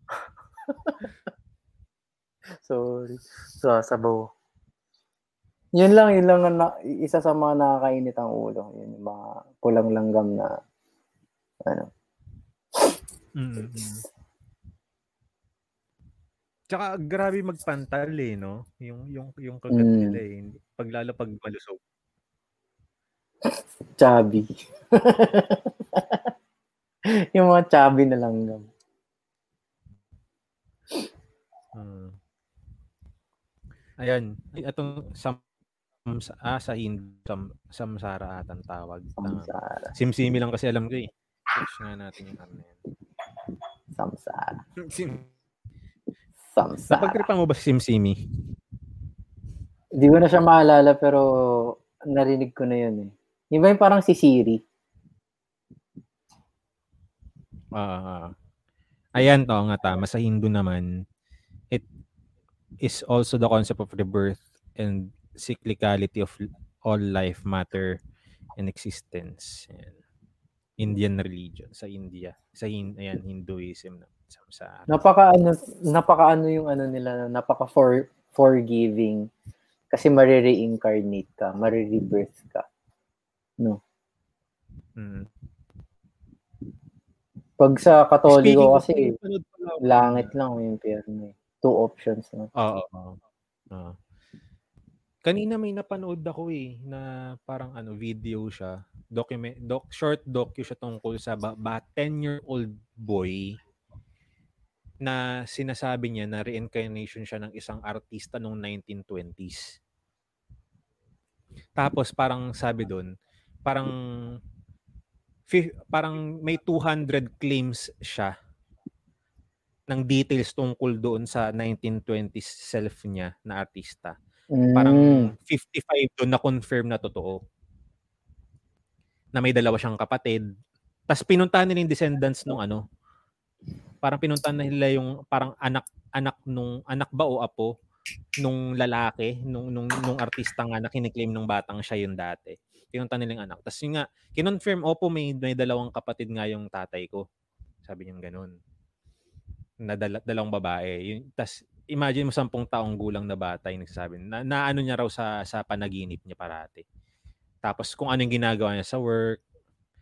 Sorry. Sasabaw. Yun lang, yun lang ang na, isa sa mga nakakainit ang ulo. Yun, yung mga pulang langgam na, ano. mm Tsaka grabe magpantal eh, no? Yung yung yung kagat Mm. nila eh. Pag lalo pag malusog. Chubby. yung mga chubby na langgam. Mm. Ayan, itong sam ah, sa Hindi, sam, samsara atang tawag. Samsara. Simsimi lang kasi alam ko eh. Search nga natin yung ano yan. Samsara. Sim Samsara. Napagtripan mo ba si Simsimi? Hindi ko na siya maalala pero narinig ko na yun eh. Yung ba yung parang si Siri? Ah. ayan to nga tama sa Hindu naman it is also the concept of rebirth and cyclicality of all life matter and existence. Ayan. Indian religion sa India, sa hin, ayan, Hinduism na sa, sa Napaka ano, napaka ano yung ano nila, napaka for, forgiving. Kasi marireincarnate ka, marirebirth ka. No. mm. Pag sa Katoliko of- kasi, lang- langit lang yung impyerno. eh. Two options. No? Oo. oo. Oo. Kanina may napanood ako eh na parang ano video siya, document doc short docu siya tungkol sa ba, ba 10-year-old boy na sinasabi niya na reincarnation siya ng isang artista noong 1920s. Tapos parang sabi doon, parang parang may 200 claims siya ng details tungkol doon sa 1920s self niya na artista. Parang Mm. 55 doon na confirm na totoo. Na may dalawa siyang kapatid. Tapos pinuntahan nila yung descendants nung ano. Parang pinuntahan nila yung parang anak anak nung anak ba o apo nung lalaki nung nung nung artista nga na kiniklaim nung batang siya yung dati. Pinuntahan nila yung anak. Tapos yung nga kinonfirm opo may may dalawang kapatid nga yung tatay ko. Sabi niya ganun. Na dala, dalawang babae. Yung, tas imagine mo sampung taong gulang na bata yung nagsasabi na, na ano niya raw sa sa panaginip niya parati. Tapos kung ano yung ginagawa niya sa work,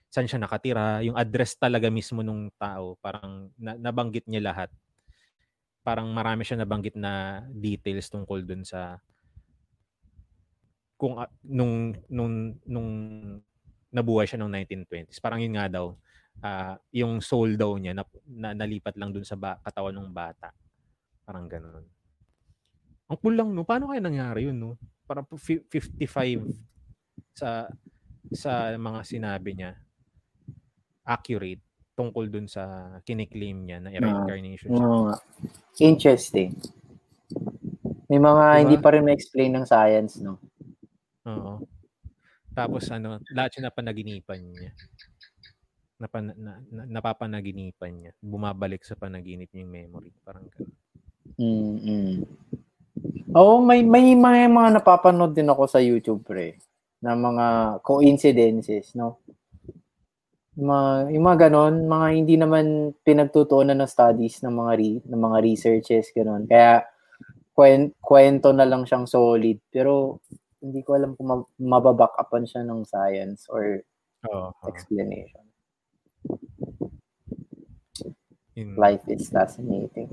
saan siya nakatira, yung address talaga mismo nung tao, parang na, nabanggit niya lahat. Parang marami siya nabanggit na details tungkol dun sa kung a- nung nung nung nabuhay siya noong 1920s. Parang yun nga daw, ah, yung soul daw niya na, na nalipat lang dun sa ba, katawan ng bata. Parang ganun. Ang cool lang, no? Paano kaya nangyari yun, no? Parang pu- fi- 55 sa sa mga sinabi niya accurate tungkol dun sa kiniklaim niya na reincarnation siya. Oo nga. Interesting. May mga Diba? hindi pa rin ma-explain ng science, no? Oo. Tapos ano, lahat siya napanaginipan niya. Napan, na, na, napapanaginipan niya. Bumabalik sa panaginip niya yung memory. Parang ganun. mm Oo, may, may mga, mga napapanood din ako sa YouTube, pre, na mga coincidences, no? Mga, yung mga ganon, mga hindi naman pinagtutuunan ng studies ng mga re, ng mga researches, ganon. Kaya, kwen, kwento na lang siyang solid. Pero, hindi ko alam kung ma- mababack upan siya ng science or oo. explanation. Yun. Life is fascinating.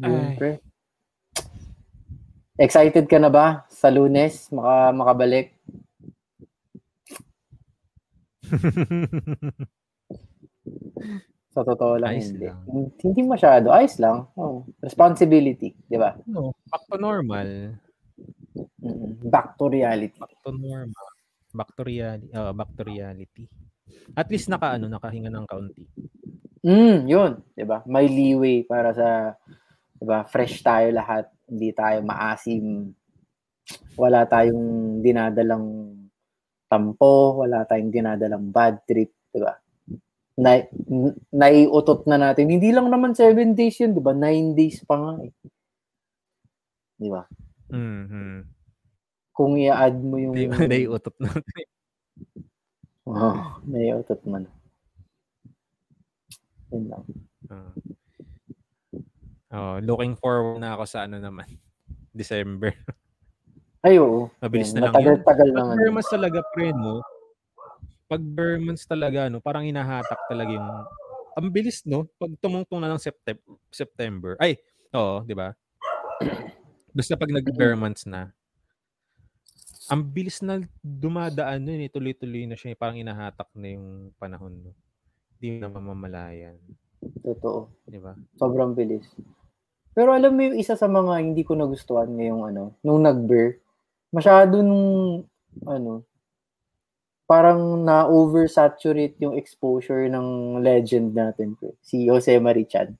Ay. Excited ka na ba sa lunes maka makabalik? Sa totoo lang Ayos hindi. lang. Hindi masyado. Ayos lang. Oh, responsibility, di ba? no, back to normal. Back to reality. Back to normal. Back to reality. Uh, back to reality. At least naka ano, nakahinga ng kaunti. Mm, yun, 'di ba? May leeway para sa 'di ba? Fresh tayo lahat, hindi tayo maasim. Wala tayong dinadalang tampo, wala tayong dinadalang bad trip, 'di ba? Na, naiutot na natin. Hindi lang naman 7 days yun, 'di ba? 9 days pa nga eh. 'Di ba? Mhm. Kung i-add mo yung Di ba naiutot na? Oh, naiutot mo na. Yun lang. Ah. oh, looking forward na ako sa ano naman. December. Ay, oo. Mabilis Yun, na lang yun. Matagal-tagal Pag naman. Burmans talaga, pre, no? Pag Burmans talaga, no? Parang hinahatak talaga yung... Ang bilis, no? Pag tumungtong na ng Septem- September. Ay, oo, di ba? Basta pag nag-Burmans na, ang bilis na dumadaan nun, eh. Tuloy-tuloy na siya. eh. Parang hinahatak na yung panahon, no? Hindi na mamamalayan. Totoo. Di ba? Sobrang bilis. Pero alam mo yung isa sa mga hindi ko nagustuhan ngayong ano, nung nag-bear, masyado nung, ano, parang na-oversaturate yung exposure ng legend natin, pre. si Jose Marichan.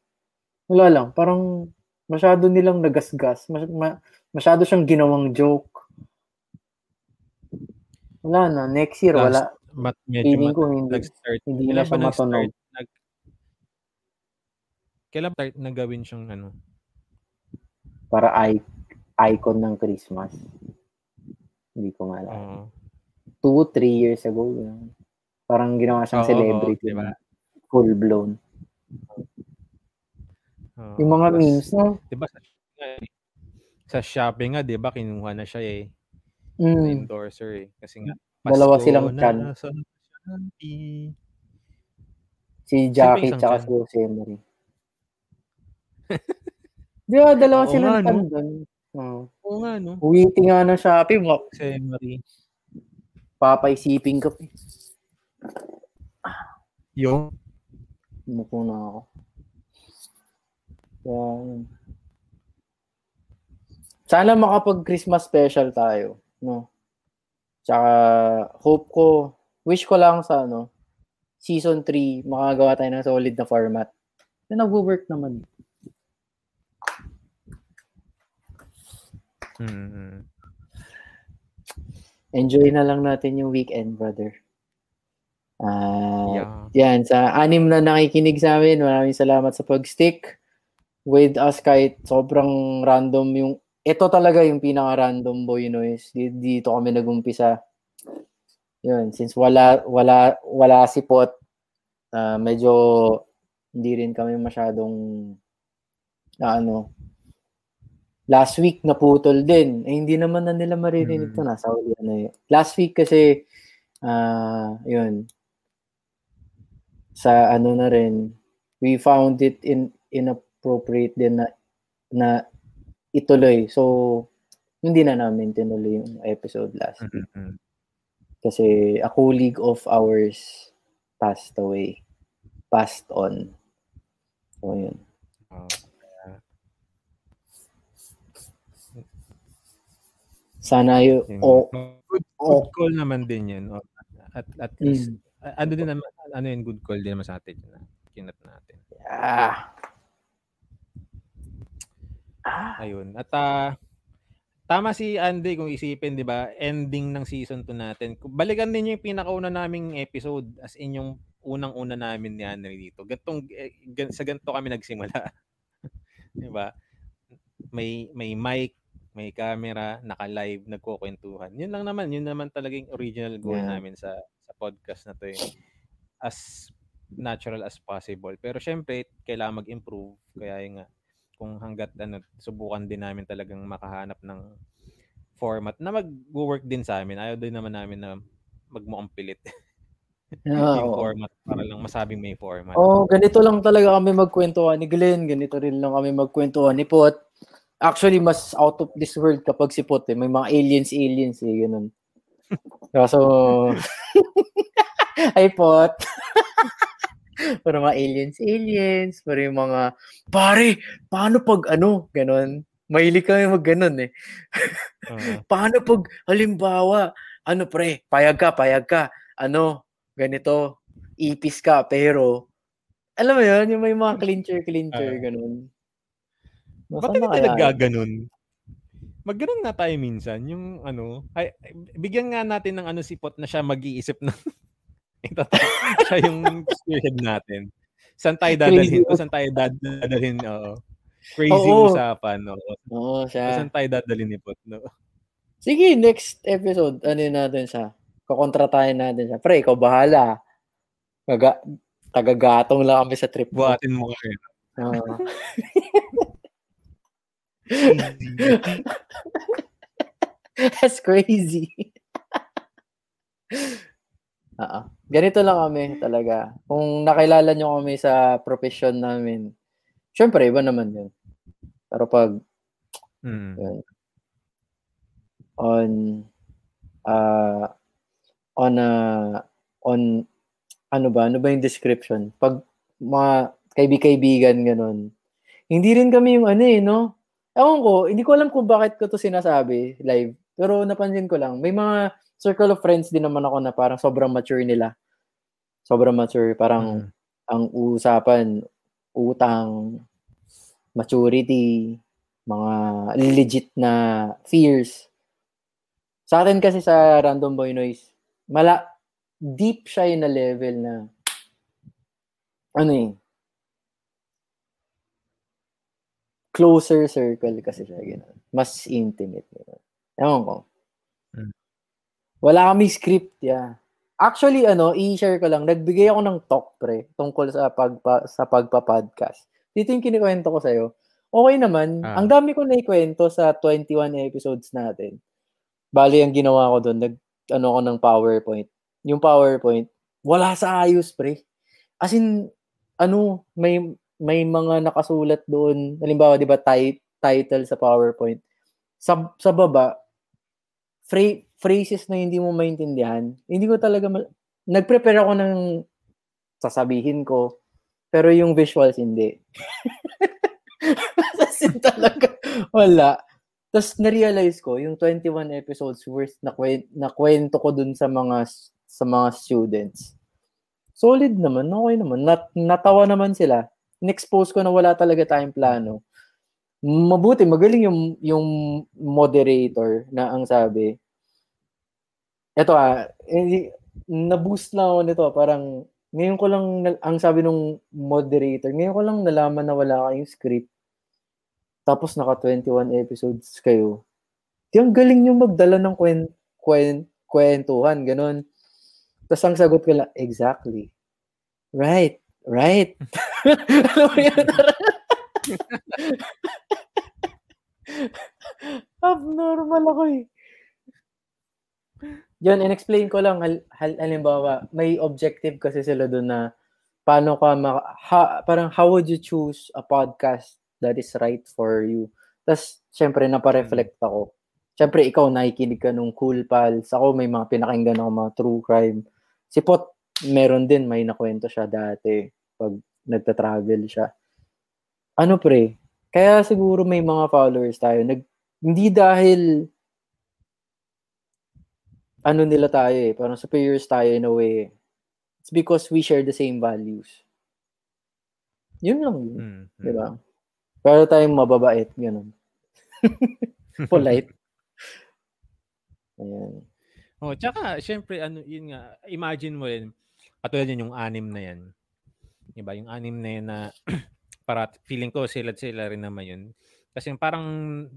Wala lang, parang masyado nilang nagasgas, mas, ma, masyado siyang ginawang joke. Wala na, next year, Last- wala. Mat, medyo Feeling mat, ko hindi, nag-start. hindi Kailan na siya matunog. Nag, kailan start na gawin siyang ano? para i- icon ng Christmas. Hindi ko maalala. Oo. two, three years ago. Yun. Parang ginawa siyang Oo, celebrity. oo, diba? Full blown. Oo, Yung mga tapos, memes, no? Diba sa, sa Shopee nga, di ba, kinuha na siya eh. Mm. Endorser eh. Kasi nga, Dalawa Pasko silang na chan. Si Jackie tsaka si Jose Marie. Di ba, dalawa Oo silang nga, no? doon. Oo. Oo nga, no? Uwiti nga ng Shopee, Kasi Marie. papaisipin ka. Yung, Umupo na ako. Yun. Sana makapag-Christmas special tayo. No? Tsaka, hope ko, wish ko lang sa ano, season 3, makagawa tayo ng solid na format. Na nag-work naman. Mm, Enjoy na lang natin yung weekend, brother. Ah, yeah. Yan, sa anim na nakikinig sa amin, maraming salamat sa pag-stick with us kahit sobrang random yung ito talaga yung pinaka-random boy noise. Di- Dito kami nagumpisa. Yun, since wala wala wala si Pot, ah, medyo hindi rin kami masyadong na ano last week naputol din. Eh, hindi naman na nila maririnig Mm. to nasa uli na yun. Last week kasi ah yun sa ano na rin we found it in inappropriate din na na ituloy. So hindi na namin tinuloy yung episode last week kasi a colleague of ours passed away. Passed on. So yun. Oo. Sana yun. Yun. Oh, good, good call naman din yun. O, At, at Mm. least, a- ano din naman, ano yun, good call din naman sa atin. Na, kinat natin. ah. Ayun. At ah, tama si Andy kung isipin, 'di ba? Ending ng season 2 natin. Balikan din yung pinakauna naming episode as in yung unang-una namin ni Henry dito. Gantong eh, gan- sa ganito kami nagsimula. 'Di ba? May may mic, may camera, naka-live, nagkukwentuhan. Yun lang naman, yun naman talaga yung original goal Yeah. namin sa sa podcast na 'to eh. As natural as possible. Pero syempre, kailangan mag-improve. Kaya yung nga, kung hanggat ano, subukan din namin talagang makahanap ng format na mag-work din sa amin. Ayaw din naman namin na magmukhang pilit Ah, yung format para lang masabing may format. Oh, ganito lang talaga kami magkwentuhan ni Glenn, ganito rin lang kami magkwentuhan ni Pot. Actually, mas out of this world kapag si Pot eh. May mga aliens, aliens eh, ganun. Kaso, ay Pot. Para mga aliens, aliens. Para yung mga, pare, paano pag ano, ganun. Mahilig kami mag ganun eh. Paano pag, halimbawa, ano pre, payag ka, payag ka, ano, ganito, ipis ka, pero, alam mo yun, yung may mga clincher-clincher, Ah. ganun. Bakit hindi naggaganon? Magganon nga tayo minsan. Yung ano, ay, bigyan nga natin ng ano si Pot na siya mag-iisip ng ito, siya yung spearhead natin. Saan tayo dadalhin? O saan tayo dadalhin? Oo. Crazy Oo. usapan. Oo. Oo, O siya. saan tayo dadalhin ni Pot? No? Sige, next episode, ano yun natin siya? Kukontratahin natin siya. Pre, ikaw bahala. Maga, tagagatong lang kami sa trip. Buhatin mo kayo. Oo. That's crazy. Oo. Ganito lang kami talaga. Kung nakilala nyo kami sa profession namin, syempre, iba naman yun. Pero pag Mm. yun, on uh, on uh, on ano ba ano ba yung description pag mga kaibig-kaibigan ganun hindi rin kami yung ano eh no ewan ko hindi ko alam kung bakit ko to sinasabi live pero napansin ko lang may mga circle of friends din naman ako na parang sobrang mature nila sobrang mature parang Mm. ang usapan utang maturity mga legit na fears sa atin kasi sa Random Boy Noise, mala deep siya yun na level na ano eh closer circle kasi siya gano'n. Mas intimate. Gano'n. Ewan ko. Mm. Wala kami script, yeah. Actually, ano, i-share ko lang, nagbigay ako ng talk, pre, tungkol sa pagpa, sa pagpa-podcast. Dito yung kinikwento ko sa'yo. Okay naman. Ah. Ang dami ko na ikwento sa 21 episodes natin. Bali, ang ginawa ko doon, nag, ano ko ng PowerPoint. Yung PowerPoint, wala sa ayos, pre. As in, ano, may may mga nakasulat doon. Halimbawa, di ba, ti- title sa PowerPoint. Sa, sa baba, phra- phrases na hindi mo maintindihan. Hindi ko talaga, ma- nag-prepare ako ng sasabihin ko, pero yung visuals hindi. As in talaga, wala. Tapos na-realize ko, yung 21 episodes worth na, kwen- na kwento ko dun sa mga sa mga students. Solid naman, okay naman. Nat, natawa naman sila. In-expose ko na wala talaga tayong plano. Mabuti, magaling yung, yung moderator na ang sabi. Ito ah, hindi, na-boost lang ako nito. Parang, ngayon ko lang, na- ang sabi nung moderator, ngayon ko lang nalaman na wala kayong script. Tapos naka 21 episodes kayo. Di ang galing yung magdala ng kwen, kwen, kwentuhan, ganun. Tapos ang sagot ko lang, exactly. Right, right. Alam mo yun? Abnormal ako eh. Yun, in-explain ko lang, hal, hal, halimbawa, may objective kasi sila doon na paano ka, ma- ha, parang how would you choose a podcast that is right for you? Tapos, syempre, napareflect ako. Syempre, ikaw, nakikinig ka nung Cool Pals. Ako, may mga pinakinggan ako mga true crime. Si Pot, meron din, may nakwento siya dati pag nagta-travel siya. Ano pre, kaya siguro may mga followers tayo. Nag, hindi dahil ano nila tayo eh, parang superiors tayo in a way. It's because we share the same values. Yun lang yun. Mm, mm. Di ba? Pero tayong mababait, ganun. Polite. Ayan. Oh, tsaka syempre ano yun nga, imagine mo rin katulad yun yung anim na yan. 'Di ba? Yung anim na yan na para feeling ko sila sila rin naman yun. Kasi parang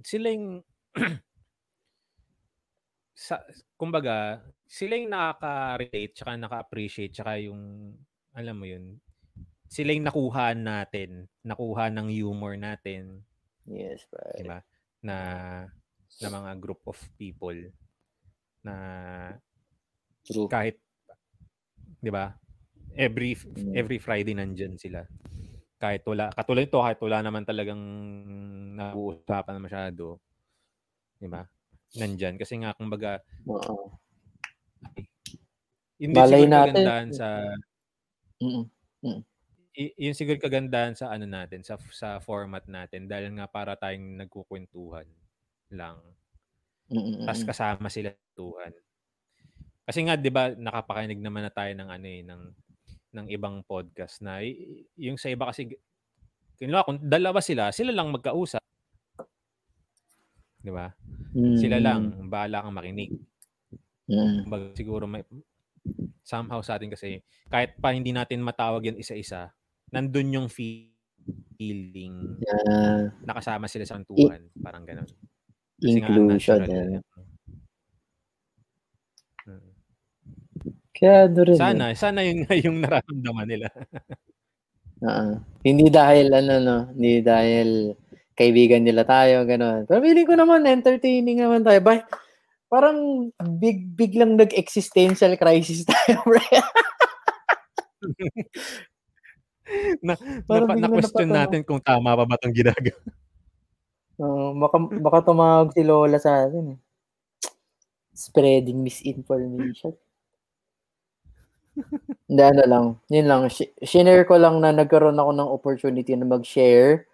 sila yung sa kumbaga sila yung nakaka-relate tsaka naka-appreciate tsaka yung alam mo yun sila yung nakuha natin, nakuha ng humor natin, Yes, right. 'di ba? Na na mga group of people na True. kahit 'di ba every Mm. every Friday nandiyan sila kahit wala katulad nito kahit wala naman talagang nauusapan na masyado 'di ba nandiyan kasi nga kumbaga Oo. hindi siguro natin. kagandahan sa Mm-mm. y- yun siguro kagandahan sa ano natin sa sa format natin dahil nga para tayong nagkukwentuhan lang Mm-mm. tas kasama sila tuhan kasi nga 'di ba nakapakinig naman na tayo ng ano eh ng ng ibang podcast na yung sa iba kasi kinuha kung dalawa sila sila lang magkausap 'di ba sila Mm. lang bahala kang makinig Mm. Kumbaga, siguro may somehow sa atin kasi kahit pa hindi natin matawag yan isa-isa nandun yung feeling Yeah. nakasama sila sa kwentuhan parang ganun Kasi nga, Inclusion. natural eh. yan. Mm. Kaya ano rin. eh. Sana, sana yung, yung nararamdaman nila. Oo. Hindi dahil ano no, hindi dahil kaibigan nila tayo, gano'n. Pero feeling ko naman, entertaining naman tayo. Ba, parang big, biglang nag-existential crisis tayo, bro. na, Parang na, biglang question napatawa. natin kung tama pa ba itong ginagawa. Oo, baka, baka tumawag si Lola sa atin. Eh. Spreading misinformation. Hindi, ano lang. Yun lang. Sh- Shinare ko lang na nagkaroon ako ng opportunity na mag-share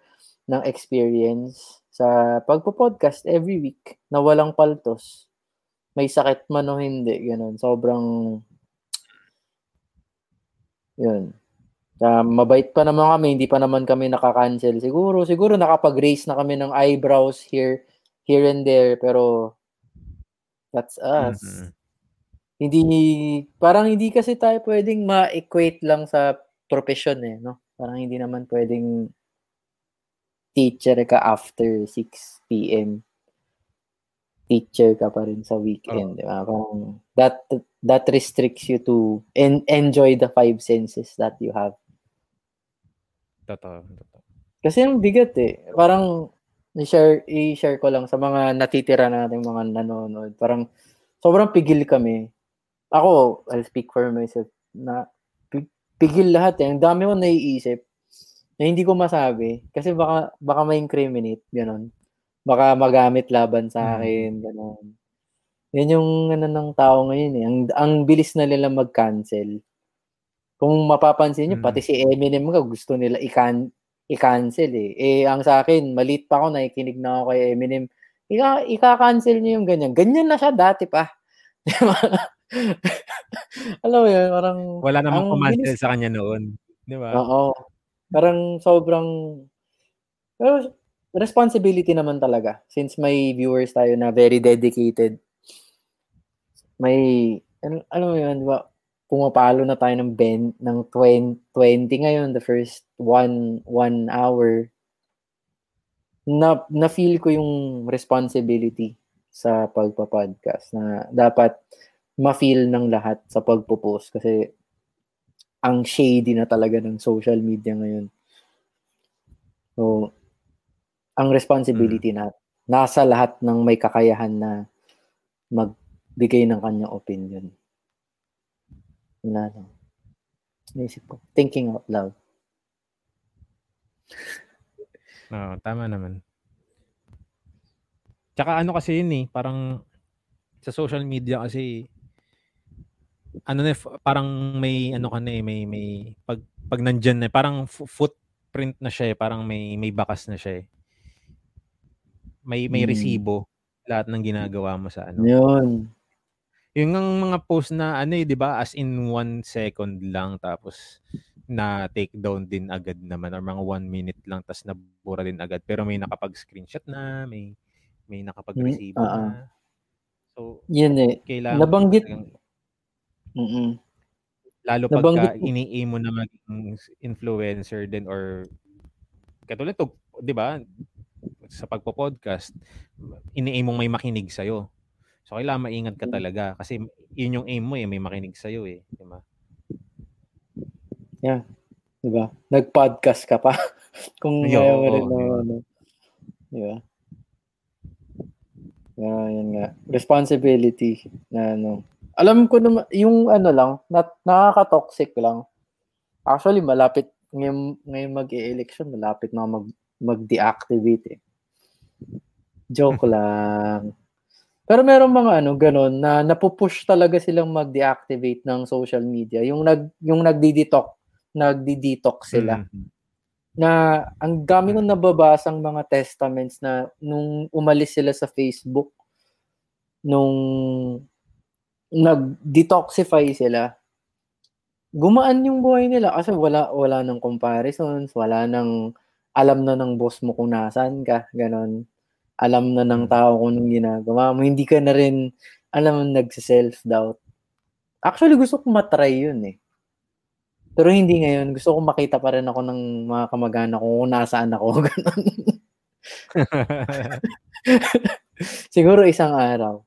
ng experience sa pagpo-podcast every week na walang paltos. May sakit man o hindi. Ganun. Sobrang yun. Ah, mabait pa naman kami, hindi pa naman kami nakaka-cancel. Siguro, siguro nakapag-raise na kami ng eyebrows here here and there, pero that's us. Mhm. Hindi parang hindi kasi tayo pwedeng ma-equate lang sa profession eh, no? Parang hindi naman pwedeng teacher ka after 6 PM. teacher ka pa rin sa weekend, di ba? Parang that that restricts you to en- enjoy the five senses that you have. Totoo. totoo. Kasi ang bigat eh. Parang i-share, i-share ko lang sa mga natitira nating mga nanonood. Parang sobrang pigil kami. Ako, I'll speak for myself, na pi- pigil lahat eh. Ang dami ko naiisip na hindi ko masabi. Kasi baka, baka may incriminate, gano'n. Baka magamit laban Mm. sa akin, gano'n. Yan yung ano ng tao ngayon eh. Ang, ang bilis na nila mag-cancel. Kung mapapansin nyo, Mm. pati si Eminem nga gusto nila i-can i-cancel eh. Eh, ang sa akin, maliit pa ako, nakikinig na ako kay Eminem. Ika, ika-cancel niyo yung ganyan. Ganyan na siya dati pa. Alam mo yun, parang... Wala namang ang kumansel sa kanya noon. Di ba? Oo. Parang sobrang... Pero responsibility naman talaga. Since may viewers tayo na very dedicated. May... Ano, ano mo yun, di ba? Pumapalo na tayo ng ben, ng 20, 20 ngayon, the first one, one hour. Na, na-feel ko yung responsibility sa pagpa-podcast na dapat ma-feel ng lahat sa pagpo-post kasi ang shady na talaga ng social media ngayon. So, ang responsibility na nasa lahat ng may kakayahan na magbigay ng kanyang opinion. Wala lang. Naisip ko. Thinking out loud. Oo, tama naman. Tsaka ano kasi yun eh, parang sa social media kasi ano na, eh, parang may ano ka na eh, may may pag pag nandiyan na eh, parang footprint na siya eh, parang may may bakas na siya eh. May may Hmm. resibo lahat ng ginagawa mo sa ano. Yun. Yung ang mga post na ano eh, 'di ba, as in one second lang tapos na take down din agad naman or mga one minute lang tapos nabura din agad pero may nakapag-screenshot na, may may nakapag-resibo Mm, ah, na. So, Yun eh. Nabanggit. talagang- Mm-mm. lalo pagka Nabanggit mo. ini mo na maging influencer din or katulad to, 'di ba? Sa pagpo-podcast, ini mong may makinig sa'yo. So, kailangan maingat ka Mm. talaga kasi yun yung aim mo eh, may makinig sa'yo eh. Di ba? Diba? Nag-podcast ka pa. Kung mo rin na ano. Diba? Ah, yun nga. Responsibility na ano. Alam ko naman, yung ano lang, na, nakaka-toxic lang. Actually, malapit, ngayon, ngayon mag-e-election, malapit na mag, mag-deactivate eh. Joke lang. Pero meron mga ano, ganun, na napupush talaga silang mag-deactivate ng social media. Yung nag, yung nagdi-detox, nagdi-detox sila Mhm. na ang dami kong nababasang mga testaments na nung umalis sila sa Facebook, nung nag-detoxify sila, gumaan yung buhay nila kasi wala wala ng comparisons, wala nang alam na ng boss mo kung nasaan ka, ganon. Alam na ng tao kung anong ginagawa mo. Hindi ka na rin, alam mo, nagsi-self-doubt. Actually, gusto ko matry yun eh. Pero hindi ngayon. Gusto ko makita pa rin ako ng mga kamag-anak ko kung nasaan ako. Ganon. Siguro isang araw.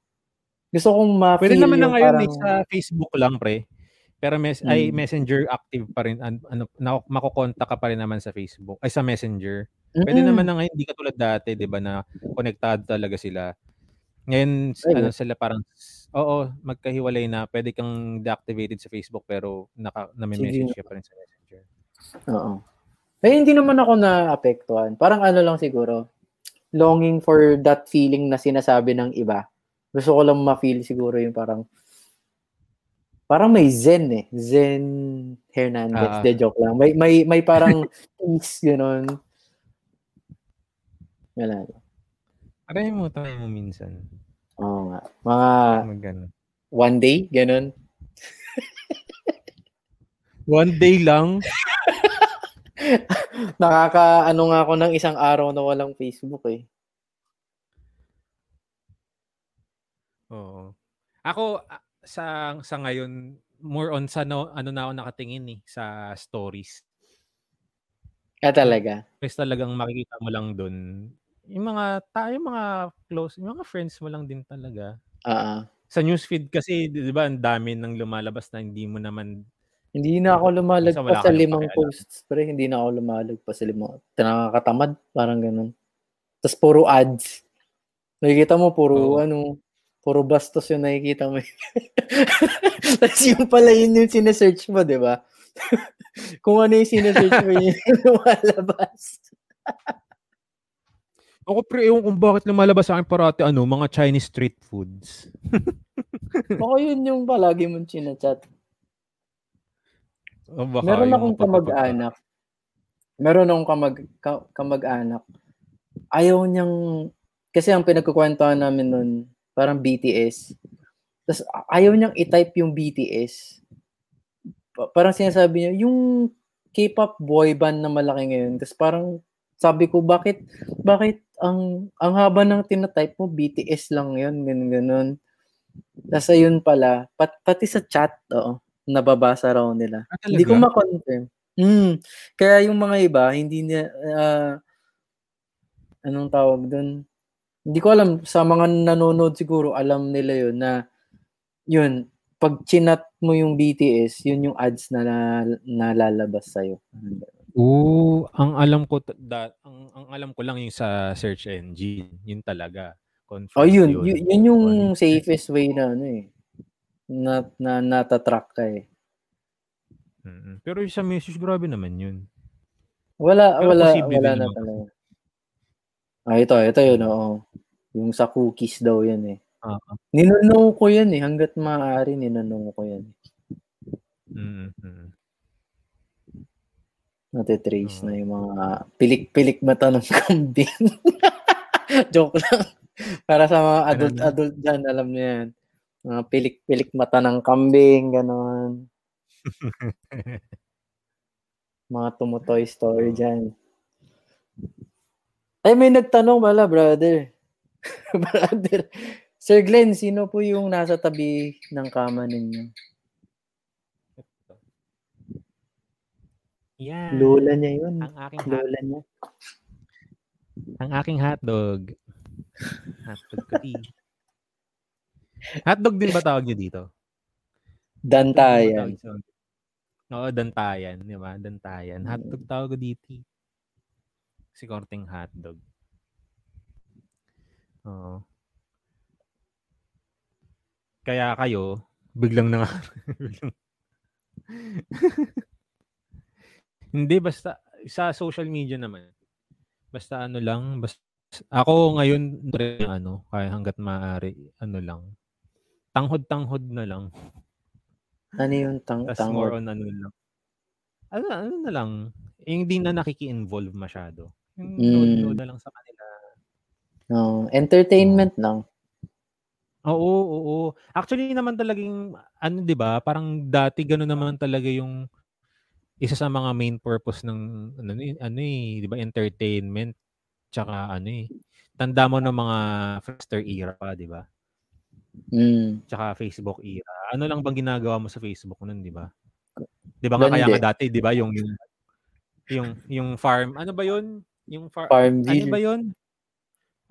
Gusto kong ma-feel Pwede naman na ngayon parang, sa Facebook lang, pre. Pero mes ay Mm. Messenger active pa rin an- ano na makokontak ka pa rin naman sa Facebook ay sa Messenger. Pwede Mm-mm. naman na ngayon hindi katulad dati, 'di ba, na konektado talaga sila. Ngayon Ay, ano sila parang oo, magkahiwalay na. Pwede kang deactivated sa Facebook pero naka na may Sige. message ka pa rin sa Messenger. Oo. Eh, hindi naman ako na-apektuhan. Parang ano lang siguro, longing for that feeling na sinasabi ng iba. Gusto ko lang ma-feel siguro yung parang, parang may zen eh. Zen Hernandez. Ah. De joke lang. May, may, may parang peace, gano'n. Wala. Aray mo tayo mo minsan. Oo nga. Mga Magano. one day, gano'n. One day lang. Nakaka, ano nga ako ng isang araw na walang Facebook eh. Oo. Ako ah, sa sa ngayon more on sa no, ano na ako nakatingin eh sa stories. Ah, talaga. Kasi talagang makikita mo lang doon yung mga tayo mga close, yung mga friends mo lang din talaga. Ah, Sa newsfeed kasi, di ba, ang dami nang lumalabas na hindi mo naman hindi na ako lumalag Minsan pa wala sa limang posts, pre. Hindi na ako lumalag pa sa limang. Nakakatamad, parang ganun. Tapos puro ads. Nakikita mo, puro Oo. ano, puro bastos yung nakikita mo. Tapos yung pala yun yung sinesearch mo, di ba? Kung ano yung sinesearch mo, yun yung lumalabas. Ako pre, ewan kung bakit lumalabas sa akin parati ano, mga Chinese street foods. Ako yun yung palagi mong chinachat. O baka Meron yung akong kamag-anak. Meron akong kamag, ka- kamag-anak. Ayaw niyang, kasi ang pinagkukwentuhan namin nun, parang BTS. Tapos ayaw niyang i-type yung BTS. Pa- Parang sinasabi niya, yung K-pop boy band na malaki ngayon. Tapos parang sabi ko, bakit, bakit ang, ang haba ng tinatype mo, BTS lang yun, ganun, ganun. Tapos ayun pala, pat, pati sa chat, oo, nababasa raw nila. Ah, Hindi ko talaga? ma-confirm. Mm. Kaya yung mga iba, hindi niya, ah, anong tawag doon? Hindi ko alam, sa mga nanonood siguro, alam nila yun na, yun, pag chinat mo yung BTS, yun yung ads na, na nalalabas sa'yo. Oo, ang alam ko that ang, ang alam ko lang yung sa search engine, yun talaga. Confirmed Oh, yun, yun, yun yung Ano? safest way na, ano eh, na, na natatrack ka eh. Pero yung sa message, grabe naman yun. Wala, Pero wala, wala na talaga. Ah, ito, ito yun, oo. Yung sa cookies daw yan eh. Ah, Ninunong ko yan eh. Hanggat maaari, ninunong ko yan. mm Natitrace Oo. na yung mga pilik-pilik mata ng kambing. Joke lang. Para sa mga adult-adult dyan, alam niyo yan. Mga pilik-pilik mata ng kambing, gano'n. Mga tumutoy story dyan. Ay, may nagtanong wala, brother. brother. Sir Glenn, sino po yung nasa tabi ng kama ninyo? Yan. Lola niya yun. Ang aking hot, Lola niya. ang aking hotdog. Hotdog ko di. Hotdog din ba tawag niyo dito? Dantayan. Oo, dantayan, di ba? Dantayan. Hotdog tawag ko dito. Si korting hotdog. Oo. Kaya kayo, biglang na biglang- Hindi, basta sa social media naman. Basta ano lang, basta ako ngayon ano, kaya hanggat maaari, ano lang. Tanghod-tanghod na lang. Ano yung tang Tapos more tangod? on ano lang. Ano, ano na lang. Hindi na nakiki-involve masyado. Yung Mm. load-load na lang sa kanila. No, entertainment lang. Oo, oo. Actually naman talagang, ano 'di ba parang dati gano'n naman talaga yung isa sa mga main purpose ng ano, ano eh, 'di ba entertainment tsaka ano eh. Tanda mo ng mga Friendster era pa, 'di ba? Mm. Tsaka Facebook era. Ano lang bang ginagawa mo sa Facebook nun, 'di ba? 'Di ba nga kaya nga dati, 'di ba, yung yung yung yung farm, ano ba 'yun? Yung far, ano Farmville. ba 'yun?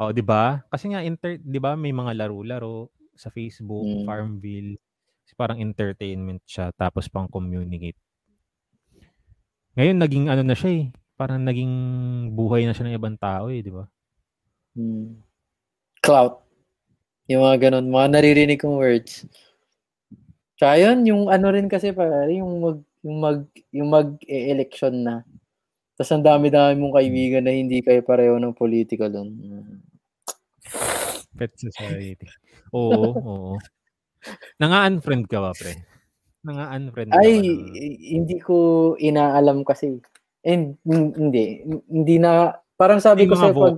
Oh, 'di ba? Kasi nga inter, 'di ba, may mga laro-laro sa Facebook, Mm. Farmville. Kasi parang entertainment siya tapos pang communicate. Ngayon naging ano na siya eh. Parang naging buhay na siya ng ibang tao eh, 'di ba? Mm. Clout. Yung mga ganun, mga naririnig kong words. Tsaka yun, yung ano rin kasi pare, yung mag, yung mag, yung mag-election na. Tapos ang dami-dami mong kaibigan na hindi kayo pareho ng politika doon. Pet society. Oo, oo. Nanga-unfriend ka ba, pre? Nanga-unfriend ka Ay, ba hindi ko inaalam kasi. And, hindi. Hindi na, parang sabi yung ko sa'yo, pag,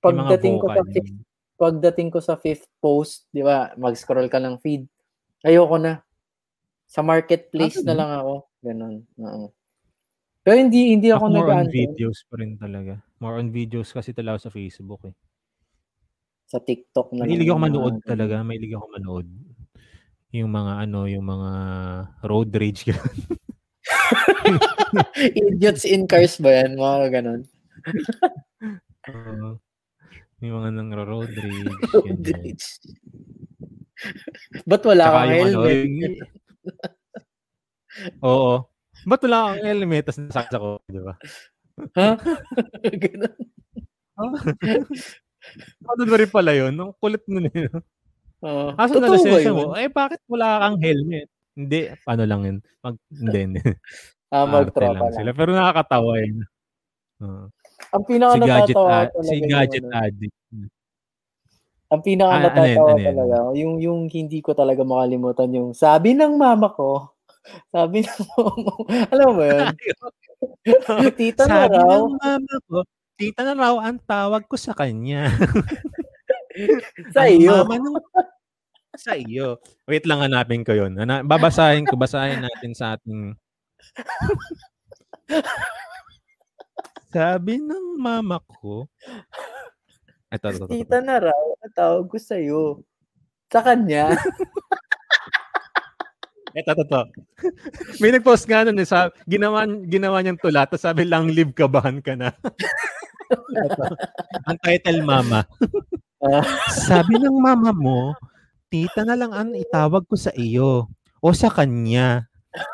pagdating ko sa fifth, pagdating ko sa fifth post, di ba, mag-scroll ka ng feed. Ayoko na. Sa marketplace Ah, na lang ako. Ganun. Oo. Pero hindi hindi ako Ako more on nag videos pa rin talaga. More on videos kasi talaga sa Facebook eh. sa TikTok na Mahilig ako manood mga- talaga. Mahilig ako manood. Yung mga ano, yung mga road rage. Idiots in cars ba yan? Mga ganun. Oo. yung mga nang road rage. Road rage. Ba't wala Tsaka kang yung ano, helmet? yung- Oo. Ba't wala kang helmet? Tapos nasaksa ko, di ba? ha? Ganun. Ano ba rin pala yun? Ang kulit nun eh. Oo. Asan na Totoo ba lisensya yun? mo? Eh, bakit wala kang helmet? Hindi, ano lang yun. Mag, hindi, hindi. Ah, magtropa lang sila. Pero nakakatawa yun. Oo. Ang si pinaka gadget, natatawa ad- si gadget ano, addict. ang pinaka Ah, ano natatawa ano yun? talaga, yung, yung hindi ko talaga makalimutan yung sabi ng mama ko, sabi ng mama ko, alam mo yun? Tita na Sabi raw, ng mama ko, tita na raw ang tawag ko sa kanya. sa Ang iyo. Mama nung, sa iyo. Wait lang, hanapin ko yun. Ana, babasahin ko, basahin natin sa ating... Sabi ng mama ko, ito, ito, ito, ito. Tita na raw, ang tawag ko sa iyo. Sa kanya. Ito, ito, ito. May nag-post nga nun, eh, sa, ginawa, ginawa niyang tula, tapos sabi, lang live kabahan ka na. Ang title, Mama. Sabi ng mama mo, tita na lang ang itawag ko sa iyo o sa kanya.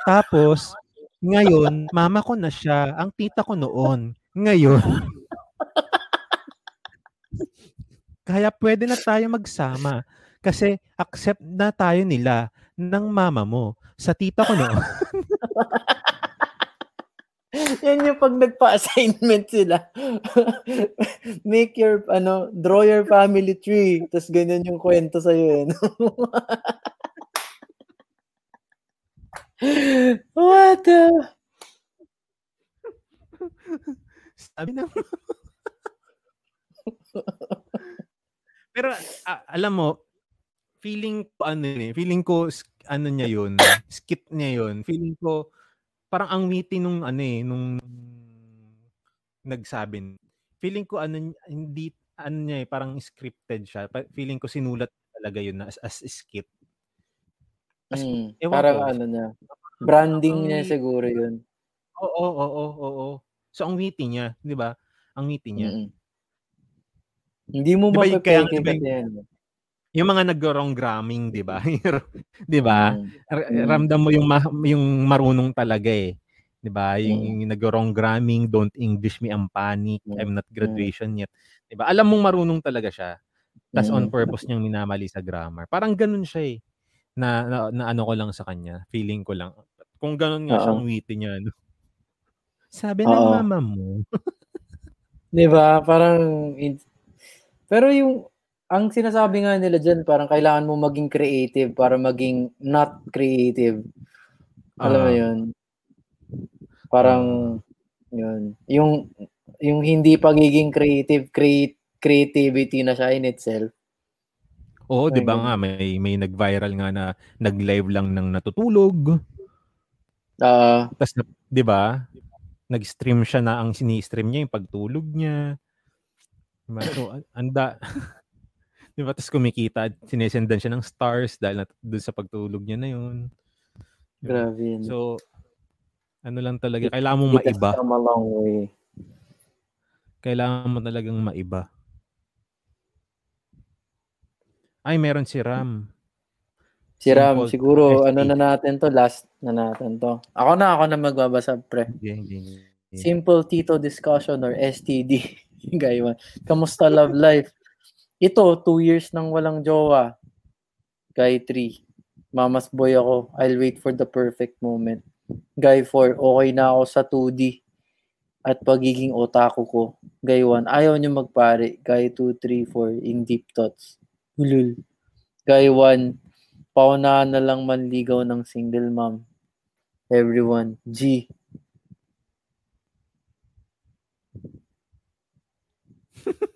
Tapos, ngayon, mama ko na siya, ang tita ko noon. Ngayon, kaya pwede na tayo magsama. Kasi accept na tayo nila ng mama mo sa tita ko noon. Yan yung pag nagpa-assignment sila. Make your, ano, draw your family tree. Tapos ganyan yung kwento sa'yo. Eh, no? What the? Sabi na. Pero a- alam mo, feeling ano eh, feeling ko ano niya yun, skip niya yun. Feeling ko parang ang witty nung ano eh, nung nagsabi. Feeling ko ano hindi ano niya eh, parang scripted siya. Feeling ko sinulat talaga yun na as, as skit. As- ewan parang ko. ano niya. Branding Ang niya siguro yun. Oo, oo, oo, oo. So ang witty niya, 'di ba? Ang witty niya. Mm-mm. Hindi mo Di ba yung- kaya nga, mapapeke di ba kasi yung- yan. Yung mga nag-wrong gramming, 'di ba? 'Di ba? Mm. Mm. ramdam mo yung ma- yung marunong talaga eh. 'Di ba? Yung, Mm. yung nag-wrong gramming, don't English me, I'm panic, Mm. I'm not graduation yet. 'Di ba? Alam mong marunong talaga siya. Tas on purpose niyang minamali sa grammar. Parang ganun siya eh. Na, na, na ano ko lang sa kanya, feeling ko lang. Kung ganun nga siya, Oo. ang witty niya. No? Sabi ng mama mo. 'Di ba? Parang in- Pero yung ang sinasabi nga nila diyan parang kailangan mo maging creative para maging not creative. Alam mo Ah. 'yun? Parang yun. Yung yung hindi pagiging creative, create creativity na siya in itself. Oo, 'di ba nga may may nag-viral nga na nag-live lang ng natutulog. Ah, Tapos, 'di ba? Nag-stream siya na ang sini-stream niya yung pagtulog niya. Diba? So, an- anda. 'Di ba? Tapos kumikita, sinesendan siya ng stars dahil na doon sa pagtulog niya na 'yun. Diba? grabe yun. So, ano lang talaga, kailangan mo It has maiba. come a long way. Kailangan mo talagang maiba. Ay, meron si Ram. Si Ram, Simple siguro ST. ano na natin to, last na natin to. Ako na, ako na magbabasa, pre. Hindi, hindi, hindi. Simple Tito Discussion or STD. Gaywan. Kamusta love life? Ito, two years nang walang jowa. Guy 3. Mama's boy ako. I'll wait for the perfect moment. Guy 4. Okay na ako sa 2D. At pagiging otaku ko. Guy 1. Ayaw niyo magpare. Guy 2, 3, 4. In deep thoughts. Hulul. Guy 1. Paunahan na lang manligaw ng single mom. Everyone. G.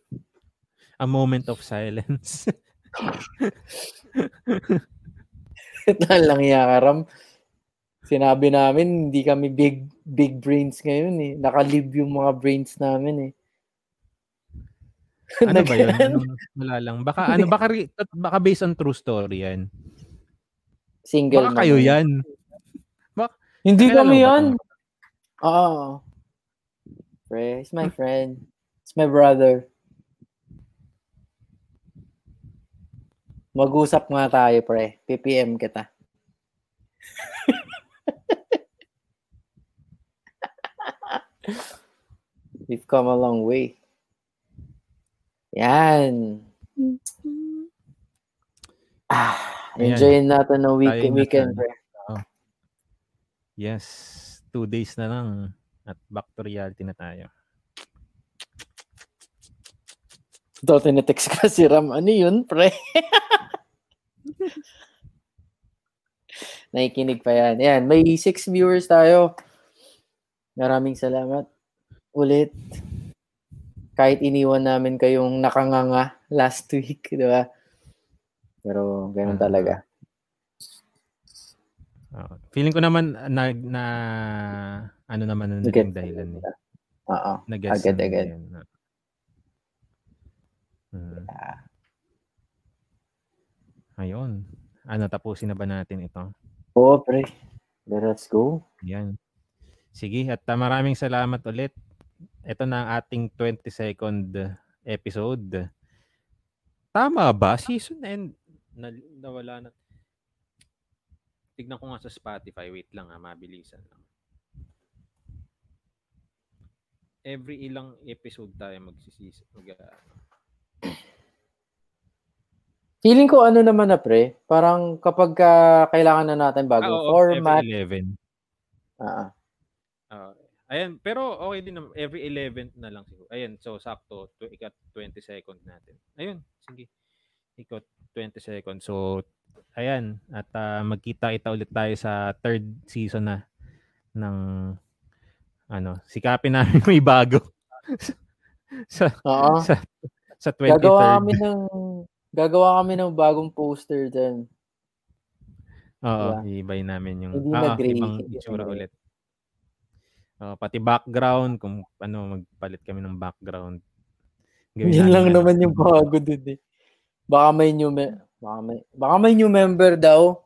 A moment of silence. Ito lang yakaram. Sinabi namin, hindi kami big big brains ngayon eh. Nakalib yung mga brains namin eh. ano ba yun? Ano, wala lang. Baka ano baka baka based on true story yan. Single Baka kayo mom. yan. Hindi Kilala kami yan. Oo. Pre, he's my friend. It's my brother. Mag-usap nga tayo, pre. PPM kita. We've come a long way. Yan. Ah, Ayan. enjoyin natin ng week- Tayo na weekend, pre. Yes. Two days na lang at back to reality na tayo. Ito, tinetext ka si Ram. Ano yun, pre? Nakikinig pa yan. Yan, may six viewers tayo. Maraming salamat. Ulit. Kahit iniwan namin kayong nakanganga last week, di ba? Pero ganun Ah. talaga. Oo. feeling ko naman na, na ano naman Get- naging dahilan. Oo. Nag-guess Agad, naman agad. yun. Hmm. Ah. Ayun. Ano, tapusin na ba natin ito? Oo, pre. Let's go. Yan. Sige, at uh, maraming salamat ulit. Ito na ang ating 20 second episode. Tama ba? Season end. Na, nawala na. Tignan ko nga sa Spotify. Wait lang ha, mabilisan lang. Every ilang episode tayo magsisis. Mag, uh, Feeling ko ano naman na, pre. Parang kapag ka kailangan na natin bagong ah, oo, format. Every 11. Ah, Ah, ayan, pero okay din naman. Every 11 na lang siguro. Ayan, so sakto. To, ikat 20 second natin. Ayun, sige. Ikot 20 seconds. So, ayan. At ah, magkita-kita ulit tayo sa third season na ng ano, sikapin namin may bago. sa, Oo. sa, sa 23rd. Gagawa kami ng gagawa kami ng bagong poster din. Oo, Diba? i-buy namin yung Hindi ah, na gray, ibang itsura ulit. Oo, pati background, kung ano, magpalit kami ng background. Gawin namin lang naman yung bago dun eh. Baka may new me- baka may, baka may new member daw.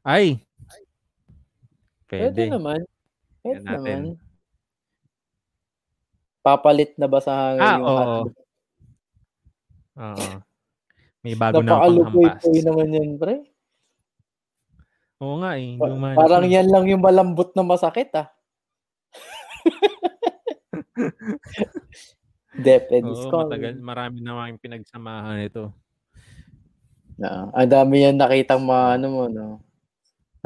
Ay! Pwede, Pwede. naman. Pwede Yan naman. Papalit na ba sa hangin Ah, yung oo. hotdog? Oo. May bago na akong hampas. Napakalugoy naman yan, pre. Oo nga eh. Pa- luma na parang yan lang yung malambot na masakit ah. Dep and Oo, discount. matagal. Marami na yung pinagsamahan ito. Na, ang dami yan nakitang mga ano mo, no?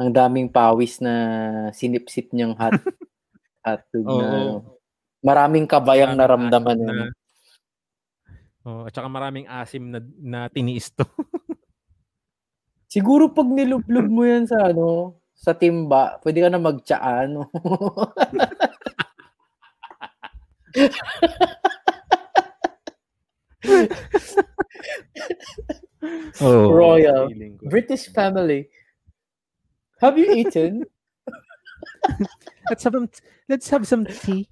Ang daming pawis na sinipsip niyang hot hotdog Oo. na ano. Maraming kabayang Maraming naramdaman yun. na- Oo, at saka maraming asim na, na tiniis to. Siguro pag nilublog mo yan sa ano, sa timba, pwede ka na magtsaa, no? Oo, Royal. British family. Have you eaten? Have some, let's have some tea.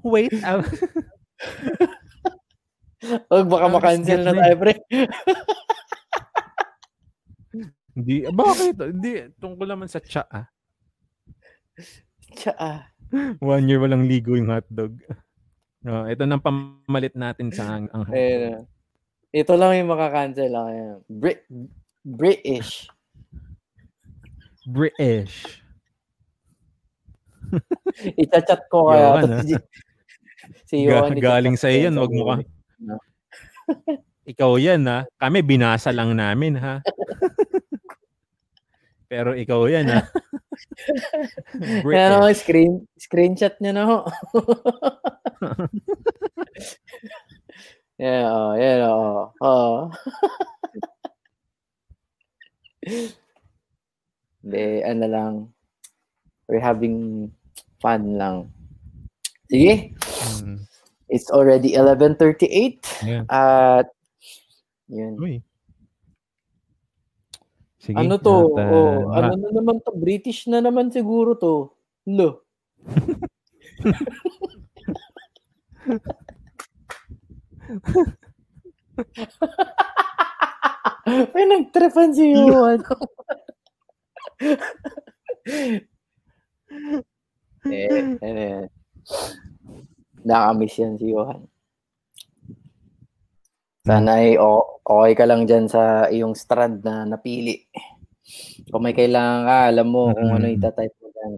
Wait. ah, Huwag baka Ah, makancel na tayo, pre. Hindi, bakit? Hindi, tungkol naman sa tsa ah. Tsaa. One year walang ligo yung hotdog. Oh, ito nang pamalit natin sa ang, ang. Ito lang yung makakancel. Brit British. British. Icha-chat ko kaya. To ah. si, si Yohan, galing sa sa wag mo ka. Ikaw yan ha. Kami binasa lang namin ha. Pero ikaw yan ha. Yan ako, British. screen, screenshot niya na ho. yeah, oh, yeah, oh. oh. Hindi, ano lang. We're having fun lang. Sige. Mm. It's already 11.38. Yeah. At, yun. Uy. Sige. Ano to? at, ah, oh, ano na naman to? British na naman siguro to. Lo. May nagtripan si Yuan. eh, eh, nakamiss yan si Johan. Sana ay o- okay ka lang dyan sa iyong strand na napili. Kung may kailangan ka, alam mo kung ano itatype mo dyan.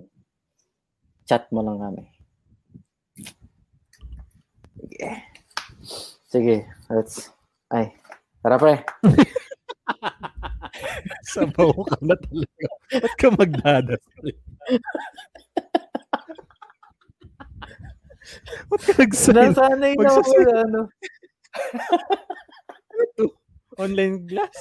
Chat mo lang kami. Sige. Sige, let's... Ay, tara pre. Sabaw ka na talaga. Ba't ka magdadasal? Ba't ka nagsayin? Nasanay na ako sa ano. Online class?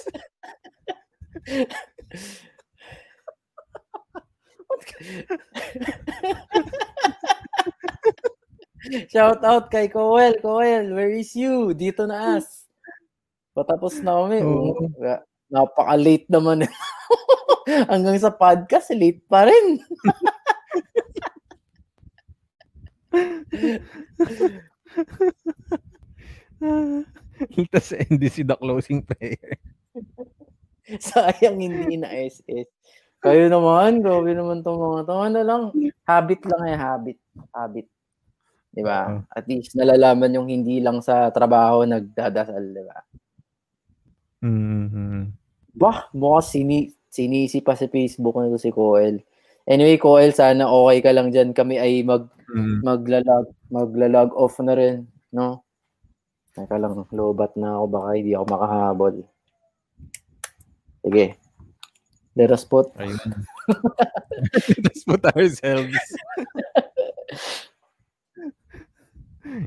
Shout out kay Coel. Coel, where is you? Dito na as. Patapos na kami. Oo. Uh, Napaka-late naman. Hanggang sa podcast, late pa rin. Tapos NDC the closing prayer. Sayang hindi na SS. Kayo naman, grabe naman tong mga to. Ano lang, habit lang eh, habit. Habit. Di ba? At least nalalaman yung hindi lang sa trabaho nagdadasal, di ba? Mm-hmm. Bah, mukhang sini, sinisi pa sa Facebook nito si Coel. Anyway, Coel, sana okay ka lang dyan. Kami ay mag, Mm. maglalag, maglalag off na rin, no? Teka lang, lobat na ako, baka hindi ako makahabol. Sige. Let us put Ayun. Let's put ourselves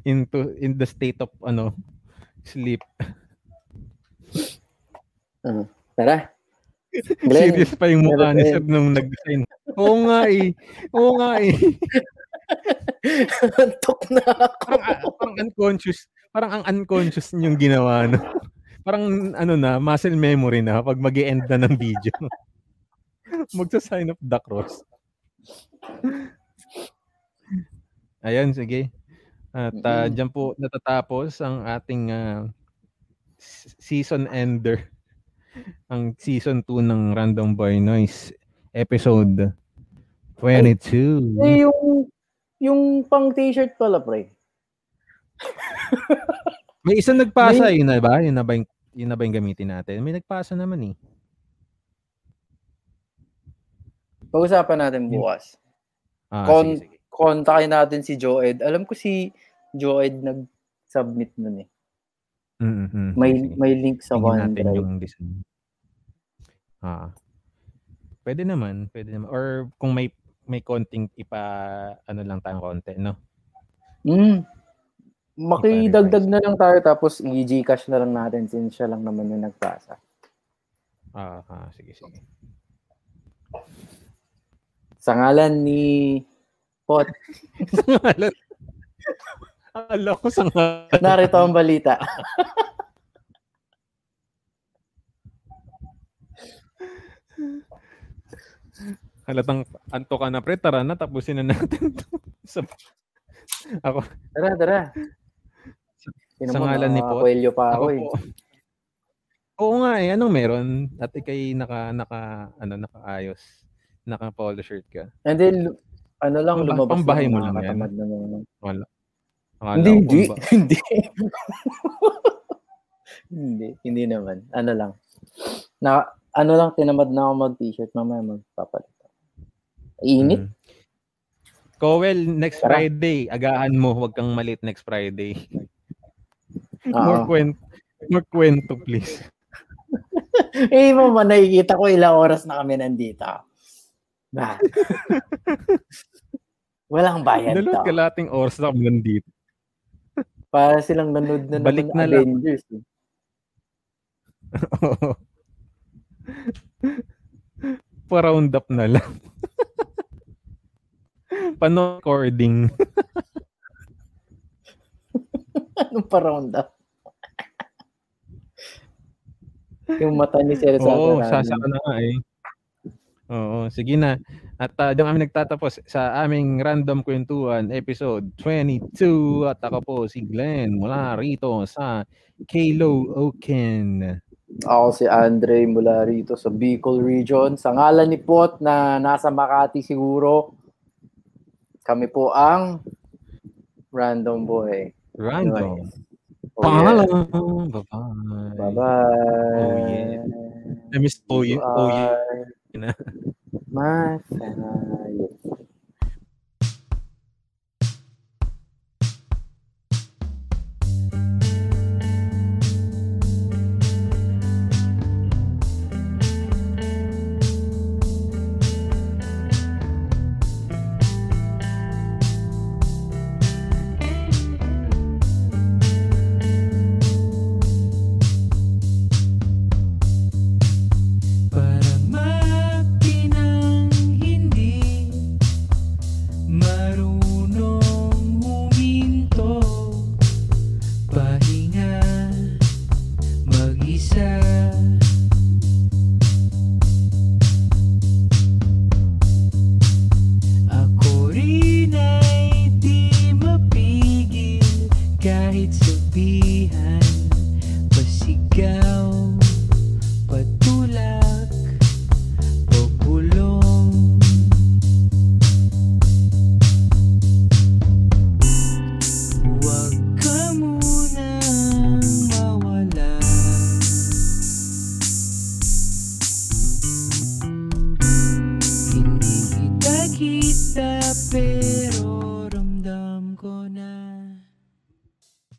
into in the state of ano sleep. Tara. Glenn, Serious pa yung mukha ni. Sir nung nag-design. Oo nga eh. Oo nga eh. antok na ako. Parang, ah, parang unconscious. Parang ang unconscious yung ginawa. No? Parang ano na, muscle memory na pag mag end na ng video. Magsa-sign up the cross. Ayan, sige. At uh, dyan po natatapos ang ating s- season ender. Ang season 2 ng Random Boy Noise episode 22. Eh, yung, yung pang t-shirt pala, pre. May isang nagpasa, yun na ba? Yun na ba yung, yun na ba yung gamitin natin? May nagpasa naman eh. Pag-usapan natin bukas. Ah, Kon- sige, sige. Kontakin natin si Joed. Alam ko si Joed nag-submit nun eh. Mm, mm, May sige. may link sa Tingnan natin OneDrive. yung design. Ah. Pwede naman, pwede naman. Or kung may may konting ipa ano lang tayong konti, no? Mm. Makidagdag na lang tayo tapos i-Gcash na lang natin since siya lang naman yung nagpasa. Ah, ah sige, sige. Sa ngalan ni Pot, Akala ko sa narito ang balita. Halatang anto ka na pre, tara na, tapusin na natin to. sa, ako, Tara, tara. Sino sa mo, ngalan ni Pot, nakakwelyo pa ako, ako eh. po. Oo nga eh, anong meron? At ikay naka, naka, ano, nakaayos. Naka polo shirt ka. And then, ano lang, lumabas pambahay mo lang na mga- Akala Hindi, hindi. ba- Hindi. hindi. Hindi naman. Ano lang. Na, ano lang, tinamad na ako mag-t-shirt. Mamaya magpapalit. Init. Mm. Kowel, next Tara. Friday, agahan mo, wag kang malit next Friday. Oo. more kwento, more kwento please. Eh, mama, nakikita ko ilang oras na kami nandito. Ba? Walang bayad Dalawang to. kalating oras na kami nandito. Para silang nanood na Balik na lang. Avengers. Eh. Pa-round up na lang. Pano-recording. Anong pa-round up? Yung mata ni Sir Oo, Sasa. sasa ka na nga eh. Oo, sige na. At uh, diyan kami nagtatapos sa aming random kwentuhan episode 22 at ako po si Glenn mula rito sa Kalo Oken. Ako si Andre mula rito sa Bicol region. Sa ngalan ni Pot na nasa Makati siguro. Kami po ang Random Boy. Random. Oh, Paalam. yeah. Bye-bye. Bye-bye. Oh, yeah. I miss oh, yeah. Oh, yeah. Mas, uh.